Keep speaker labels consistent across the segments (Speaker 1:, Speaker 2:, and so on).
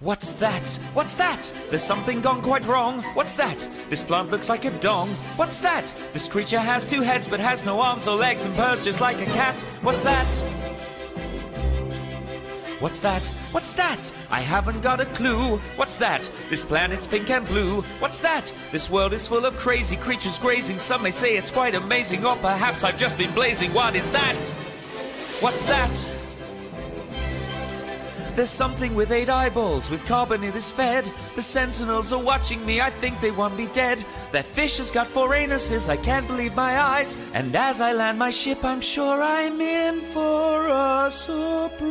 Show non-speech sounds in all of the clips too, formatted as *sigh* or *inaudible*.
Speaker 1: What's that? What's that? There's something gone quite wrong. What's that? This plant looks like a dong. What's that? This creature has two heads but has no arms or legs and purrs just like a cat. What's that? What's that? What's that? I haven't got a clue. What's that? This planet's pink and blue. What's that? This world is full of crazy creatures grazing. Some may say it's quite amazing, or perhaps I've just been blazing. What is that? What's that? There's something with eight eyeballs, with carbon it is fed. The sentinels are watching me, I think they want me dead. That fish has got four anuses, I can't believe my eyes. And as I land my ship, I'm sure I'm in for a surprise.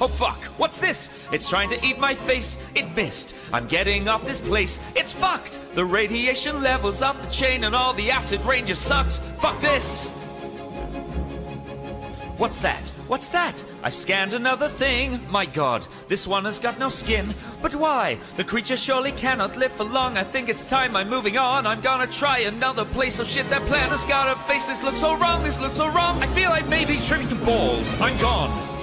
Speaker 1: Oh fuck, what's this? It's trying to eat my face. It missed. I'm getting off this place. It's fucked. The radiation levels off the chain and all the acid rain just sucks. Fuck this. What's that? What's that? I've scanned another thing. My god, this one has got no skin. But why? The creature surely cannot live for long. I think it's time I'm moving on. I'm gonna try another place. Oh shit, that plan has got a face. This looks so wrong. This looks so wrong. I feel like maybe trimming to balls. I'm gone.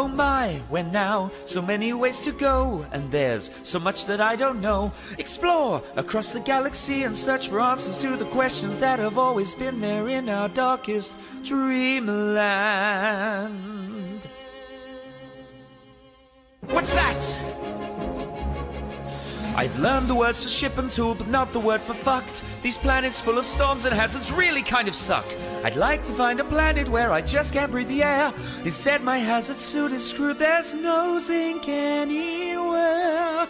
Speaker 1: Oh my, where now? So many ways to go, and there's so much that I don't know. Explore across the galaxy and search for answers to the questions that have always been there in our darkest dreamland. What's that? I've learned the words for ship and tool, but not the word for fucked. These planets full of storms and hazards really kind of suck. I'd like to find a planet where I just can't breathe the air. Instead, my hazard suit is screwed, there's no zinc anywhere.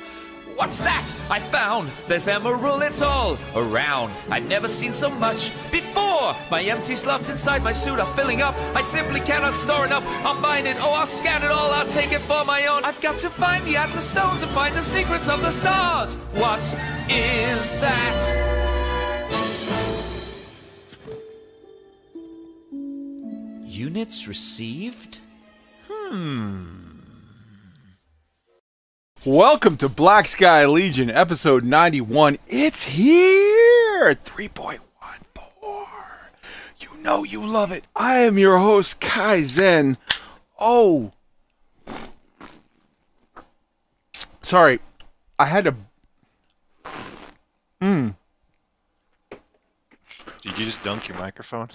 Speaker 1: What's that? I found there's emerald, it's all around. I've never seen so much before. My empty slots inside my suit are filling up. I simply cannot store enough. I'll mine it, oh, I'll scan it all, I'll take it for my own. I've got to find the Atlas stones and find the secrets of the stars. What is that? Units received? Hmm.
Speaker 2: Welcome to Black Sky Legion, episode 91. It's here! 3.14. You know you love it. I am your host, Kai Zen. Oh. Sorry. I had to. Mmm.
Speaker 3: Did you just dunk your microphone?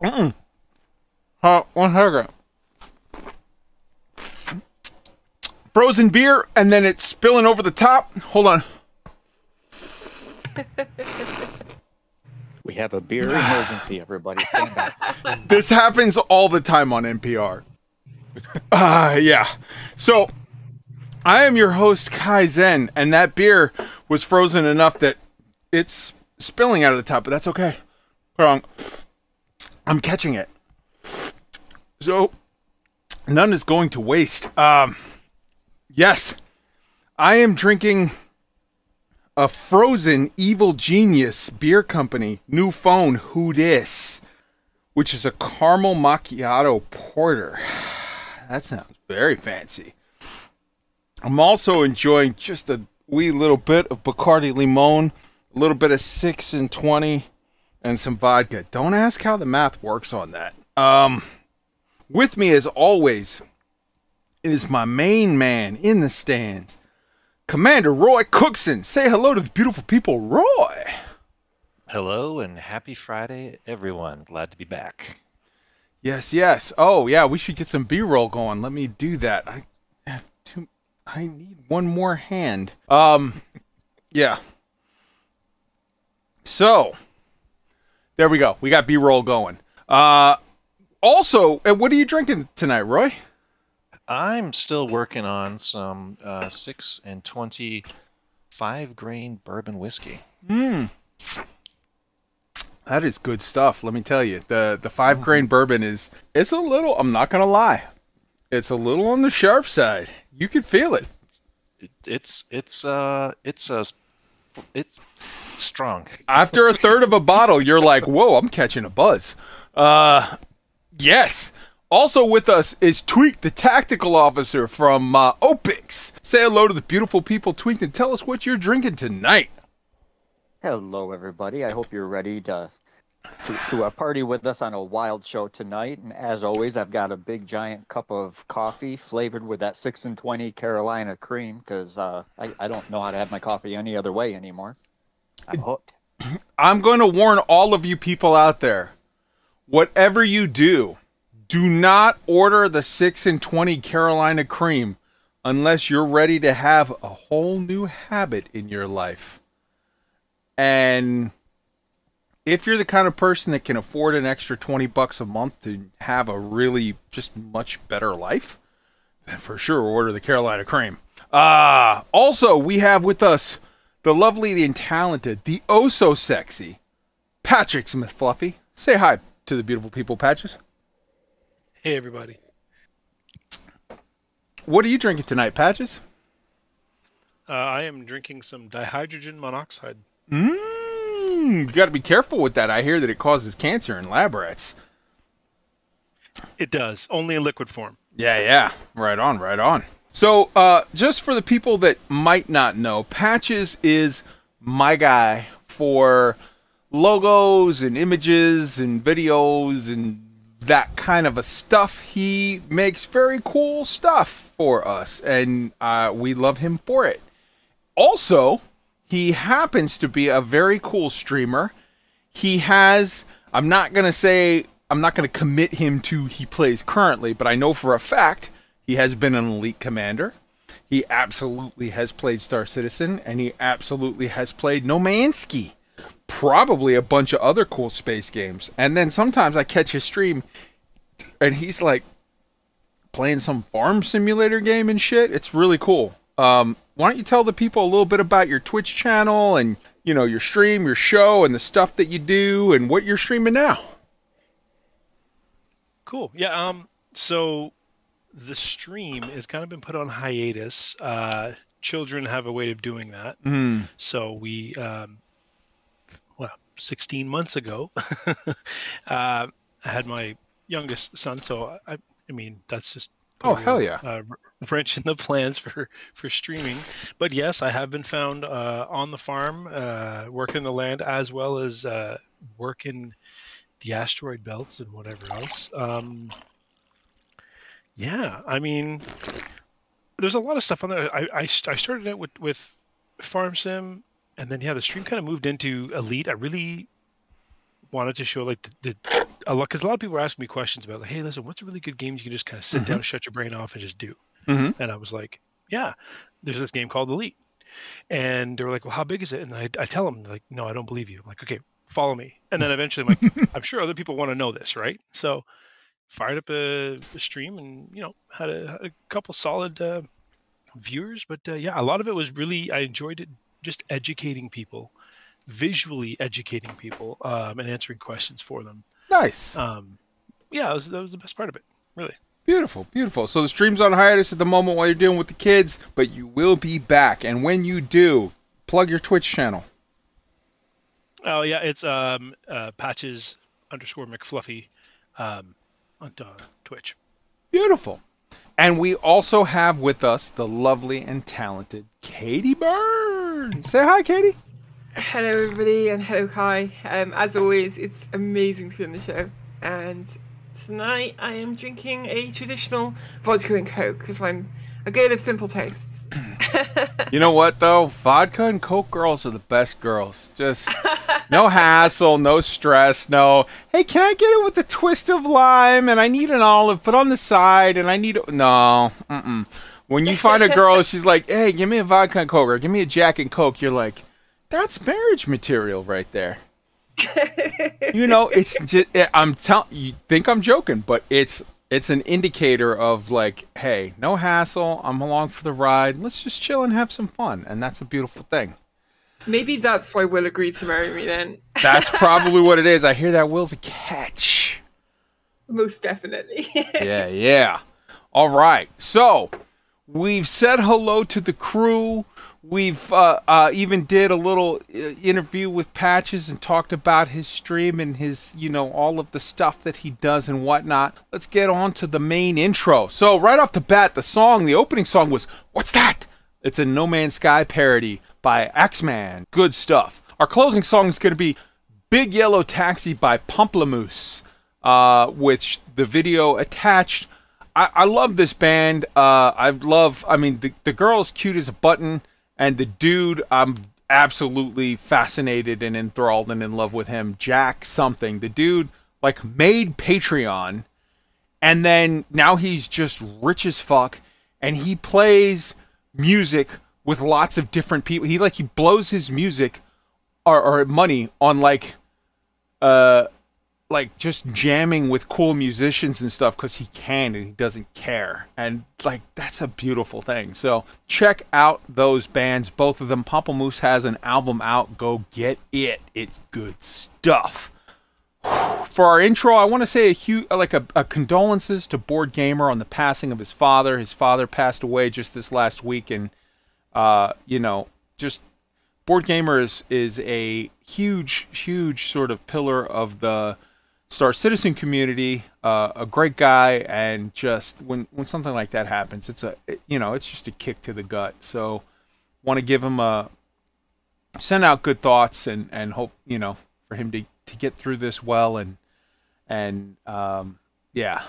Speaker 3: *laughs*
Speaker 2: Uh, one second. Frozen beer, and then it's spilling over the top. Hold on.
Speaker 4: We have a beer emergency, everybody. Stand back. *laughs*
Speaker 2: This happens all the time on NPR. Uh, yeah. So, I am your host, Kai Zen, and that beer was frozen enough that it's spilling out of the top, but that's okay. On. I'm catching it. So, none is going to waste. Um, yes, I am drinking a frozen evil genius beer company new phone who dis which is a caramel macchiato porter. *sighs* That sounds very fancy. I'm also enjoying just a wee little bit of bacardi limon a little bit of 6 and 20 and some vodka. Don't ask how the math works on that. Um with me as always is my main man in the stands Commander Roy Cookson, say hello to the beautiful people, Roy.
Speaker 3: Hello and happy Friday, everyone. Glad to be back.
Speaker 2: Yes, yes. Oh, yeah. We should get some B-roll going. Let me do that. I have two. I need one more hand. Um, *laughs* yeah. So, there we go. We got B-roll going. Uh, also, what are you drinking tonight, Roy?
Speaker 3: I'm still working on some uh, 6 and twenty five grain bourbon whiskey.
Speaker 2: That is good stuff. Let me tell you, the the five grain bourbon is it's a little. I'm not gonna lie, it's a little on the sharp side. You can feel it.
Speaker 3: It, it's it's uh it's a it's strong.
Speaker 2: After a third of a bottle, you're like, *laughs* "Whoa, I'm catching a buzz." Uh, yes. Also with us is Tweak, the tactical officer from uh, Opix. Say hello to the beautiful people, Tweak, and tell us what you're drinking tonight.
Speaker 4: Hello, everybody. I hope you're ready to to, to a party with us on a wild show tonight. And as always, I've got a big giant cup of coffee flavored with that 6 and 20 Carolina cream because uh, I, I don't know how to have my coffee any other way anymore. I'm hooked. *clears throat*
Speaker 2: I'm going to warn all of you people out there. Whatever you do, do not order the 6 and 20 Carolina cream unless you're ready to have a whole new habit in your life. And if you're the kind of person that can afford an extra 20 bucks a month to have a really just much better life, then for sure order the Carolina cream. Ah, uh, also we have with us the lovely, the talented, the oh so sexy Patrick Smith Fluffy. Say hi to the beautiful people, Patches.
Speaker 5: Hey everybody.
Speaker 2: What are you drinking tonight, Patches?
Speaker 5: Uh, I am drinking some dihydrogen monoxide.
Speaker 2: Mmm, you got to be careful with that. I hear that it causes cancer in lab rats.
Speaker 5: It does, only in liquid form.
Speaker 2: Yeah, yeah. Right on, right on. So, uh, just for the people that might not know, Patches is my guy for logos and images and videos and that kind of a stuff. He makes very cool stuff for us, and uh, we love him for it. Also, he happens to be a very cool streamer. He has, I'm not going to say, I'm not going to commit him to he plays currently, but I know for a fact he has been an elite commander. He absolutely has played Star Citizen, and he absolutely has played No probably a bunch of other cool space games. And then sometimes I catch his stream and he's like playing some farm simulator game and shit. It's really cool. Um, why don't you tell the people a little bit about your Twitch channel and you know your stream, your show, and the stuff that you do and what you're streaming now?
Speaker 5: Cool. Yeah. Um. So the stream has kind of been put on hiatus. Uh, children have a way of doing that.
Speaker 2: Mm.
Speaker 5: So we um, 16 months ago, *laughs* uh, I had my youngest son. So I, I mean, that's just
Speaker 2: oh hell yeah,
Speaker 5: uh, wrench in the plans for for streaming. But yes, I have been found uh, on the farm, uh, working the land as well as uh, working the asteroid belts and whatever else. Um, yeah, I mean, there's a lot of stuff on there. I I, I started out with with farm sim and then yeah, the stream kind of moved into elite. I really wanted to show like the, the a lot because a lot of people were asking me questions about like, hey, listen, what's a really good game you can just kind of sit mm-hmm. down, shut your brain off, and just do.
Speaker 2: Mm-hmm.
Speaker 5: And I was like, yeah, there's this game called Elite, and they were like, well, how big is it? And I, I tell them like, no, I don't believe you. I'm like, okay, follow me. And then eventually, I'm like, *laughs* I'm sure other people want to know this, right? So fired up a, a stream and you know had a, had a couple solid uh, viewers, but uh, yeah, a lot of it was really I enjoyed it just educating people, visually educating people, um, and answering questions for them.
Speaker 2: Nice.
Speaker 5: Um, yeah, that was, that was the best part of it, really.
Speaker 2: Beautiful, beautiful. So the stream's on hiatus at the moment while you're dealing with the kids, but you will be back. And when you do, plug your Twitch channel.
Speaker 5: Oh yeah, it's um, uh, patches underscore McFluffy um, on uh, Twitch.
Speaker 2: Beautiful. And we also have with us the lovely and talented Katie Burns. Say hi, Katie.
Speaker 6: Hello, everybody, and hello, Kai. Um, as always, it's amazing to be on the show. And tonight I am drinking a traditional vodka and coke because I'm a girl of simple tastes. *laughs*
Speaker 2: you know what though? Vodka and Coke girls are the best girls. Just no *laughs* hassle, no stress, no. Hey, can I get it with a twist of lime? And I need an olive put on the side, and I need no. Mm-mm. When you find a girl, she's like, "Hey, give me a vodka and Coke, or give me a Jack and Coke." You're like, "That's marriage material right there." *laughs* you know, it's just, eh, I'm telling you think I'm joking, but it's it's an indicator of like, hey, no hassle. I'm along for the ride. Let's just chill and have some fun, and that's a beautiful thing.
Speaker 6: Maybe that's why Will agreed to marry me then.
Speaker 2: that's *laughs* probably what it is. I hear that Will's a catch.
Speaker 6: Most definitely. *laughs*
Speaker 2: yeah, yeah. All right. So we've said hello to the crew. We've uh, uh, even did a little uh, interview with Patches and talked about his stream and his, you know, all of the stuff that he does and whatnot. Let's get on to the main intro. So right off the bat, the song, the opening song was "What's That?" It's a No Man's Sky parody by Axeman. Good stuff. Our closing song is going to be Big Yellow Taxi by Pomplamoose, uh, with the video attached. I, I love this band. Uh, I love, I mean, the, the girl's cute as a button, and the dude, I'm absolutely fascinated and enthralled and in love with him. Jack something. The dude, like, made Patreon, and then now he's just rich as fuck, and he plays music with lots of different people. He, like, he blows his music or, or money on, like, uh, like just jamming with cool musicians and stuff because he can and he doesn't care. And like that's a beautiful thing. So check out those bands. Both of them. Pomplamoose has an album out. Go get it. It's good stuff. For our intro i want to say a huge like a, a condolences to BoredGamer on the passing of his father. His father passed away just this last week and uh you know just BoredGamer is, is a huge huge sort of pillar of the Star Citizen community, uh, a great guy, and just when when something like that happens, it's a you know it's just a kick to the gut. So, want to give him a send out good thoughts and and hope you know for him to to get through this well and and um, yeah.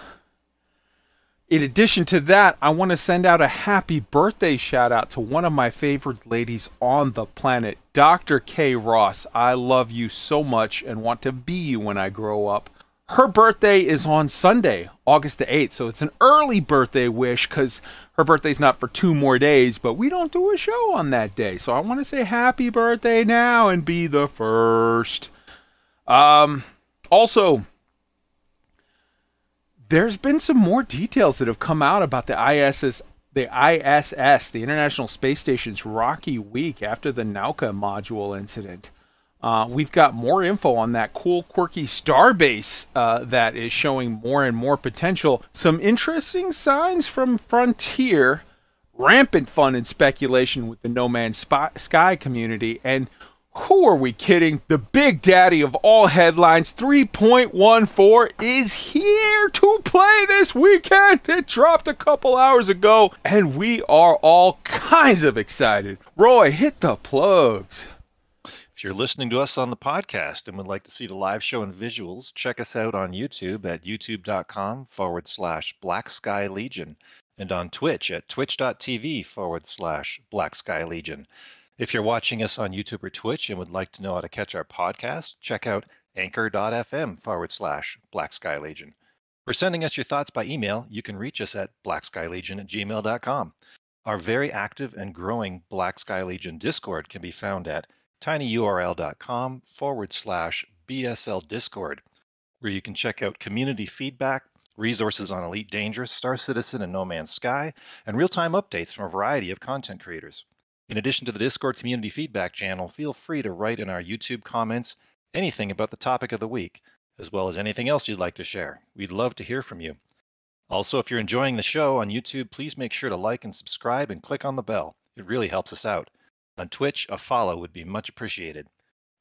Speaker 2: In addition to that, I want to send out a happy birthday shout out to one of my favorite ladies on the planet, Dr. K. Ross. I love you so much and want to be you when I grow up her birthday is on Sunday, August the 8th. So it's an early birthday wish because her birthday's not for two more days, but we don't do a show on that day. So I want to say happy birthday now and be the first. Um, also, there's been some more details that have come out about the ISS, the ISS, the International Space Station's rocky week after the Nauka module incident. Uh, we've got more info on that cool, quirky starbase uh, that is showing more and more potential. Some interesting signs from Frontier, rampant fun and speculation with the No Man's Sky community, and who are we kidding? The big daddy of all headlines, 3.14, is here to play this weekend. It dropped a couple hours ago, and we are all kinds of excited. Roy, hit the plugs.
Speaker 3: If you're listening to us on the podcast and would like to see the live show and visuals, check us out on YouTube at youtube.com forward slash Black Sky Legion and on Twitch at twitch.tv forward slash Black Sky Legion. If you're watching us on YouTube or Twitch and would like to know how to catch our podcast, check out anchor.fm forward slash Black Sky Legion. For sending us your thoughts by email, you can reach us at blackskylegion at gmail.com. Our very active and growing Black Sky Legion Discord can be found at tinyurl.com forward slash BSL Discord, where you can check out community feedback, resources on Elite Dangerous, Star Citizen, and No Man's Sky, and real time updates from a variety of content creators. In addition to the Discord community feedback channel, feel free to write in our YouTube comments anything about the topic of the week, as well as anything else you'd like to share. We'd love to hear from you. Also, if you're enjoying the show on YouTube, please make sure to like and subscribe and click on the bell. It really helps us out. On Twitch, a follow would be much appreciated.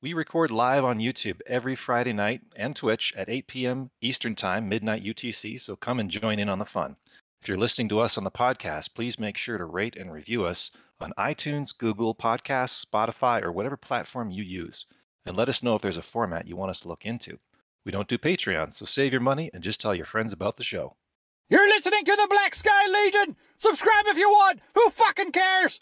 Speaker 3: We record live on YouTube every Friday night and Twitch at 8 p.m. Eastern Time, midnight UTC, so come and join in on the fun. If you're listening to us on the podcast, please make sure to rate and review us on iTunes, Google Podcasts, Spotify, or whatever platform you use. And let us know if there's a format you want us to look into. We don't do Patreon, so save your money and just tell your friends about the show.
Speaker 7: You're listening to the Black Sky Legion! Subscribe if you want! Who fucking cares?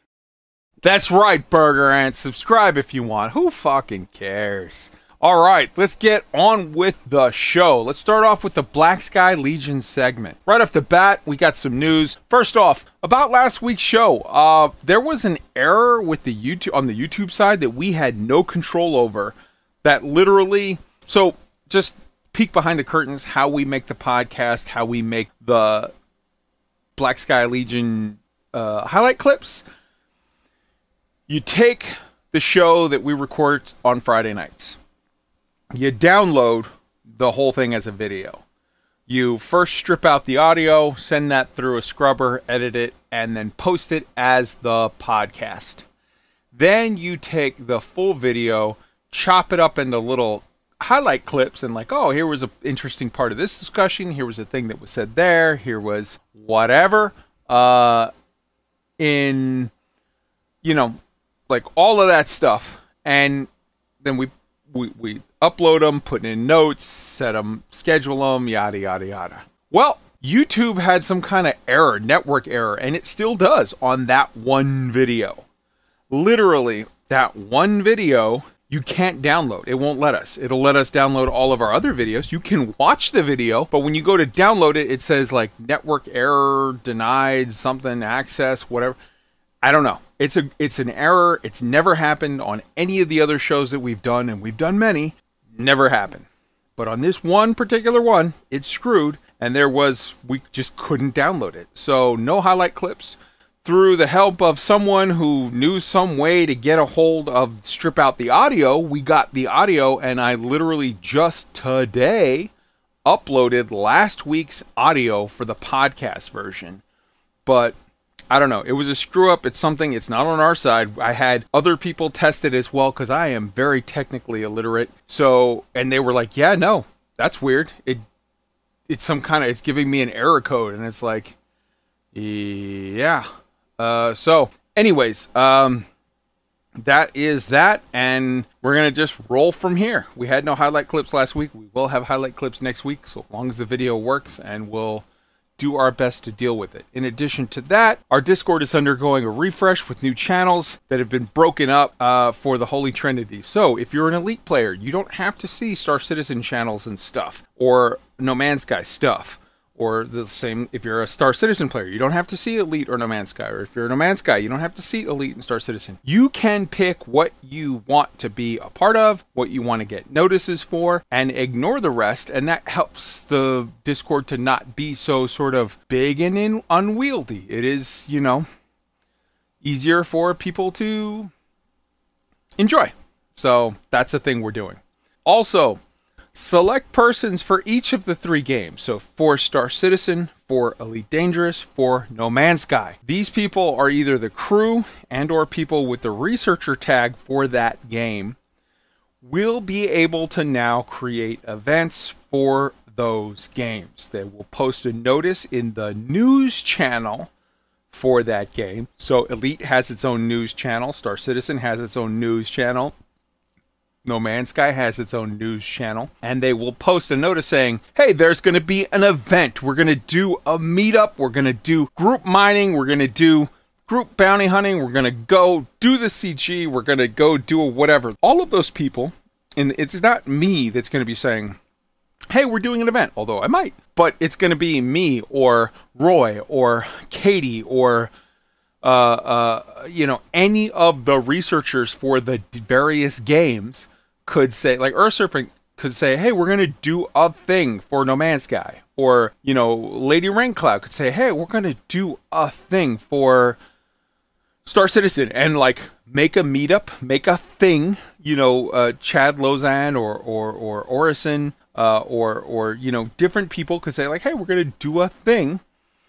Speaker 2: That's right, Burger Ant. Subscribe if you want. Who fucking cares? All right, let's get on with the show. Let's start off with the Black Sky Legion segment. Right off the bat, we got some news. First off, about last week's show, uh, there was an error with the YouTube on the YouTube side that we had no control over. That literally, so just peek behind the curtains, how we make the podcast, how we make the Black Sky Legion uh, highlight clips you take the show that we record on Friday nights, you download the whole thing as a video. You first strip out the audio, send that through a scrubber, edit it, and then post it as the podcast. Then you take the full video, chop it up into little highlight clips, and like, oh, here was an interesting part of this discussion. Here was a thing that was said there. Here was whatever. Uh, in you know like all of that stuff, and then we we we upload them, putting in notes, set them, schedule them, yada yada yada. Well, YouTube had some kind of error, network error, and it still does on that one video. Literally, that one video you can't download. It won't let us. It'll let us download all of our other videos. You can watch the video, but when you go to download it, it says like network error, denied, something, access, whatever. I don't know. It's a it's an error. It's never happened on any of the other shows that we've done, and we've done many. Never happened. But on this one particular one, it screwed, and there was we just couldn't download it. So no highlight clips through the help of someone who knew some way to get a hold of strip out the audio, we got the audio, and I literally just today uploaded last week's audio for the podcast version. But I don't know. It was a screw up. It's something, it's not on our side. I had other people test it as well because I am very technically illiterate. So, and they were like, yeah, no, that's weird. It, it's some kind of, it's giving me an error code. And it's like, yeah, uh, so, anyways, um, that is that, and we're gonna just roll from here. We had no highlight clips last week. We will have highlight clips next week, so long as the video works, and we'll do our best to deal with it. In addition to that, our Discord is undergoing a refresh with new channels that have been broken up uh, for the Holy Trinity. So if you're an Elite player, you don't have to see Star Citizen channels and stuff, or No Man's Sky stuff or the same if you're a Star Citizen player, you don't have to see Elite or No Man's Sky, or if you're a No Man's Sky, you don't have to see Elite and Star Citizen. You can pick what you want to be a part of, what you want to get notices for, and ignore the rest, and that helps the Discord to not be so sort of big and in- unwieldy. It is, you know, easier for people to enjoy. So that's the thing we're doing. Also, Select persons for each of the three games. So for Star Citizen, for Elite Dangerous, for No Man's Sky. These people are either the crew and or people with the researcher tag for that game We'll be able to now create events for those games. They will post a notice in the news channel for that game. So Elite has its own news channel, Star Citizen has its own news channel, no Man's Sky has its own news channel, and they will post a notice saying, hey, there's going to be an event. We're going to do a meetup. We're going to do group mining. We're going to do group bounty hunting. We're going to go do the CG. We're going to go do a whatever. All of those people, and it's not me that's going to be saying, hey, we're doing an event, although I might, but it's going to be me or Roy or Katie or uh, uh, you know, any of the researchers for the various games could say, like Earth Serpent could say, hey, we're to do a thing for No Man's Sky. Or, you know, Lady Raincloud could say, hey, we're to do a thing for Star Citizen and like make a meetup, make a thing, you know, uh, Chad Lozan or, or, or Orison, uh, or, or, you know, different people could say like, hey, we're to do a thing.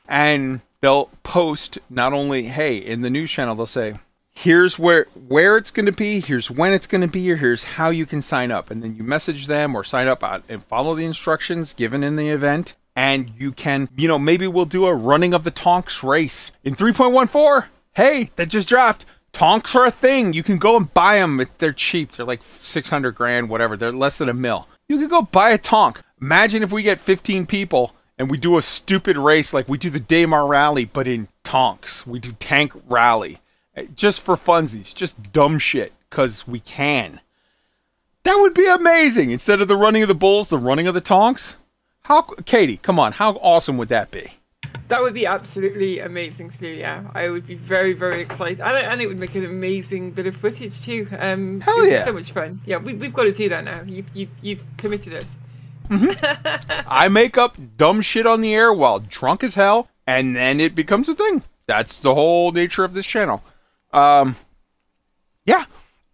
Speaker 2: And they'll post not only, hey, in the news channel, they'll say, here's where where it's going to be here's when it's going to be here's how you can sign up. And then you message them or sign up and follow the instructions given in the event. And you can you know maybe we'll do a running of the tonks race in 3.14 hey that just dropped. Tonks are a thing. You can go and buy them they're cheap. They're like 600 grand whatever. They're less than a mil. You can go buy a tonk. Imagine if we get 15 people and we do a stupid race like we do the Daymar rally but in tonks. We do tank rally just for funsies, just dumb shit, because we can. That would be amazing. Instead of the running of the bulls, the running of the tonks. How, Katie, come on, how awesome would that be?
Speaker 6: That would be absolutely amazing to do. Yeah, I would be very, very excited, and, and it would make an amazing bit of footage too. Um,
Speaker 2: Hell yeah!
Speaker 6: So much fun. Yeah, we, we've got to do that now. You've you've, you've committed us.
Speaker 2: Mm-hmm. *laughs* I make up dumb shit on the air while drunk as hell, and then it becomes a thing. That's the whole nature of this channel. Um, yeah,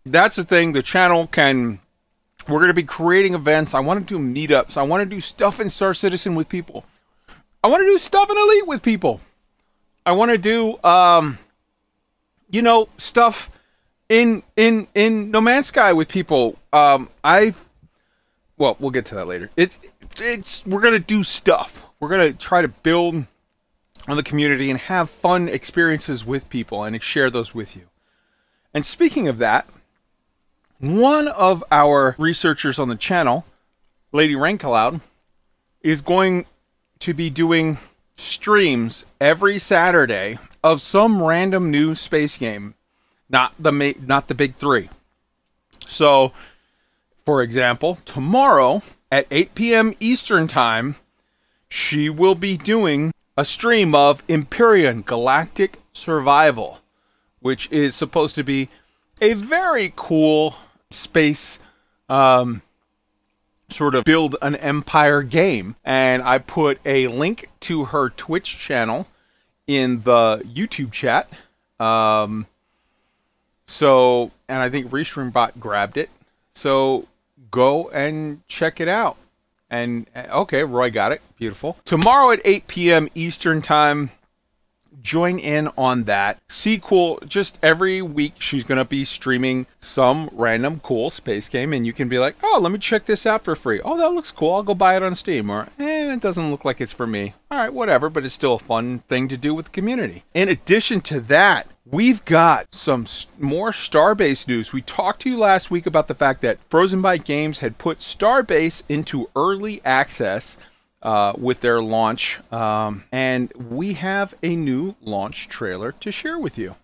Speaker 2: that's the thing. The channel can. We're going to be creating events. I want to do meetups. I want to do stuff in Star Citizen with people. I want to do stuff in Elite with people. I want to do, um, you know, stuff in in in No Man's Sky with people. Um, I, well, we'll get to that later. It's it's we're gonna do stuff. We're gonna try to build on the community and have fun experiences with people and share those with you. And speaking of that, one of our researchers on the channel, Lady Raincloud, is going to be doing streams every Saturday of some random new space game, not the ma- not the big 3. So, for example, tomorrow at 8 p.m. Eastern Time, she will be doing a stream of Empyrion Galactic Survival, which is supposed to be a very cool space um, sort of build an empire game. And I put a link to her Twitch channel in the YouTube chat. Um, so, and I think Restreambot grabbed it. So go and check it out. And okay, Roy got it. Beautiful. Tomorrow at 8 p.m. Eastern Time, join in on that. Sequel. Just every week, she's going to be streaming some random cool space game, and you can be like, oh, let me check this out for free. Oh, that looks cool. I'll go buy it on Steam. Or, eh, it doesn't look like it's for me. All right, whatever, but it's still a fun thing to do with the community. In addition to that, We've got some more Starbase news. We talked to you last week about the fact that Frozen Byte Games had put Starbase into early access uh, with their launch. Um, and we have a new launch trailer to share with you.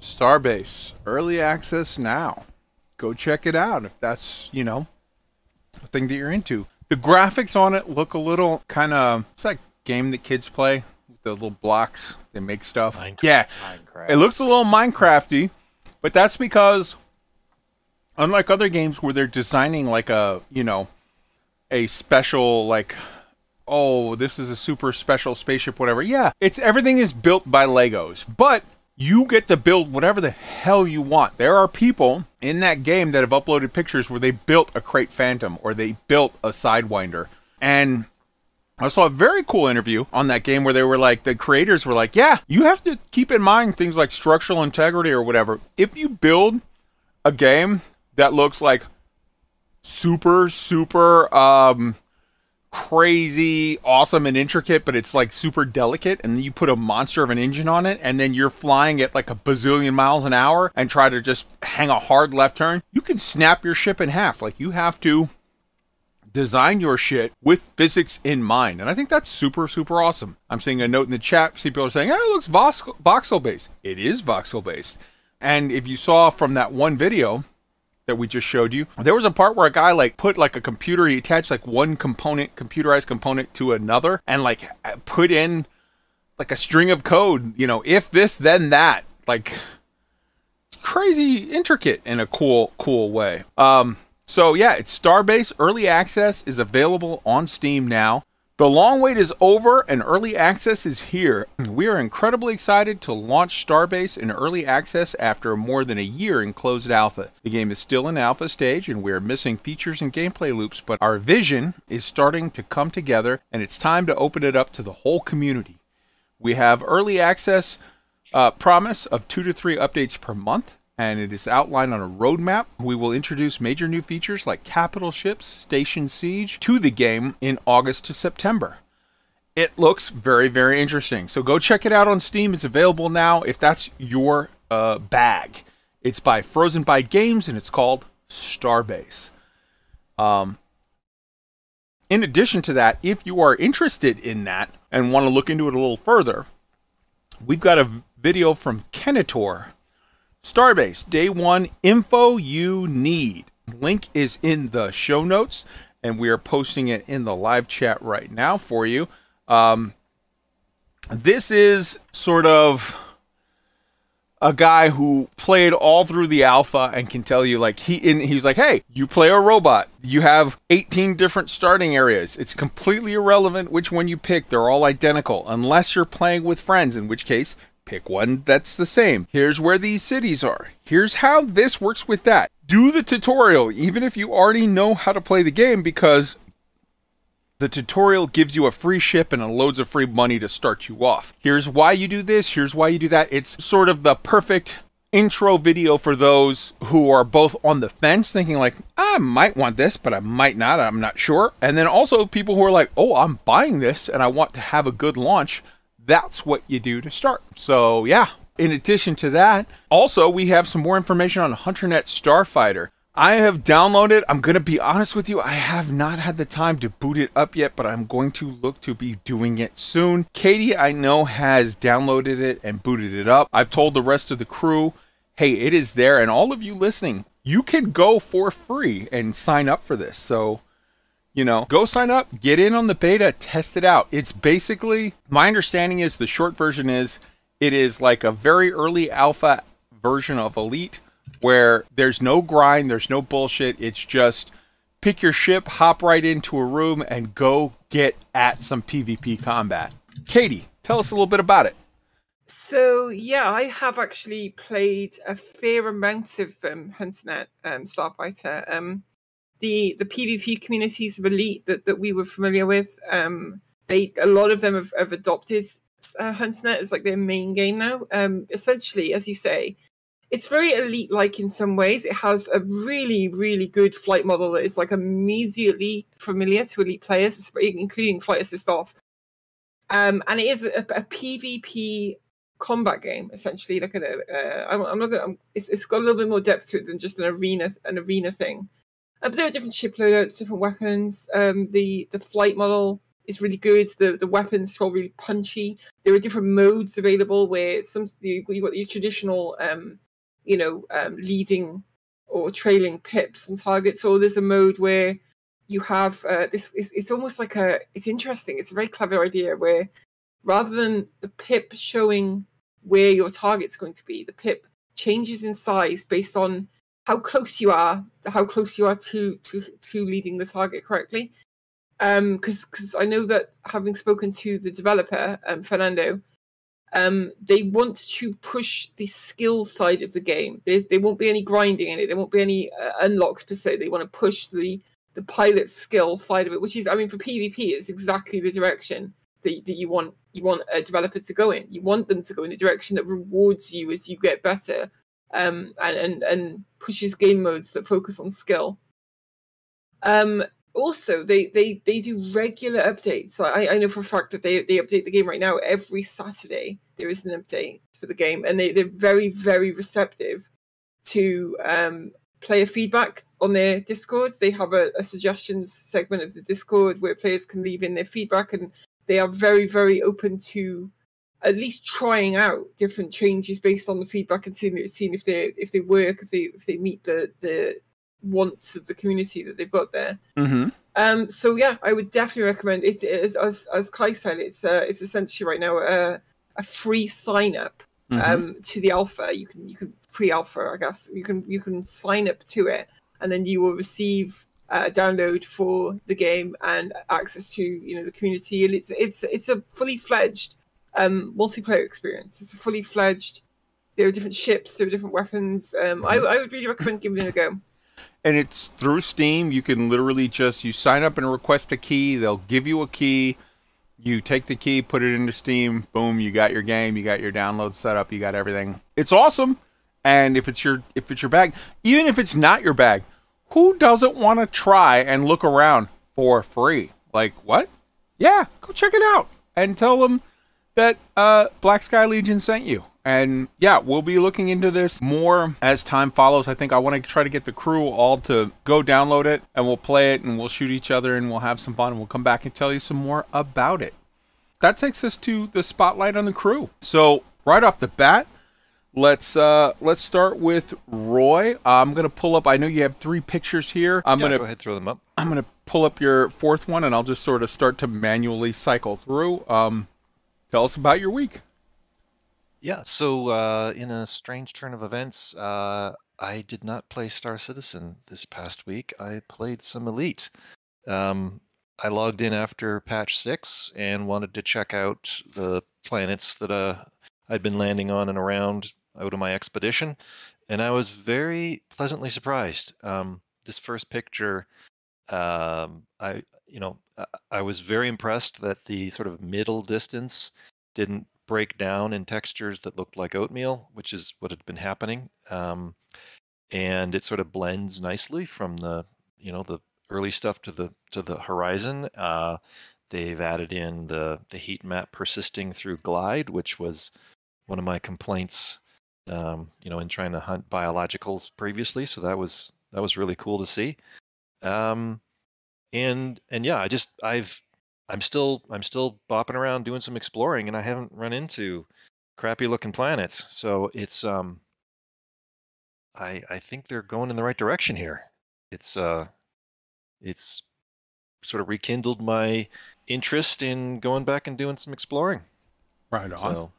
Speaker 2: Starbase, early access now. Go check it out if that's, you know, a thing that you're into. The graphics on it look a little kind of, it's like game that kids play. The little blocks, they make stuff. Minecraft. Yeah. Minecraft. It looks a little Minecrafty, but that's because, unlike other games where they're designing like a, you know, a special, like, oh, this is a super special spaceship, whatever. Yeah, it's everything is built by Legos, but you get to build whatever the hell you want. There are people in that game that have uploaded pictures where they built a Krait Phantom or they built a Sidewinder. And I saw a very cool interview on that game where they were like, the creators were like, yeah, you have to keep in mind things like structural integrity or whatever. If you build a game that looks like super, super, um, crazy, awesome, and intricate, but it's like super delicate, and you put a monster of an engine on it, and then you're flying at like a bazillion miles an hour and try to just hang a hard left turn, you can snap your ship in half. Like you have to design your shit with physics in mind. And I think that's super, super awesome. I'm seeing a note in the chat. See people are saying, hey, it looks voxel based. It is voxel based. And if you saw from that one video that we just showed you, there was a part where a guy like put like a computer, he attached like one component, computerized component to another, and like put in like a string of code, you know, if this, then that. Like crazy intricate in a cool, cool way. Um, so yeah, it's Starbase. Early access is available on Steam now. The long wait is over and early access is here. We are incredibly excited to launch Starbase in early access after more than a year in closed alpha. The game is still in alpha stage and we are missing features and gameplay loops, but our vision is starting to come together and it's time to open it up to the whole community. We have early access uh, promise of two to three updates per month and it is outlined on a roadmap. We will introduce major new features like capital ships, Station Siege to the game in August to September. It looks very, very interesting. So go check it out on Steam. It's available now if that's your uh, bag. It's by Frozen Byte Games and it's called Starbase. Um, in addition to that, if you are interested in that and want to look into it a little further, we've got a video from Kenitor Starbase, day one info you need. Link is in the show notes, and we are posting it in the live chat right now for you. Um, this is sort of a guy who played all through the alpha and can tell you like he in he's like hey you play a robot you have 18 different starting areas it's completely irrelevant which one you pick they're all identical unless you're playing with friends in which case Pick one that's the same. Here's where these cities are. Here's how this works with that. Do the tutorial, even if you already know how to play the game, because the tutorial gives you a free ship and loads of free money to start you off. Here's why you do this, here's why you do that. It's sort of the perfect intro video for those who are both on the fence thinking like I might want this but I might not I'm not sure and then also people who are like oh I'm buying this and I want to have a good launch that's what you do to start. So, yeah. In addition to that, also we have some more information on HunterNet Starfighter. I have downloaded, I'm going to be honest with you, I have not had the time to boot it up yet, but I'm going to look to be doing it soon. Katie, I know, has downloaded it and booted it up. I've told the rest of the crew, hey, it is there. And all of you listening, you can go for free and sign up for this. So, you know, go sign up, get in on the beta, test it out. It's basically, my understanding is the short version is it is like a very early alpha version of Elite where there's no grind, there's no bullshit. It's just pick your ship, hop right into a room, and go get at some PvP combat. Katie, tell us a little bit about it.
Speaker 6: So yeah, I have actually played a fair amount of um, HunterNet um, Starfighter. Um, the the PvP communities of Elite that, that we were familiar with, um, they a lot of them have, have adopted uh, as like their main game now. Um, essentially, as you say, it's very elite like in some ways. It has a really, really good flight model that is like immediately familiar to elite players, including flight assist off. Um, and it is a, a PvP combat game essentially. Like a, uh, I'm, I'm, not gonna. it's, it's got a little bit more depth to it than just an arena, an arena thing. But there are different ship loadouts, different weapons. Um, the the flight model is really good. The the weapons feel really punchy. There are different modes available where some you got your traditional um, you know, um, leading or trailing pips and targets, or there's a mode where you have uh, this. It's, it's almost like a. It's interesting. It's a very clever idea where rather than the pip showing where your target's going to be, the pip changes in size based on how close you are, how close you are to to to leading the target correctly. Um, because because I know that having spoken to the developer, um, Fernando, um, they want to push the skill side of the game. There's, there won't be any grinding in it. There won't be any uh, unlocks per se. They want to push the the pilot skill side of it, which is, I mean, for PvP, it's exactly the direction that, that you want you want a developer to go in. You want them to go in the direction that rewards you as you get better, um, and and and pushes game modes that focus on skill. Um, also they they they do regular updates. I, I know for a fact that they they update the game right now. Every saturday there is an update for the game and they, they're very very receptive to um player feedback on their discord. They have a, a suggestions segment of the discord where players can leave in their feedback and they are very very open to at least trying out different changes based on the feedback and seeing, seeing if they if they work if they if they meet the the wants of the community that they've got there.
Speaker 2: Mm-hmm.
Speaker 6: Um, so yeah, I would definitely recommend it. As as, as Kai said, it's uh, it's essentially right now a, a free sign up mm-hmm. um, to the alpha. You can you can pre alpha, I guess. You can you can sign up to it, and then you will receive uh, a download for the game and access to you know the community. And it's it's it's a fully fledged um, multiplayer experience. It's a fully fledged. There are different ships. There are different weapons. Um, I, I would really recommend giving it a go
Speaker 2: and it's through Steam. You can literally just you sign up and request a key. They'll give you a key. You take the key, put it into Steam. Boom, you got your game. You got your download set up. You got everything. It's awesome. And if it's your if it's your bag, even if it's not your bag, who doesn't want to try and look around for free? Like what? Yeah, go check it out and tell them that uh, Black Sky Legion sent you. And yeah, we'll be looking into this more as time follows. I think I want to try to get the crew all to go download it and we'll play it and we'll shoot each other and we'll have some fun and we'll come back and tell you some more about it. That takes us to the spotlight on the crew. So, right off the bat, let's uh let's start with Roy. I'm going to pull up I know you have 3 pictures here. I'm
Speaker 3: yeah,
Speaker 2: going to
Speaker 3: go ahead throw them up.
Speaker 2: I'm going to pull up your fourth one and I'll just sort of start to manually cycle through. Um tell us about your week.
Speaker 3: Yeah, so uh, in a strange turn of events, uh, I did not play Star Citizen this past week. I played some Elite. Um, I logged in after patch 6 and wanted to check out the planets that uh, I'd been landing on and around out of my expedition, and I was very pleasantly surprised. Um, this first picture, um, I you know, I, was very impressed that the sort of middle distance didn't break down in textures that looked like oatmeal, which is what had been happening. Um, and it sort of blends nicely from the you know the early stuff to the to the horizon. Uh, they've added in the the heat map persisting through Glide, which was one of my complaints. Um, you know, in trying to hunt biologicals previously, so that was that was really cool to see. Um, and and yeah, I just I've I'm still I'm still bopping around doing some exploring, and I haven't run into crappy looking planets. So it's um I I think they're going in the right direction here. It's uh it's sort of rekindled my interest in going back and doing some exploring.
Speaker 2: Right on.
Speaker 3: So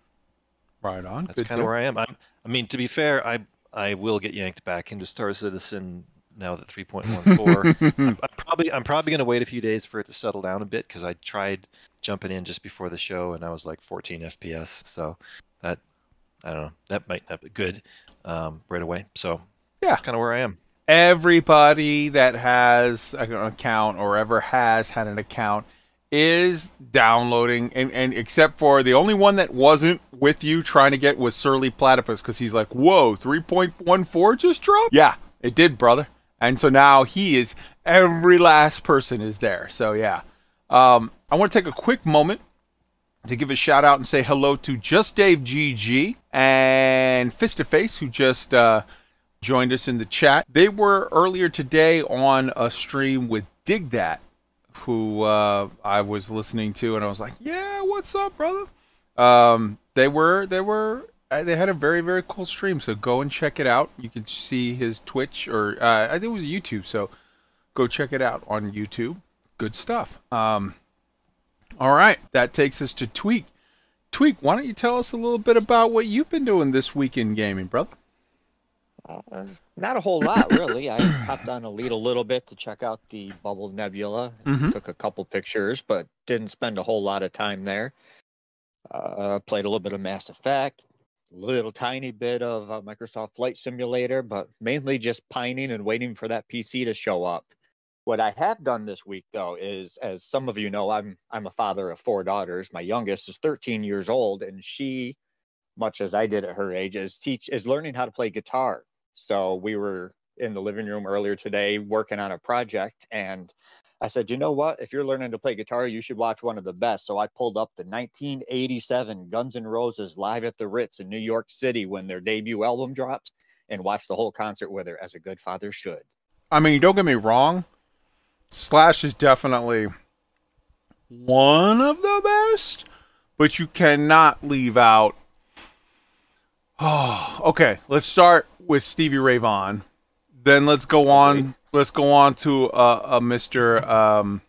Speaker 2: right on.
Speaker 3: that's kind of where I am. I'm, I mean, to be fair, I I will get yanked back into Star Citizen now that 3.14. *laughs* I'm, I'm probably I'm probably going to wait a few days for it to settle down a bit because I tried jumping in just before the show and I was like 14 FPS. So that I don't know that might not be good um, right away. So
Speaker 2: Yeah.
Speaker 3: that's kind of where I am.
Speaker 2: Everybody that has an account or ever has had an account is downloading and, and except for the only one that wasn't with you trying to get was Surly Platypus because he's like, whoa, 3.14 just dropped? Yeah, it did, brother. And so now he is every last person is there. So yeah. Um, I want to take a quick moment to give a shout out and say hello to Just Dave GG and Fist to Face, who just uh, joined us in the chat. They were earlier today on a stream with Dig That, who uh, I was listening to, and I was like, "Yeah, what's up, brother?" Um, they were they were they had a very very cool stream, so go and check it out. You can see his Twitch or uh, I think it was YouTube, so go check it out on YouTube. Good stuff. Um, all right, that takes us to Tweak. Tweak, why don't you tell us a little bit about what you've been doing this week in gaming, brother?
Speaker 4: Uh, not a whole lot, really. I hopped on Elite a little bit to check out the Bubble Nebula.
Speaker 2: Mhm.
Speaker 4: Took a couple pictures, but didn't spend a whole lot of time there. Uh, played a little bit of Mass Effect, little tiny bit of Microsoft Flight Simulator, but mainly just pining and waiting for that PC to show up. What I have done this week, though, is as some of you know, I'm I'm a father of four daughters. My youngest is 13 years old, and she, much as I did at her age, is teach is learning how to play guitar. So we were in the living room earlier today working on a project, and I said, you know what? If you're learning to play guitar, you should watch one of the best. So I pulled up the 1987 Guns N' Roses live at the Ritz in New York City when their debut album dropped, and watched the whole concert with her, as a good father should.
Speaker 2: I mean, don't get me wrong. Slash is definitely one of the best, but you cannot leave out. Oh, *sighs* okay. Let's start with Stevie Ray Vaughan. Then let's go on. Let's go on to uh, a Mr. Um,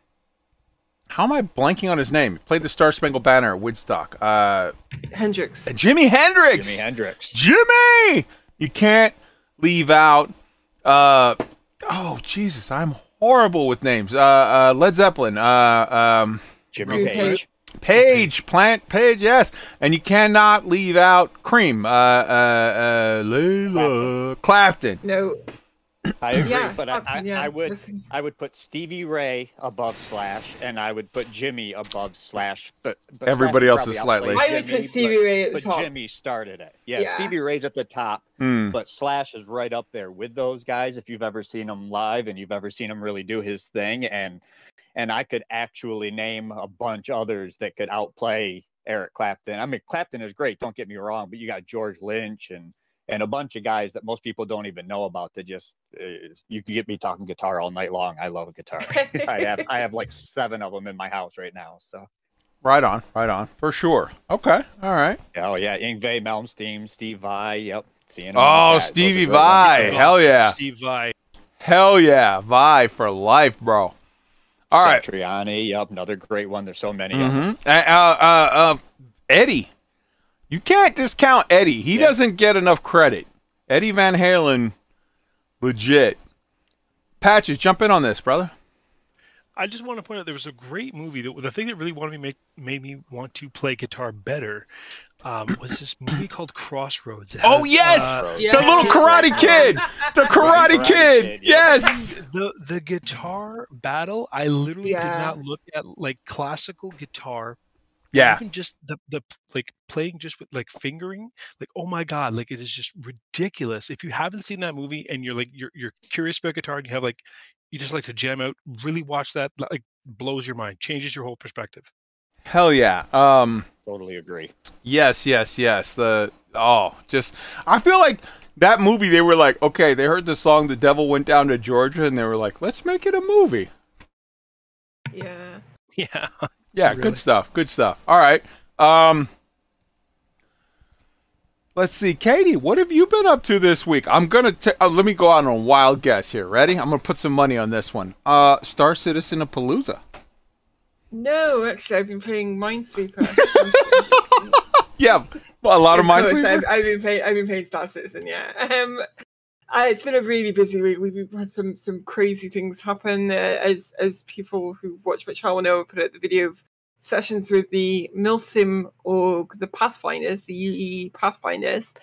Speaker 2: how am I blanking on his name? He played the Star Spangled Banner at Woodstock. Uh,
Speaker 6: Hendrix.
Speaker 2: Jimi Hendrix.
Speaker 4: Jimi Hendrix.
Speaker 2: Jimmy, you can't leave out. Uh, oh Jesus, I'm horrible with names. Uh, uh Led Zeppelin. Uh, um,
Speaker 4: Jimmy
Speaker 6: Jimmy
Speaker 4: Page.
Speaker 2: Page, Plant Page, yes, and you cannot leave out Cream. Uh, uh, uh, Layla Clapton.
Speaker 6: No.
Speaker 4: I agree,
Speaker 6: Yeah,
Speaker 4: but I, I,
Speaker 6: yeah.
Speaker 4: I would
Speaker 6: Listen.
Speaker 4: I would put Stevie Ray above Slash, and I would put Jimmy above Slash. But, but
Speaker 2: Everybody
Speaker 4: Slash
Speaker 2: else is slightly-
Speaker 4: outplay
Speaker 6: I would put Stevie
Speaker 4: but,
Speaker 6: Ray at the
Speaker 4: but
Speaker 6: top.
Speaker 4: Jimmy started it. Yeah,
Speaker 6: Yeah.
Speaker 4: Stevie Ray's at the top,
Speaker 2: Hmm.
Speaker 4: but Slash is right up there with those guys. If you've ever seen him live and you've ever seen him really do his thing, and and I could actually name a bunch others that could outplay Eric Clapton. I mean, Clapton is great. Don't get me wrong, but you got George Lynch and and a bunch of guys that most people don't even know about that just uh, you can get me talking guitar all night long. I love a guitar. *laughs* I have I have like seven of them in my house right now. So
Speaker 2: Right on, right on, for sure. Okay, all right.
Speaker 4: oh yeah, Yngwie Malmsteen, Steve Vai. Yep, seeing him in the
Speaker 2: Oh,
Speaker 4: chat. Those
Speaker 2: Stevie Vai. Hell yeah,
Speaker 5: Steve Vai.
Speaker 2: hell yeah, Vi for life, bro. All right.
Speaker 4: Satriani. Yep, another great one. There's so many.
Speaker 2: Mm-hmm. Uh, uh, uh, uh, Eddie. You can't discount Eddie. He
Speaker 4: Yeah.
Speaker 2: doesn't get enough credit. Eddie Van Halen, legit. Patches, jump in on this, brother.
Speaker 5: I just want to point out there was a great movie that the thing that really wanted me make made me want to play guitar better um, was this *clears throat* movie called Crossroads. It
Speaker 2: Oh yes,
Speaker 5: uh,
Speaker 6: Yeah.
Speaker 2: the little Karate Kid, the Karate
Speaker 4: Karate
Speaker 2: Kid.
Speaker 4: Kid, yeah.
Speaker 2: Yes.
Speaker 5: the the guitar battle. I literally did not look at like classical guitar.
Speaker 2: Yeah.
Speaker 5: Even just the the like playing just with like fingering, like oh my god, like it is just ridiculous. If you haven't seen that movie and you're like you're you're curious about guitar and you have like you just like to jam out, really watch that. Like blows your mind, changes your whole perspective.
Speaker 2: Hell yeah. Um,
Speaker 4: Totally agree.
Speaker 2: yes, yes, yes. The oh, just I feel like that movie. They were like, okay, they heard the song "The Devil Went Down to Georgia," and they were like, let's make it a movie.
Speaker 6: Yeah. *laughs*
Speaker 5: Yeah.
Speaker 2: Yeah,
Speaker 5: Really?
Speaker 2: good stuff. Good stuff. All right. Um Let's see, Katie, what have you been up to this week? I'm gonna t- uh, let me go out on a wild guess here. Ready? I'm gonna put some money on this one. Uh, Star Citizen of Palooza.
Speaker 6: No, actually, I've been playing Minesweeper. *laughs*
Speaker 2: Yeah, well, a lot of,
Speaker 6: Of
Speaker 2: mine.
Speaker 6: course, I've, I've been playing. I've been playing Star Citizen. Yeah. Um, uh, it's been a really busy week. We've, had some some crazy things happen. Uh, as as people who watch my channel know, put out the video of sessions with the Milsim org, the Pathfinders, the UE Pathfinders.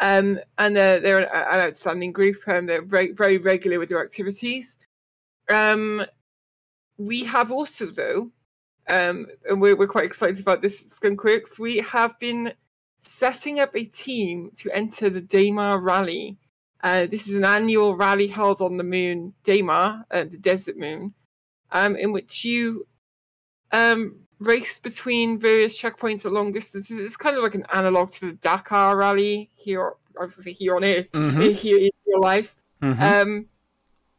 Speaker 6: Um, and they're an, an outstanding group. Um, they're very very regular with their activities. Um, we have also though, um, and we're, we're quite excited about this Skunkworks. We have been setting up a team to enter the Daymar Rally. Uh, this is an annual rally held on the moon, Daymar, uh, the desert moon, um, in which you um, race between various checkpoints at long distances. It's kind of like an analog to the Dakar Rally here. I was going to say here on Earth,
Speaker 2: Mhm.
Speaker 6: here in real life.
Speaker 2: Mhm.
Speaker 6: Um,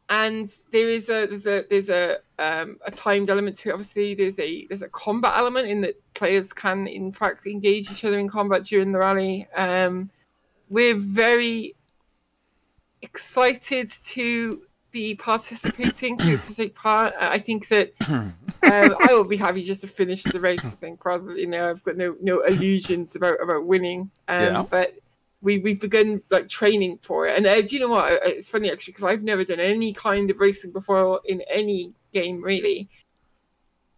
Speaker 6: and there is a there's a there's a um, a timed element to it. Obviously, there's a there's a combat element in that players can in fact engage each other in combat during the rally. Um, we're very excited to be participating to, *clears throat* take part. I think that *clears throat* um, I will be happy just to finish the race. I think rather than you know I've got no no illusions about about winning. Um,
Speaker 2: Yeah.
Speaker 6: But we we've begun like training for it. And uh, do you know what? Uh, It's funny actually because I've never done any kind of racing before in any game really.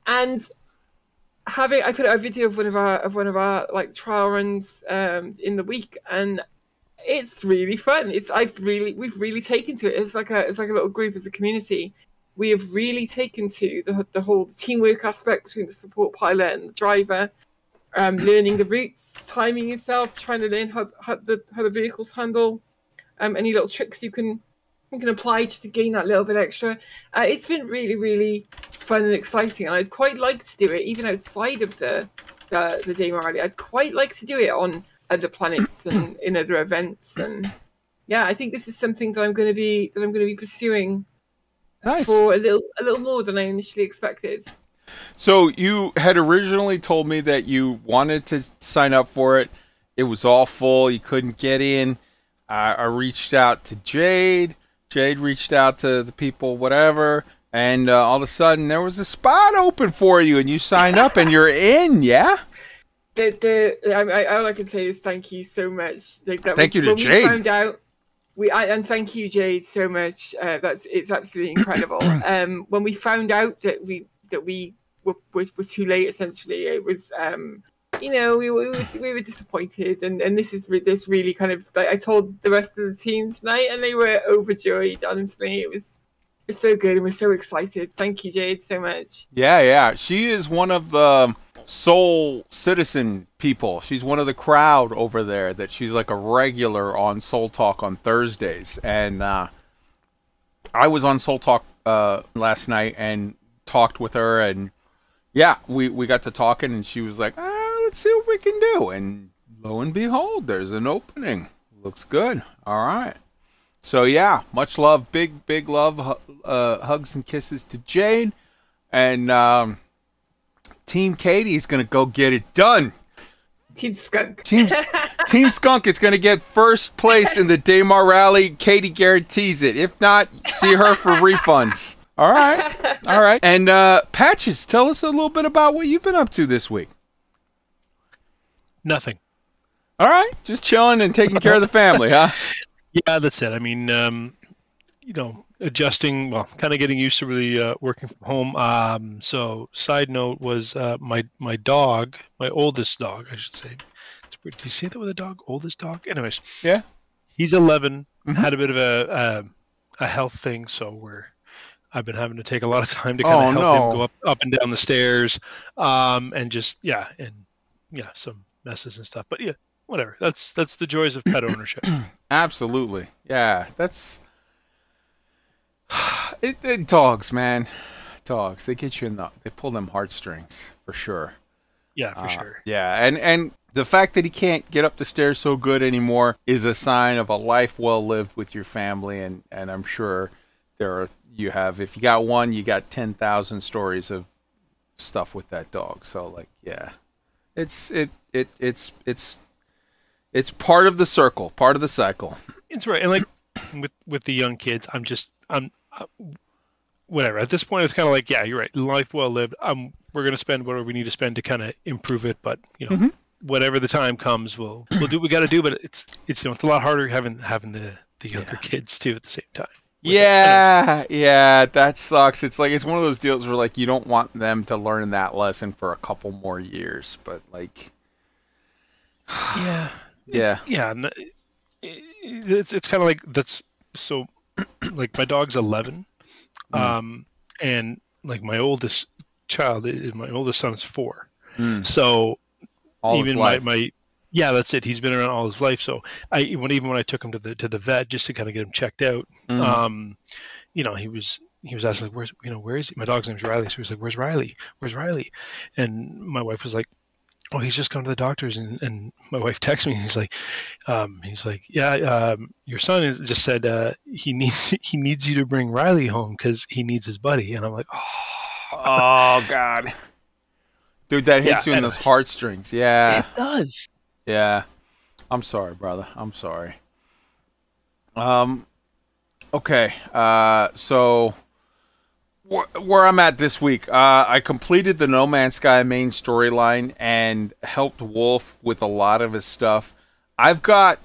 Speaker 6: And having I put out a video of one of our of one of our like trial runs um in the week and it's really fun. It's I've really we've really taken to it. It's like a it's like a little group as a community. We have really taken to the the whole teamwork aspect between the support pilot and the driver, um, learning the routes, timing yourself, trying to learn how, how the how the vehicles handle, um, any little tricks you can you can apply just to gain that little bit extra. Uh, it's been really really fun and exciting, and I'd quite like to do it even outside of the the, the Daymar Rally. I'd quite like to do it on other planets and *clears throat* in other events, and yeah, I think this is something that I'm going to be that I'm going to be pursuing
Speaker 2: nice.
Speaker 6: for a little a little more than I initially expected.
Speaker 2: So you had originally told me that you wanted to sign up for it. It was all full. You couldn't get in. I I reached out to Jade. Jade reached out to the people, whatever, and uh, all of a sudden there was a spot open for you, and you signed up, and you're in. Yeah.
Speaker 6: The the I, I, all I can say is thank you so much. Like that
Speaker 2: Thank
Speaker 6: was
Speaker 2: you to Jade.
Speaker 6: We found out we I, and thank you Jade so much. Uh, that's it's absolutely incredible. *clears throat* um, when we found out that we that we were, were, were too late, essentially, it was um, you know we, we, were, we were disappointed, and, and this is this really kind of like I told the rest of the team tonight, and they were overjoyed. Honestly, it was. It's so good, and we're so excited. Thank you, Jade, so much.
Speaker 2: Yeah, yeah. She is one of the Soul Citizen people. She's one of the crowd over there that she's like a regular on Soul Talk on Thursdays. And uh, I was on Soul Talk uh, last night and talked with her. And yeah, we, we got to talking, and she was like, ah, let's see what we can do. And lo and behold, there's an opening. Looks good. All right. So yeah, much love, big big love, uh, hugs and kisses to Jane, and um, Team Katie's gonna go get it done.
Speaker 6: Team Skunk.
Speaker 2: Team *laughs* Team Skunk is gonna get first place in the Daymar Rally. Katie guarantees it. If not, see her for refunds. All right, all right. And uh, Patches, tell us a little bit about what you've been up to this week.
Speaker 5: Nothing.
Speaker 2: All right, just chilling and taking care of the family, huh? *laughs*
Speaker 5: Yeah, that's it. I mean, um, you know, adjusting, well, kind of getting used to really uh, working from home. Um, so, side note was uh, my my dog, my oldest dog, I should say. Do you see that with a dog? Oldest dog. Anyways.
Speaker 2: Yeah.
Speaker 5: He's 11.
Speaker 2: Mhm.
Speaker 5: Had a bit of a, a a health thing, so we're. I've been having to take a lot of time to kind
Speaker 2: Oh,
Speaker 5: of help
Speaker 2: no.
Speaker 5: him go up up and down the stairs, um, and just yeah, and yeah, some messes and stuff. But yeah, whatever. That's that's the joys of pet ownership. *clears throat*
Speaker 2: Absolutely. Yeah, that's *sighs* it, it- dogs, man. dogs. They get you in the. They pull them heartstrings for sure.
Speaker 5: Yeah, for
Speaker 2: Uh,
Speaker 5: sure.
Speaker 2: Yeah, and and the fact that he can't get up the stairs so good anymore is a sign of a life well lived with your family, and and I'm sure there are you have if you got one, you got ten thousand stories of stuff with that dog. So like, yeah, it's it it it's it's it's part of the circle, part of the cycle.
Speaker 5: It's right, and like with with the young kids, I'm just I'm uh, whatever. At this point, it's kind of like, yeah, you're right. Life well lived. Um, we're gonna spend whatever we need to spend to kind of improve it, but you know,
Speaker 2: Mhm.
Speaker 5: whatever the time comes, we'll we'll do what we got to do. But it's it's you know, it's a lot harder having having the the younger kids too at the same time.
Speaker 2: Yeah, yeah, that sucks. It's like it's one of those deals where like you don't want them to learn that lesson for a couple more years, but like, *sighs*
Speaker 5: Yeah,
Speaker 2: yeah,
Speaker 5: yeah, and the- i- it's it's kind of like that's so. *clears throat* like my dog's 11,
Speaker 2: Mm.
Speaker 5: um, and like my oldest child, my oldest son is four.
Speaker 2: Mm.
Speaker 5: So
Speaker 2: all
Speaker 5: even my, my yeah, that's it. He's been around all his life. So I when even when I took him to the to the vet just to kind of get him checked out,
Speaker 2: Mhm.
Speaker 5: um, you know, he was he was asking like, where's you know where is he? My dog's name's Riley, so he was like, where's Riley? Where's Riley? And my wife was like. Oh, he's just gone to the doctor's, and, and my wife texts me. And he's like, um, he's like, yeah, um, your son is, just said uh, he needs *laughs* he needs you to bring Riley home because he needs his buddy. And I'm like, oh,
Speaker 2: oh god, dude, that hits
Speaker 5: Yeah,
Speaker 2: you in those heartstrings. Yeah,
Speaker 5: it does.
Speaker 2: yeah. I'm sorry, brother. I'm sorry. Um, okay. Uh, so where I'm at this week, uh, I completed the No Man's Sky main storyline and helped Wolf with a lot of his stuff. I've got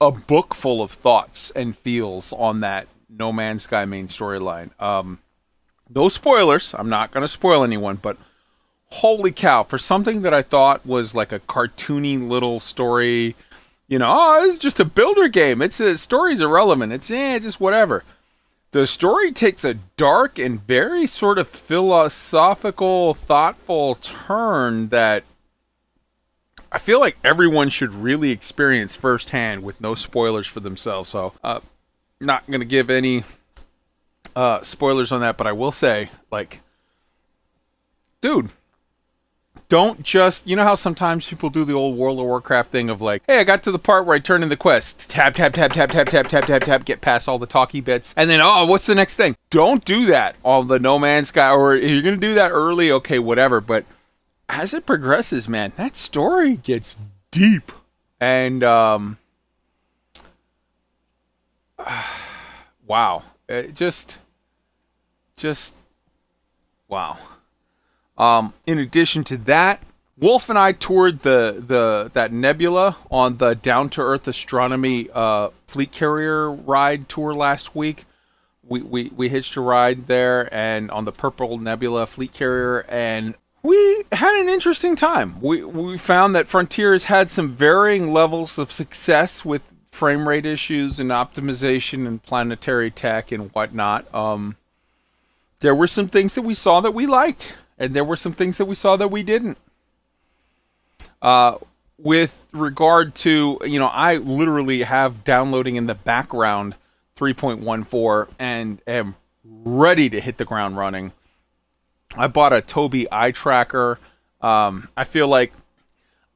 Speaker 2: a book full of thoughts and feels on that No Man's Sky main storyline. Um, no spoilers. I'm not going to spoil anyone, but holy cow, for something that I thought was like a cartoony little story, you know, oh, it's just a builder game. It's a story's irrelevant. It's eh, just whatever. The story takes a dark and very sort of philosophical, thoughtful turn that I feel like everyone should really experience firsthand with no spoilers for themselves. So, uh, not gonna give any uh, spoilers on that, but I will say, like, dude, don't just you know how sometimes people do the old World of Warcraft thing of like, hey, I got to the part where I turn in the quest, Tap, tap, tap, tap, tap, tap, tap, tap, tab, get past all the talky bits, and then oh, what's the next thing? Don't do that on the No Man's Sky, or if you're gonna do that early, okay, whatever. But as it progresses, man, that story gets deep, and um, *sighs* wow, it just, just, wow. Um, in addition to that, Wolf and I toured the the that nebula on the Down to Earth Astronomy uh, fleet carrier ride tour last week. We, we we hitched a ride there and on the Purple Nebula fleet carrier, and we had an interesting time. We we found that Frontier has had some varying levels of success with frame rate issues and optimization and planetary tech and whatnot. Um, there were some things that we saw that we liked, and there were some things that we saw that we didn't. Uh, with regard to, you know, I literally have downloading in the background 3.14 and am ready to hit the ground running. I bought a Tobii eye tracker. Um, I feel like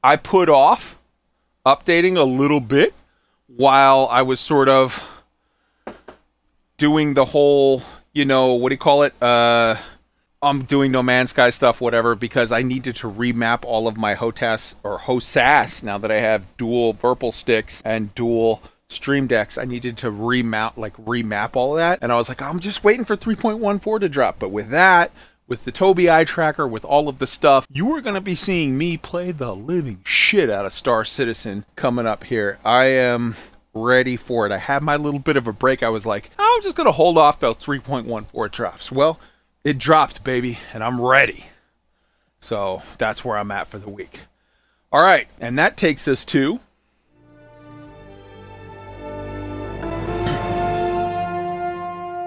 Speaker 2: I put off updating a little bit while I was sort of doing the whole, you know, what do you call it? Uh, I'm doing No Man's Sky stuff, whatever, because I needed to remap all of my HOTAS or HOSAS now that I have dual Virpil sticks and dual Stream Decks. I needed to remap, like remap all of that, and I was like, I'm just waiting for 3.14 to drop. But with that, with the Tobii Eye Tracker, with all of the stuff, you are going to be seeing me play the living shit out of Star Citizen coming up here. I am ready for it. I had my little bit of a break. I was like, I'm just going to hold off till 3.14 drops. Well, it dropped, baby, and I'm ready. So that's where I'm at for the week. All right, and that takes us to *clears throat*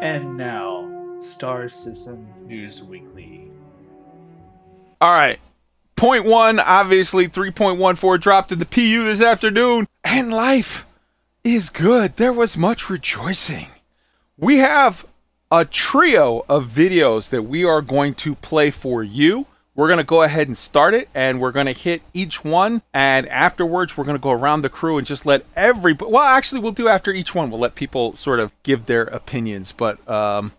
Speaker 8: And now, Star System News Weekly.
Speaker 2: All right. Point one, obviously 3.14 dropped in the PU this afternoon, and life is good. There was much rejoicing. We have a trio of videos that we are going to play for you. We're going to go ahead and start it, and we're going to hit each one. And afterwards, we're going to go around the crew and just let every. Well, actually, we'll do after each one. We'll let people sort of give their opinions. But um,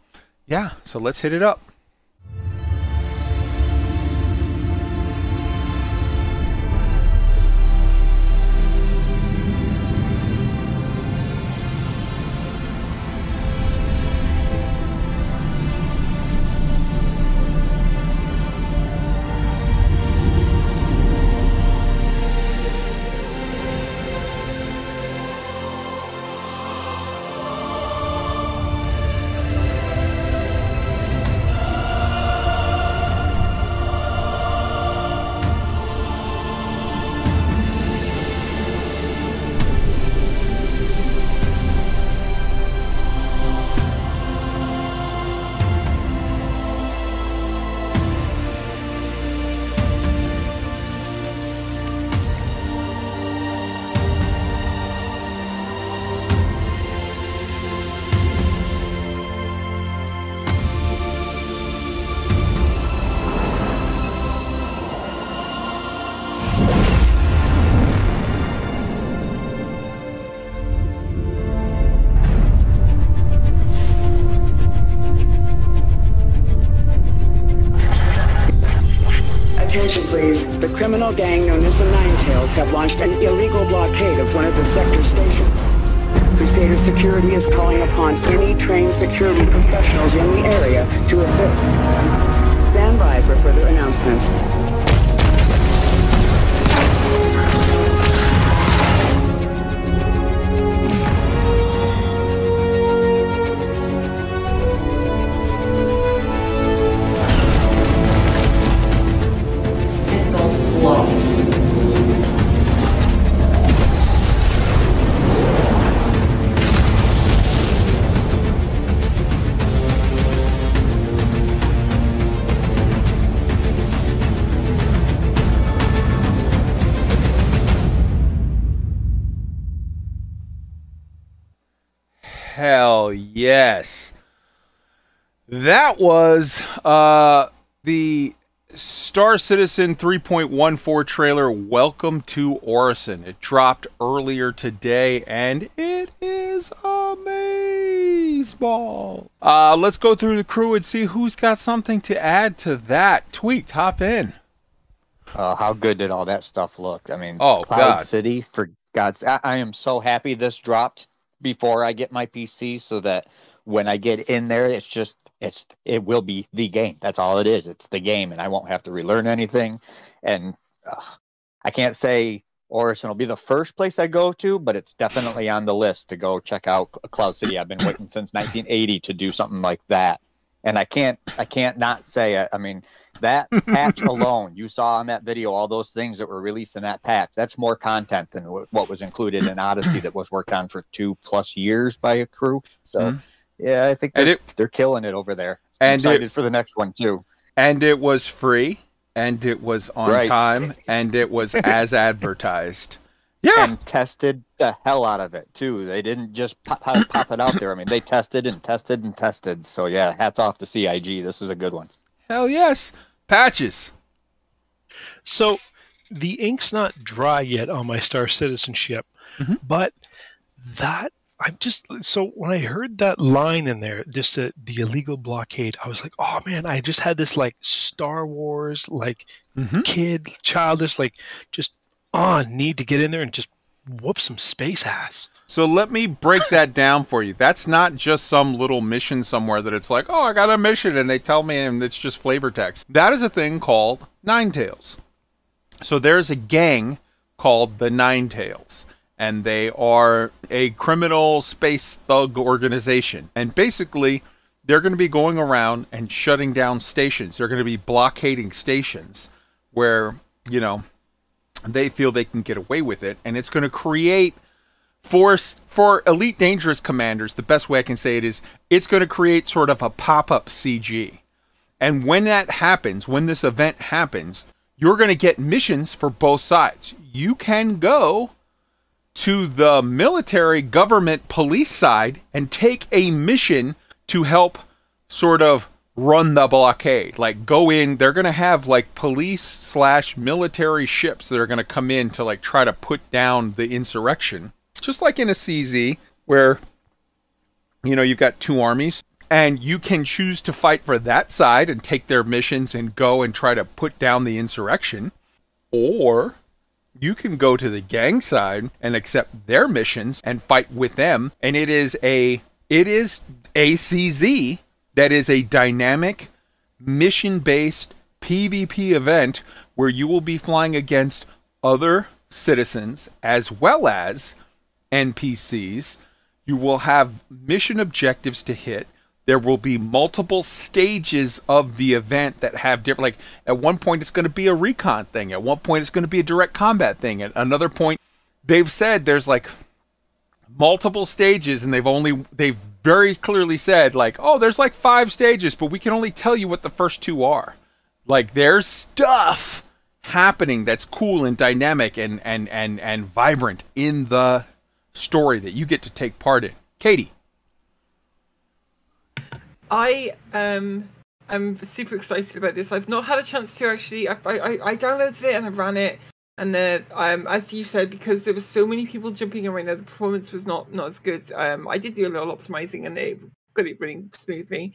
Speaker 2: yeah, so let's hit it up. That was uh, the Star Citizen 3.14 trailer, Welcome to Orison. It dropped earlier today and it is amazeball. Uh, let's go through the crew and see who's got something to add to that. Tweet, hop in.
Speaker 4: Uh, how good did all that stuff look? I mean,
Speaker 2: Oh,
Speaker 4: Cloud
Speaker 2: God.
Speaker 4: City, for God's I, I am so happy this dropped before I get my PC so that when I get in there, it's just, it's, it will be the game. That's all it is. It's the game, and I won't have to relearn anything. And ugh, I can't say Orison will be the first place I go to, but it's definitely on the list to go check out Cloud City. I've been waiting since 1980 to do something like that. And I can't, I can't not say it. I mean, that *laughs* patch alone, you saw on that video all those things that were released in that patch. That's more content than wh- what was included in Odyssey that was worked on for two plus years by a crew. So,
Speaker 2: Mhm.
Speaker 4: Yeah, I think they're,
Speaker 2: it-
Speaker 4: they're killing it over there. I'm
Speaker 2: And it-
Speaker 4: excited for the next one too.
Speaker 2: And it was free and it was on
Speaker 4: Right.
Speaker 2: time *laughs* and it was as *laughs* advertised. Yeah.
Speaker 4: And tested the hell out of it too. They didn't just pop, pop, pop it out there. I mean, they tested and tested and tested. So yeah, hats off to CIG. This is a good one.
Speaker 2: Hell yes. Patches.
Speaker 5: So the ink's not dry yet on my Star Citizenship,
Speaker 2: Mhm.
Speaker 5: but that I'm just so when I heard that line in there, just the, the illegal blockade, I was like, oh man, I just had this like Star Wars like
Speaker 2: Mhm.
Speaker 5: kid, childish, like just oh need to get in there and just whoop some space ass.
Speaker 2: So let me break that down for you. That's not just some little mission somewhere that it's like, oh, I got a mission, and they tell me, and it's just flavor text. That is a thing called Nine Tails. So there's a gang called the Nine Tails, and they are a criminal space thug organization. And basically, they're going to be going around and shutting down stations. They're going to be blockading stations where, you know, they feel they can get away with it, and it's going to create for for elite dangerous commanders the best way i can say it is it's going to create sort of a pop-up cg and when that happens when this event happens you're going to get missions for both sides you can go to the military government police side and take a mission to help sort of run the blockade. Like go in, they're gonna have like police slash military ships that are gonna come in to like try to put down the insurrection. Just like in a CZ where you know you've got two armies and you can choose to fight for that side and take their missions and go and try to put down the insurrection. Or you can go to the gang side and accept their missions and fight with them. And it is a it is ACZ that is a dynamic mission based PvP event where you will be flying against other citizens as well as NPCs. You will have mission objectives to hit. There will be multiple stages of the event that have different. Like at one point, it's going to be a recon thing. At one point, it's going to be a direct combat thing. At another point, they've said there's like multiple stages, and they've only they've very clearly said like, oh, there's like five stages, but we can only tell you what the first two are. Like there's stuff happening that's cool and dynamic and and and and vibrant in the story that you get to take part in. Katie.
Speaker 6: I um am super excited about this. I've not had a chance to actually. I I, I downloaded it and I ran it, and then um as you said, because there were so many people jumping around, the performance was not not as good. Um, I did do a little optimizing and it got it running smoothly.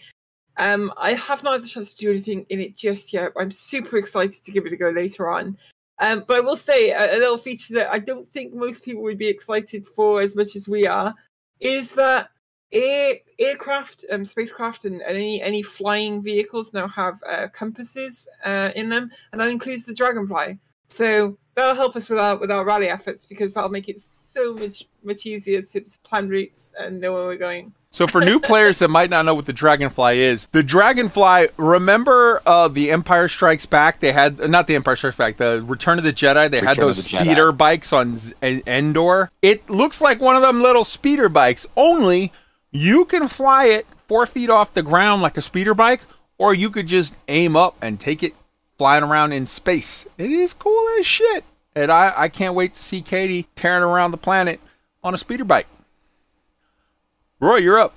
Speaker 6: Um, I have not had the chance to do anything in it just yet. I'm super excited to give it a go later on. Um, but I will say a, a little feature that I don't think most people would be excited for as much as we are is that air, aircraft, um, spacecraft, and, and any any flying vehicles now have uh, compasses uh, in them, and that includes the Dragonfly. So that'll help us with our with our rally efforts because that'll make it so much much easier to, to plan routes and know where we're going.
Speaker 2: So for new players that might not know what the Dragonfly is, the Dragonfly. Remember uh, the Empire Strikes Back? They had not the Empire Strikes Back, the Return of the Jedi. They had
Speaker 4: Return of
Speaker 2: those
Speaker 4: the Jedi.
Speaker 2: speeder bikes on Z- Endor. It looks like one of them little speeder bikes. Only you can fly it four feet off the ground like a speeder bike, or you could just aim up and take it flying around in space. It is cool as shit, and I I can't wait to see Katie tearing around the planet on a speeder bike. Roy, you're up.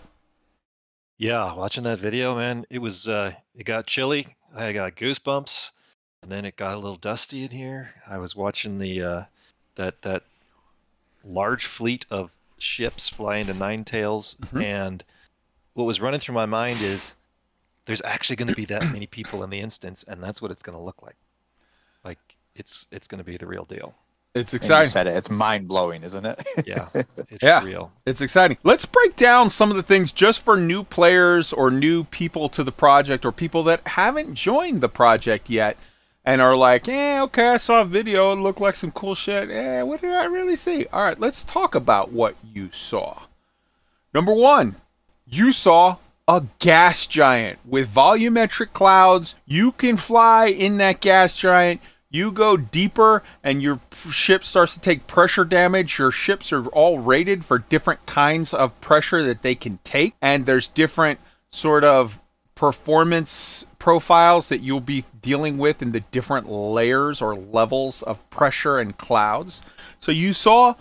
Speaker 3: Yeah, watching that video, man, it was uh it got chilly. I got goosebumps, and then it got a little dusty in here. I was watching the uh that that large fleet of ships flying to Nine Tails,
Speaker 2: Mhm.
Speaker 3: and what was running through my mind is there's actually going to be that many people in the instance, and that's what it's going to look like. Like it's it's going to be the real deal.
Speaker 2: It's exciting.
Speaker 4: said it. It's mind blowing, isn't it?
Speaker 3: Yeah, *laughs* it's
Speaker 2: Yeah.
Speaker 3: real.
Speaker 2: It's exciting. Let's break down some of the things just for new players or new people to the project or people that haven't joined the project yet and are like, eh, okay, I saw a video. It looked like some cool shit. Eh, what did I really see? All right, let's talk about what you saw. Number one, you saw a gas giant with volumetric clouds. You can fly in that gas giant. You go deeper and your ship starts to take pressure damage. Your ships are all rated for different kinds of pressure that they can take. And there's different sort of performance profiles that you'll be dealing with in the different layers or levels of pressure and clouds. So you saw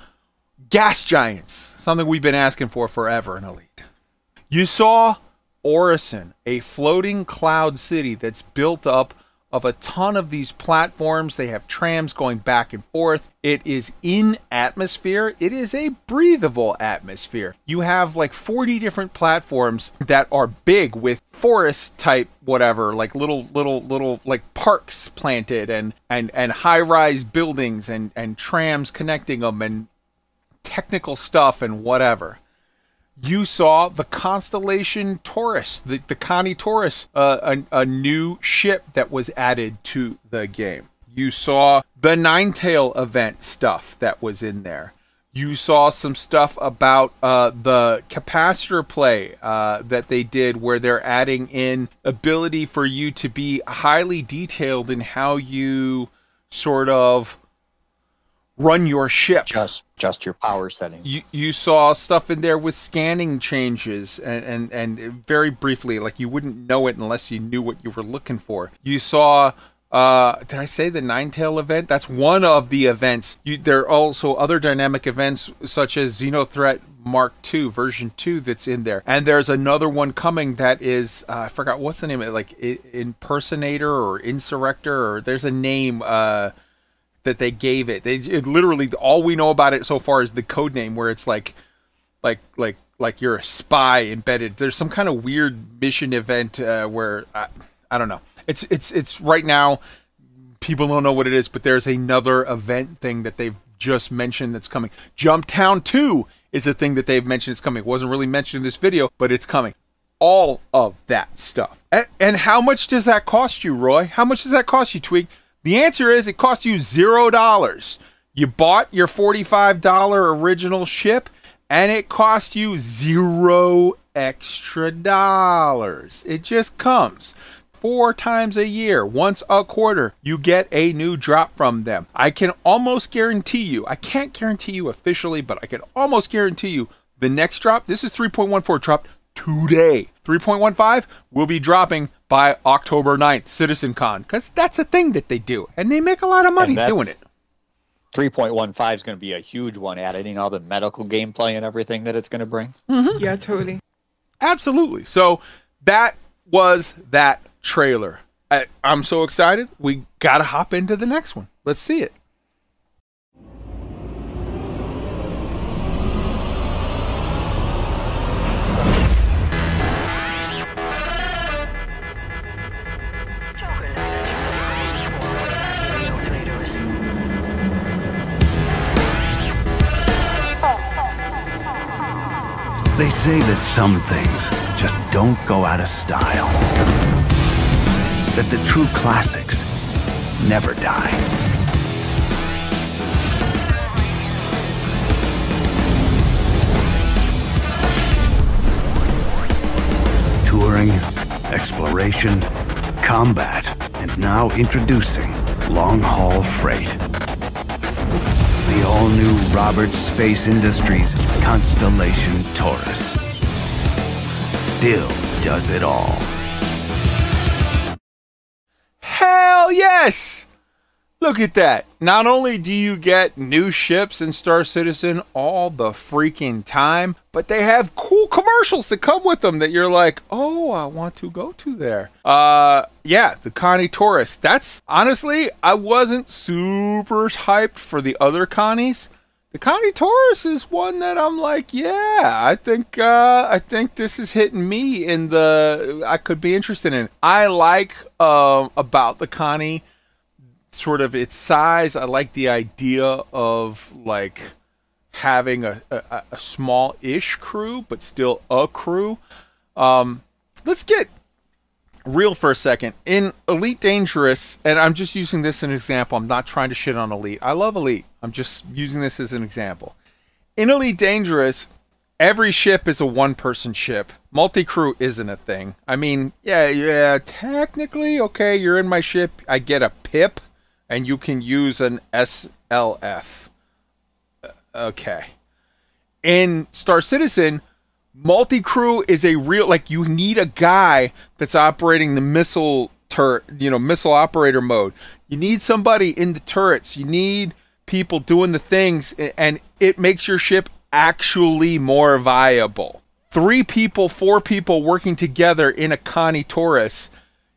Speaker 2: gas giants, something we've been asking for forever in Elite. You saw Orison, a floating cloud city that's built up of a ton of these platforms. They have trams going back and forth. It is in atmosphere. It is a breathable atmosphere. You have like 40 different platforms that are big with forest type whatever, like little little little like parks planted and and and high-rise buildings and and trams connecting them and technical stuff and whatever you saw the constellation Taurus, the, the Connie Taurus, uh, a, a new ship that was added to the game. You saw the Nine Tail event stuff that was in there. You saw some stuff about uh, the capacitor play uh, that they did, where they're adding in ability for you to be highly detailed in how you sort of run your ship
Speaker 4: just just your power settings.
Speaker 2: you, you saw stuff in there with scanning changes and, and, and very briefly like you wouldn't know it unless you knew what you were looking for you saw Uh, did I say the Nine Tail event? That's one of the events. You, there are also other dynamic events such as Xenothreat Mark II version two that's in there, and there's another one coming that is uh, I forgot what's the name of it, like I- impersonator or insurrector or there's a name uh, that they gave it. They it literally all we know about it so far is the code name where it's like like like like you're a spy embedded. There's some kind of weird mission event uh, where I, I don't know. It's it's it's right now. People don't know what it is, but there's another event thing that they've just mentioned that's coming. Jump Town Two is a thing that they've mentioned is coming. It wasn't really mentioned in this video, but it's coming. All of that stuff. And, and how much does that cost you, Roy? How much does that cost you, Twig? The answer is it costs you zero dollars. You bought your $45 original ship and it cost you zero extra dollars. It just comes four times a year, once a quarter, you get a new drop from them. I can almost guarantee you, I can't guarantee you officially, but I can almost guarantee you the next drop, this is 3.14 drop today. 3.15 will be dropping by October 9th, Citizen Con, because that's a thing that they do, and they make a lot of money doing it.
Speaker 4: 3.15 is going to be a huge one, adding all the medical gameplay and everything that it's going to bring. Mm-hmm.
Speaker 6: Yeah, totally.
Speaker 2: Absolutely. So that was that trailer. I, I'm so excited. We got to hop into the next one. Let's see it.
Speaker 9: They say that some things just don't go out of style. That the true classics never die. Touring, exploration, combat, and now introducing long haul freight. The all new Roberts Space Industries Constellation Taurus. Still does it all.
Speaker 2: Hell yes! Look at that. Not only do you get new ships in Star Citizen all the freaking time, but they have cool commercials that come with them that you're like, oh, I want to go to there. Uh, yeah, the Connie Taurus. That's honestly, I wasn't super hyped for the other Connies. The Connie Taurus is one that I'm like, yeah, I think uh, I think this is hitting me in the I could be interested in. I like um, about the Connie sort of its size. I like the idea of like having a, a, a small-ish crew, but still a crew. Um, let's get real for a second. In Elite Dangerous, and I'm just using this as an example. I'm not trying to shit on Elite. I love Elite. I'm just using this as an example. In Elite Dangerous, every ship is a one-person ship. Multi-crew isn't a thing. I mean, yeah, yeah, technically, okay, you're in my ship. I get a pip, and you can use an SLF. Uh, Okay. In Star Citizen, multi-crew is a real like you need a guy that's operating the missile turret, you know, missile operator mode. You need somebody in the turrets. You need people doing the things and it makes your ship actually more viable. Three people, four people working together in a Connie Taurus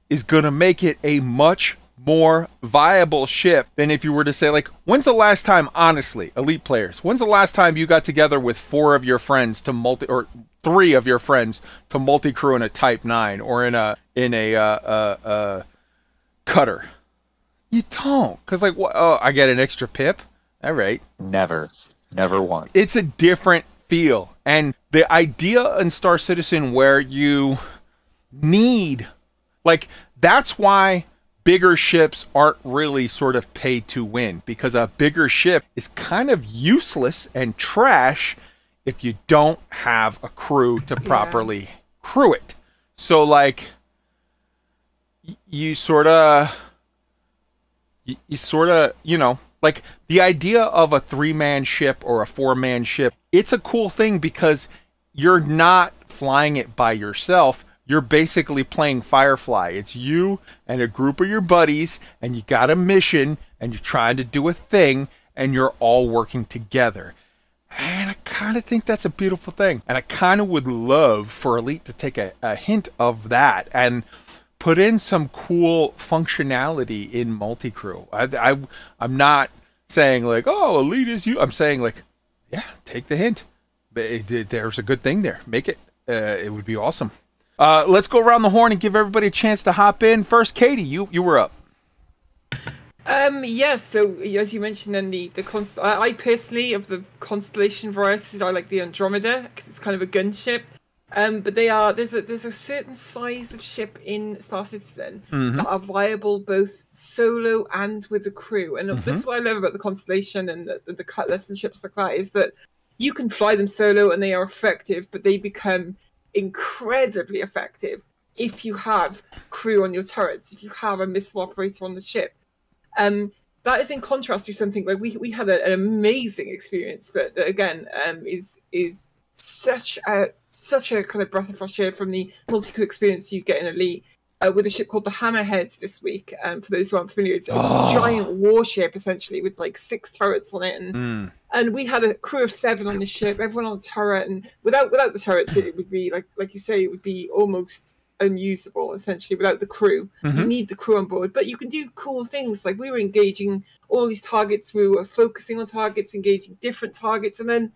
Speaker 2: is going to make it a much more viable ship than if you were to say like when's the last time honestly elite players when's the last time you got together with four of your friends to multi or three of your friends to multi crew in a type 9 or in a in a uh uh, uh cutter you don't cuz like what oh I get an extra pip all right
Speaker 4: Never. Never once.
Speaker 2: it's a different feel. And the idea in Star Citizen where you need, like, that's why bigger ships aren't really sort of paid to win because a bigger ship is kind of useless and trash if you don't have a crew to properly crew it. So, like, you sort of you, you sort of, you know, like the idea of a three man ship or a four man ship, it's a cool thing because you're not flying it by yourself. You're basically playing Firefly. It's you and a group of your buddies, and you got a mission, and you're trying to do a thing, and you're all working together. And I kind of think that's a beautiful thing. And I kind of would love for Elite to take a, a hint of that and put in some cool functionality in multi-crew. I, I, I'm not saying like, oh, Elite is you. I'm saying like, yeah, take the hint. There's a good thing there. Make it. Uh, it would be awesome. Uh, let's go around the horn and give everybody a chance to hop in. First, Katie, you you were up.
Speaker 6: Um, yes. So as you mentioned, in the the const- I, I personally of the constellation varieties, I like the Andromeda because it's kind of a gunship. Um, but they are there's a there's a certain size of ship in Star Citizen
Speaker 10: Mhm.
Speaker 6: that are viable both solo and with the crew. And this is what I love about the constellation and the, the, the Cutlass and ships like that is that you can fly them solo and they are effective, but they become incredibly effective if you have crew on your turrets, if you have a missile operator on the ship. Um, that is in contrast to something like we we had a, an amazing experience that, that again um, is is such a such a kind of breath of fresh air from the multi-crew experience you get in Elite uh, with a ship called the Hammerhead this week. Um, for those who aren't familiar, it's, it's
Speaker 2: Oh.
Speaker 6: a giant warship essentially with like six turrets on it and
Speaker 2: Mm.
Speaker 6: And we had a crew of seven on the ship, everyone on the turret, and without without the turrets, it would be like like you say, it would be almost unusable essentially without the crew. You
Speaker 10: Mhm.
Speaker 6: need the crew on board, but you can do cool things like we were engaging all these targets, we were focusing on targets, engaging different targets, and then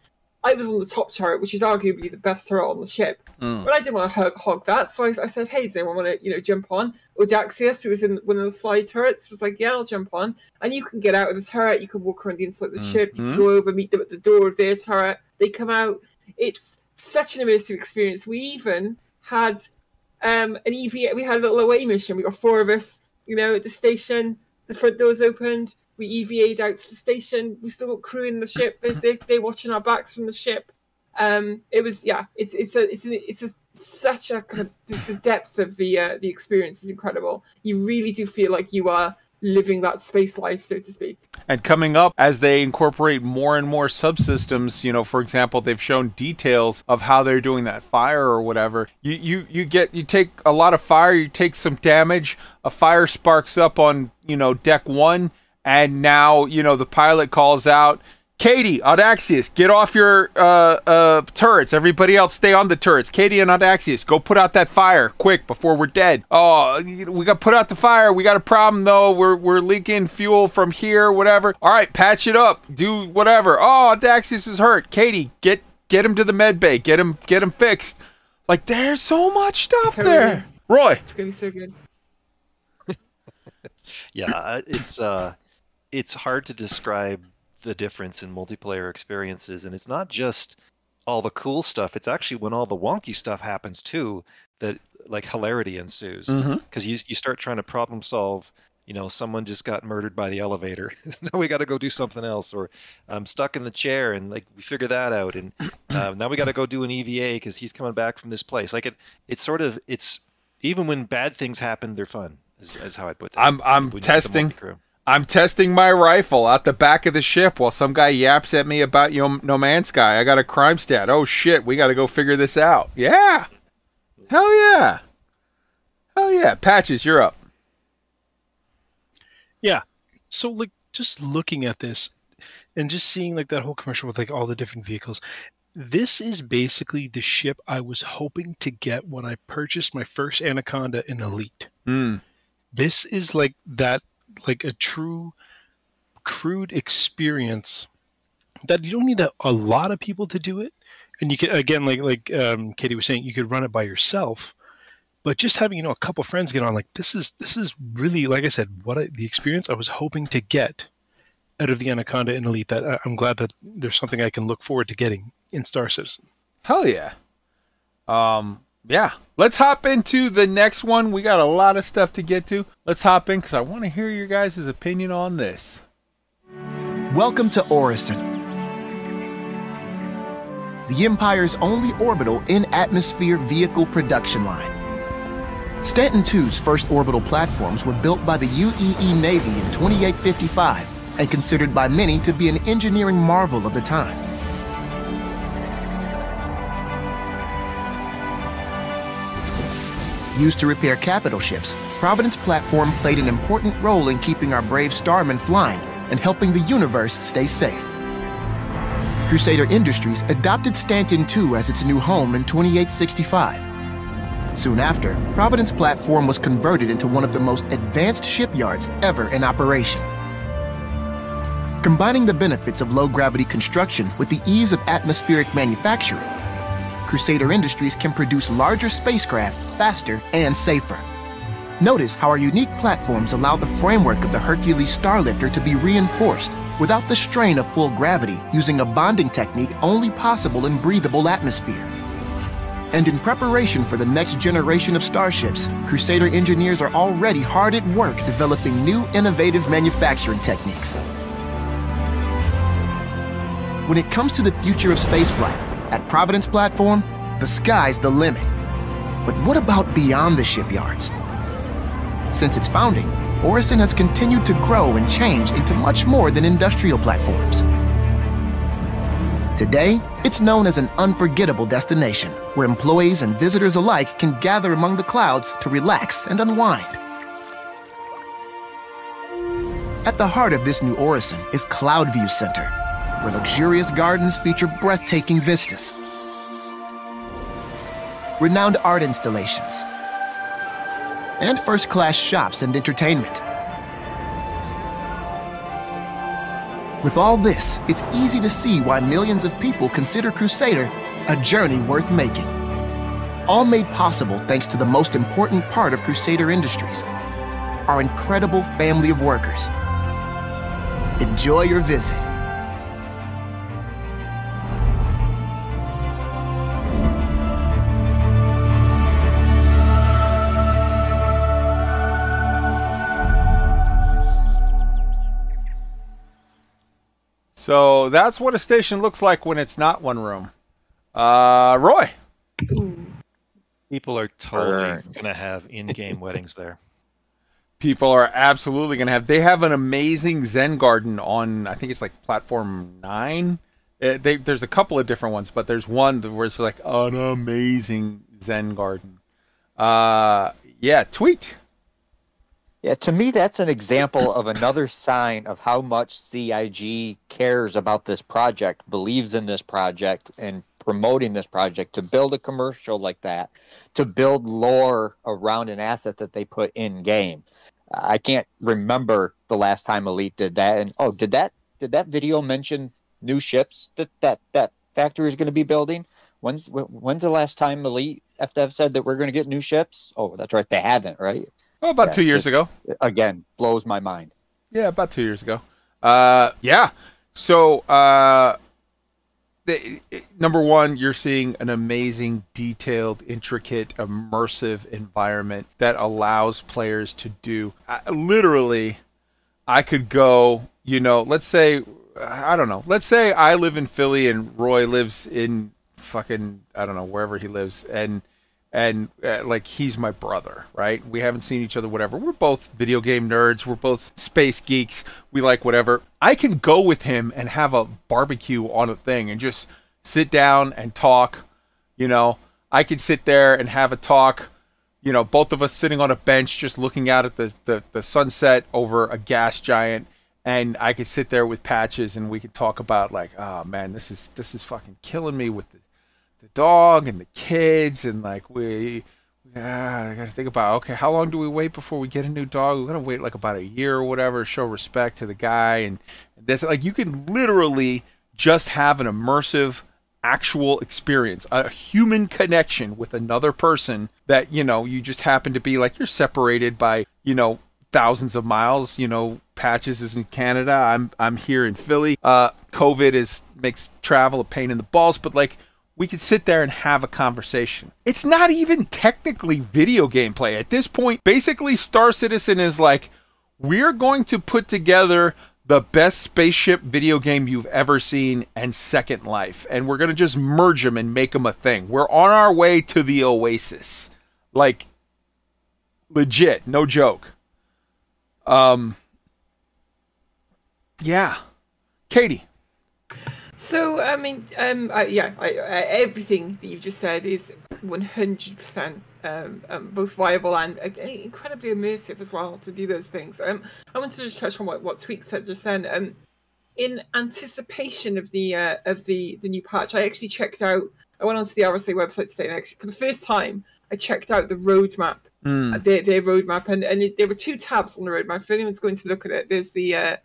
Speaker 6: I was on the top turret, which is arguably the best turret on the ship.
Speaker 10: Mm.
Speaker 6: But I didn't want to hog, hog that, so I, I said, "Hey, does anyone want to, you know, jump on?" Audaxius, who was in one of the side turrets, was like, "Yeah, I'll jump on." And you can get out of the turret, you can walk around the inside of the ship, you can go over, meet them at the door of their turret. They come out. It's such an immersive experience. We even had um, an EVA. We had a little away mission. We got four of us, you know, at the station. The front doors opened. We EVA'd out to the station. We still got crew in the ship. They, they, they're watching our backs from the ship um it was yeah it's it's a it's a, it's a such a kind of the depth of the uh, the experience is incredible you really do feel like you are living that space life so to speak
Speaker 2: And coming up, as they incorporate more and more subsystems, you know, for example, they've shown details of how they're doing that fire or whatever. You you you get you take a lot of fire, you take some damage, a fire sparks up on you know deck one, and now you know the pilot calls out. Katie, Audaxius, get off your uh, uh, turrets. Everybody else, stay on the turrets. Katie and Audaxius, go put out that fire quick before we're dead. Oh, we got to put out the fire. We got a problem though. We're we're leaking fuel from here. Whatever. All right, patch it up. Do whatever. Oh, Audaxius is hurt. Katie, get get him to the med bay. Get him get him fixed. Like there's so much stuff there. Roy,
Speaker 6: it's gonna be so good *laughs*
Speaker 3: yeah, uh, it's uh, it's hard to describe the difference in multiplayer experiences, and it's not just all the cool stuff. It's actually when all the wonky stuff happens too that like hilarity ensues because you you start trying to problem solve. You know, someone just got murdered by the elevator. *laughs* now we got to go do something else, or I'm stuck in the chair, and like we figure that out, and *clears throat* uh, now we got to go do an EVA because he's coming back from this place. Like it, it's sort of it's even when bad things happen, they're fun. Is, is how I put that.
Speaker 2: I'm I'm
Speaker 3: When you get the
Speaker 2: testing. I'm testing my rifle out the back of the ship while some guy yaps at me about you know, No Man's Sky. I got a crime stat. Oh shit, we got to go figure this out. Yeah, hell yeah, hell yeah. Patches, you're up.
Speaker 5: Yeah. So like just looking at this and just seeing like that whole commercial with like all the different vehicles. This is basically the ship I was hoping to get when I purchased my first Anaconda in Elite.
Speaker 2: Mm.
Speaker 5: This is like that like a true crude experience that you don't need a, a lot of people to do it. And you can again like like um, Katie was saying, you could run it by yourself but just having you know a couple friends get on like this is this is really like i said what I, the experience i was hoping to get out of the anaconda in elite that I- i'm glad that there's something i can look forward to getting in star citizen
Speaker 2: Hell yeah. Um, yeah. Let's hop into the next one. We got a lot of stuff to get to. Let's hop in because I want to hear your guys' opinion on this.
Speaker 11: Welcome to Orison, the Empire's only orbital in atmosphere vehicle production line. Stanton II's first orbital platforms were built by the UEE Navy in 2855 and considered by many to be an engineering marvel of the time. Used to repair capital ships, Providence Platform played an important role in keeping our brave starmen flying and helping the universe stay safe. Crusader Industries adopted Stanton II as its new home in 2865. Soon after, Providence Platform was converted into one of the most advanced shipyards ever in operation. Combining the benefits of low-gravity construction with the ease of atmospheric manufacturing, Crusader Industries can produce larger spacecraft faster and safer. Notice how our unique platforms allow the framework of the Hercules Starlifter to be reinforced without the strain of full gravity using a bonding technique only possible in breathable atmosphere. And in preparation for the next generation of starships, Crusader engineers are already hard at work developing new innovative manufacturing techniques. When it comes to the future of spaceflight, at Providence Platform, the sky's the limit. But what about beyond the shipyards? Since its founding, Orison has continued to grow and change into much more than industrial platforms. Today, it's known as an unforgettable destination where employees and visitors alike can gather among the clouds to relax and unwind. At the heart of this new Orison is Cloudview Center, where luxurious gardens feature breathtaking vistas, renowned art installations, and first-class shops and entertainment. With all this, it's easy to see why millions of people consider Crusader a journey worth making. All made possible thanks to the most important part of Crusader Industries, our incredible family of workers. Enjoy your visit.
Speaker 2: So that's what a station looks like when it's not one room. Uh, Roy.
Speaker 3: People are totally gonna have in-game weddings there. *laughs*
Speaker 2: People are absolutely going to have. They have an amazing Zen garden on. I think it's like platform nine. Uh, they, there's a couple of different ones, but there's one where it's like an amazing Zen garden. Uh, yeah, Tweak.
Speaker 4: Yeah, to me, that's an example of another sign of how much CIG cares about this project, believes in this project, and promoting this project to build a commercial like that, to build lore around an asset that they put in game. I can't remember the last time Elite did that. And oh, did that did that video mention new ships that that that factory is going to be building? When's wh- when's the last time Elite FDev said that we're going to get new ships? Oh, that's right, they haven't, right?
Speaker 2: Oh, about
Speaker 4: Yeah,
Speaker 2: two years
Speaker 4: just-
Speaker 2: ago.
Speaker 4: Again, blows my mind.
Speaker 2: Yeah, about two years ago. Uh, yeah. So, uh, the, number one, you're seeing an amazing, detailed, intricate, immersive environment that allows players to do. I, literally, I could go. You know, let's say, I don't know. Let's say I live in Philly and Roy lives in fucking I don't know wherever he lives, and and uh, like he's my brother, right? We haven't seen each other, whatever. We're both video game nerds. We're both space geeks. We like whatever. I can go with him and have a barbecue on a thing and just sit down and talk. You know, I could sit there and have a talk. You know, both of us sitting on a bench, just looking out at the the, the sunset over a gas giant. And I could sit there with patches, and we could talk about like, oh man, this is this is fucking killing me with the dog and the kids and like we yeah, I gotta think about okay, how long do we wait before we get a new dog? We're gonna wait like about a year or whatever, show respect to the guy and this like you can literally just have an immersive actual experience, a human connection with another person that, you know, you just happen to be like you're separated by, you know, thousands of miles, you know, Patches is in Canada, I'm I'm here in Philly. Uh COVID is makes travel a pain in the balls, but like we could sit there and have a conversation. It's not even technically video gameplay. At this point, basically, Star Citizen is like, we're going to put together the best spaceship video game you've ever seen and Second Life. And we're going to just merge them and make them a thing. We're on our way to the Oasis. Like, legit, no joke. Um, yeah. Katie.
Speaker 6: So I mean, um, I, yeah, I, I, everything that you've just said is 100% um, um, both viable and uh, incredibly immersive as well to do those things. Um, I wanted to just touch on what what Tweak said just then. Um, in anticipation of the uh, of the the new patch, I actually checked out. I went onto the RSI website today, and actually for the first time, I checked out the roadmap,
Speaker 2: Mm.
Speaker 6: their, their roadmap, and and it, there were two tabs on the roadmap. If anyone's going to look at it, there's the uh,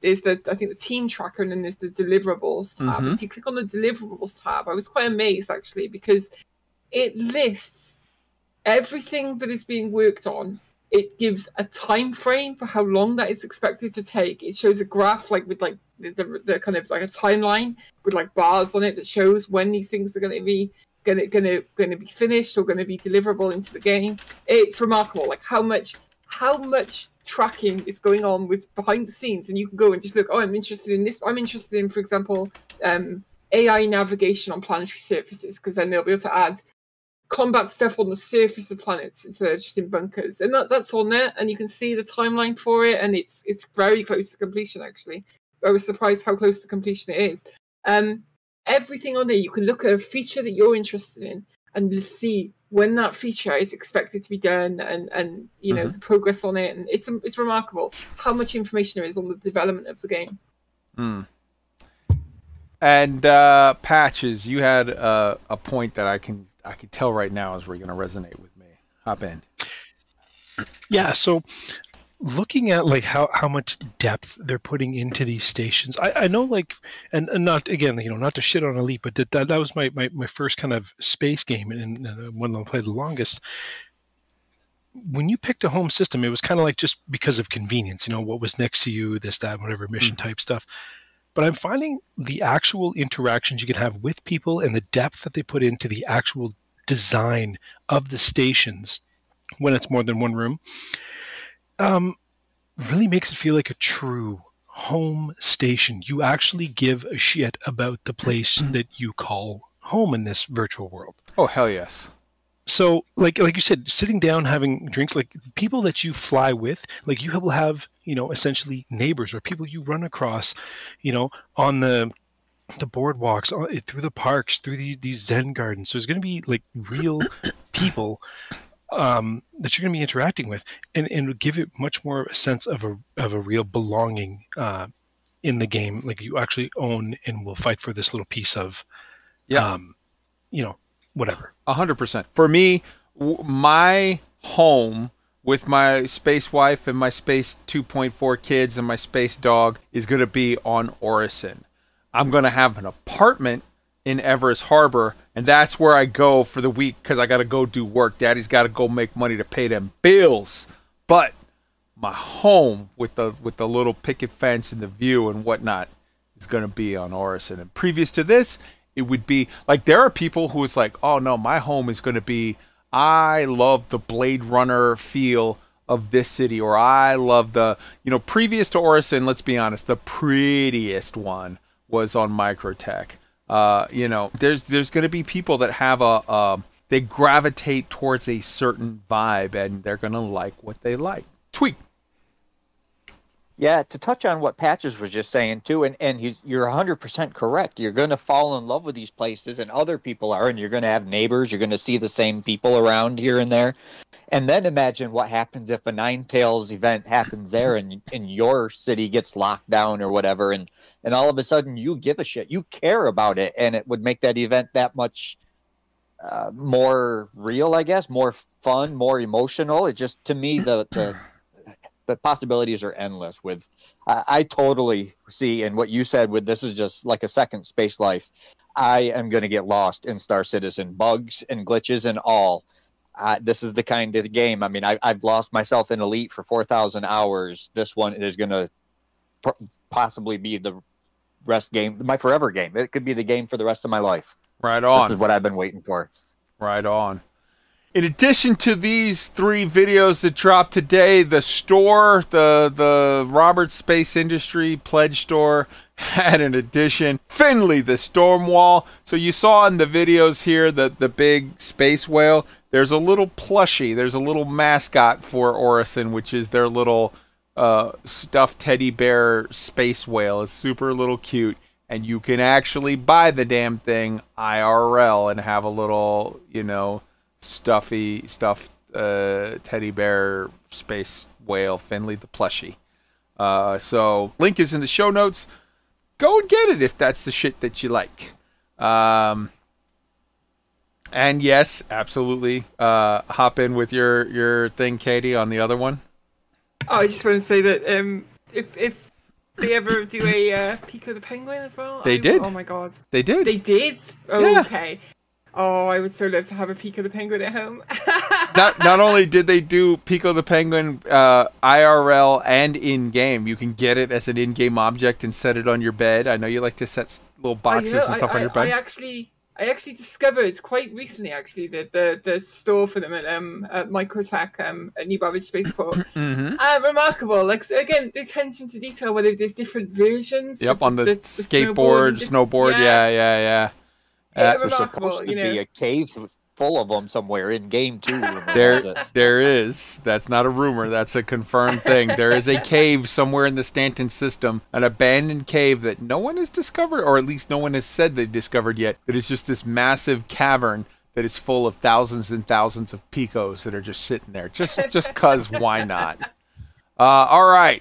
Speaker 6: there's the I think the team tracker, and then there's the deliverables tab.
Speaker 2: Mhm.
Speaker 6: If you click on the deliverables tab, I was quite amazed actually because it lists everything that is being worked on. It gives a time frame for how long that is expected to take. It shows a graph like with like the, the, the kind of like a timeline with like bars on it that shows when these things are going to be going to going to going to be finished or going to be deliverable into the game. It's remarkable, like how much how much tracking is going on with behind the scenes, and you can go and just look. Oh, I'm interested in this. I'm interested in, for example, um, AI navigation on planetary surfaces, because then they'll be able to add combat stuff on the surface of planets instead of just in bunkers, and that, that's on there, and you can see the timeline for it, and it's it's very close to completion. Actually, I was surprised how close to completion it is. Um, everything on there, you can look at a feature that you're interested in and we'll see when that feature is expected to be done, and and you know
Speaker 2: Mhm.
Speaker 6: the progress on it, and it's it's remarkable how much information there is on the development of the game.
Speaker 2: Mm. And uh, patches, you had uh, a point that I can I can tell right now is really going to resonate with me. Hop in.
Speaker 5: Yeah, so looking at like how, how much depth they're putting into these stations, I, I know like and, and not again you know not to shit on Elite, but that that, that was my, my, my first kind of space game and, and uh, one that I played the longest. When you picked a home system, it was kind of like just because of convenience, you know, what was next to you, this, that, whatever mission type stuff. But I'm finding the actual interactions you can have with people and the depth that they put into the actual design of the stations when it's more than one room um, really makes it feel like a true home station. You actually give a shit about the place *clears throat* that you call home in this virtual world.
Speaker 2: Oh hell yes.
Speaker 5: So, like like you said, sitting down having drinks, like people that you fly with, like you will have, you know, essentially neighbors or people you run across, you know, on the the boardwalks, on- through the parks, through these these Zen gardens. So there's going to be like real *coughs* people um, that you're going to be interacting with, and and give it much more a sense of a of a real belonging uh, in the game. Like you actually own and will fight for this little piece of,
Speaker 2: Yeah.
Speaker 5: um, you know, whatever.
Speaker 2: A hundred percent. For me, w- my home with my space wife and my space 2.4 kids and my space dog is going to be on Orison. I'm going to have an apartment in Everus Harbor, and that's where I go for the week because I got to go do work. Daddy's got to go make money to pay them bills. But my home with the with the little picket fence and the view and whatnot is going to be on Orison. And previous to this, it would be like there are people who is like, oh no, my home is going to be. I love the Blade Runner feel of this city, or I love the you know previous to Orison. Let's be honest, the prettiest one was on Microtech. Uh, you know, there's there's going to be people that have a. a they gravitate towards a certain vibe and they're going to like what they like. Tweak.
Speaker 4: Yeah, to touch on what Patches was just saying too, and, and he's, you're 100% correct. You're going to fall in love with these places, and other people are, and you're going to have neighbors. You're going to see the same people around here and there. And then imagine what happens if a Nine Tails event happens there and, and your city gets locked down or whatever, and, and all of a sudden you give a shit. You care about it, and it would make that event that much uh, more real, I guess, more fun, more emotional. It just, to me, the, the, *clears throat* the possibilities are endless with I, I totally see and what you said with this is just like a second space life i am going to get lost in star citizen bugs and glitches and all uh, this is the kind of game i mean I, i've lost myself in elite for 4000 hours this one is going to possibly be the rest game my forever game it could be the game for the rest of my life
Speaker 2: Right on.
Speaker 4: this is what i've been waiting for
Speaker 2: Right on. In addition to these three videos that dropped today, the store, the the Robert Space Industry Pledge Store *laughs* had an addition. Finley, the Stormwhale. So you saw in the videos here the the big space whale. There's a little plushie. There's a little mascot for Orison, which is their little uh, stuffed teddy bear space whale. It's super little cute. and you can actually buy the damn thing IRL and have a little, you know, stuffy stuffed uh, teddy bear space whale Finley the plushie. Uh, so link is in the show notes. Go and get it if that's the shit that you like. Um, and yes, absolutely. Uh, hop in with your your thing, Katie, on the other one. *laughs*
Speaker 6: Oh, I just want to say that um, if if they ever do a uh, Pico the Penguin as well,
Speaker 2: They
Speaker 6: I-
Speaker 2: did.
Speaker 6: Oh my god,
Speaker 2: They did.
Speaker 6: they did. Oh,
Speaker 2: Yeah.
Speaker 6: Okay. Oh, I would so love to have a Pico the Penguin at home. *laughs*
Speaker 2: not not only did they do Pico the Penguin uh, IRL and in game, you can get it as an in game object and set it on your bed. I know you like to set s- little boxes
Speaker 6: know,
Speaker 2: and stuff
Speaker 6: I,
Speaker 2: on your
Speaker 6: I,
Speaker 2: bed.
Speaker 6: I actually, I actually discovered quite recently, actually, that the the store for them at um at Microtech um at New Babbage Spaceport. *clears throat*
Speaker 2: Mhm.
Speaker 6: Uh, remarkable. Like again, the attention to detail. Whether there's different versions.
Speaker 2: Yep, on the,
Speaker 6: the
Speaker 2: skateboard,
Speaker 6: and diff-
Speaker 2: snowboard. Yeah, yeah, yeah.
Speaker 6: Yeah,
Speaker 2: Uh,
Speaker 4: There's supposed to
Speaker 6: you know.
Speaker 4: be a cave full of them somewhere in game two. *laughs*
Speaker 2: There, there is. That's not a rumor. That's a confirmed thing. There is a *laughs* cave somewhere in the Stanton system, an abandoned cave that no one has discovered, or at least no one has said they've discovered yet. That is just this massive cavern that is full of thousands and thousands of picos that are just sitting there. Just, just cause why not? *laughs* Uh, all right.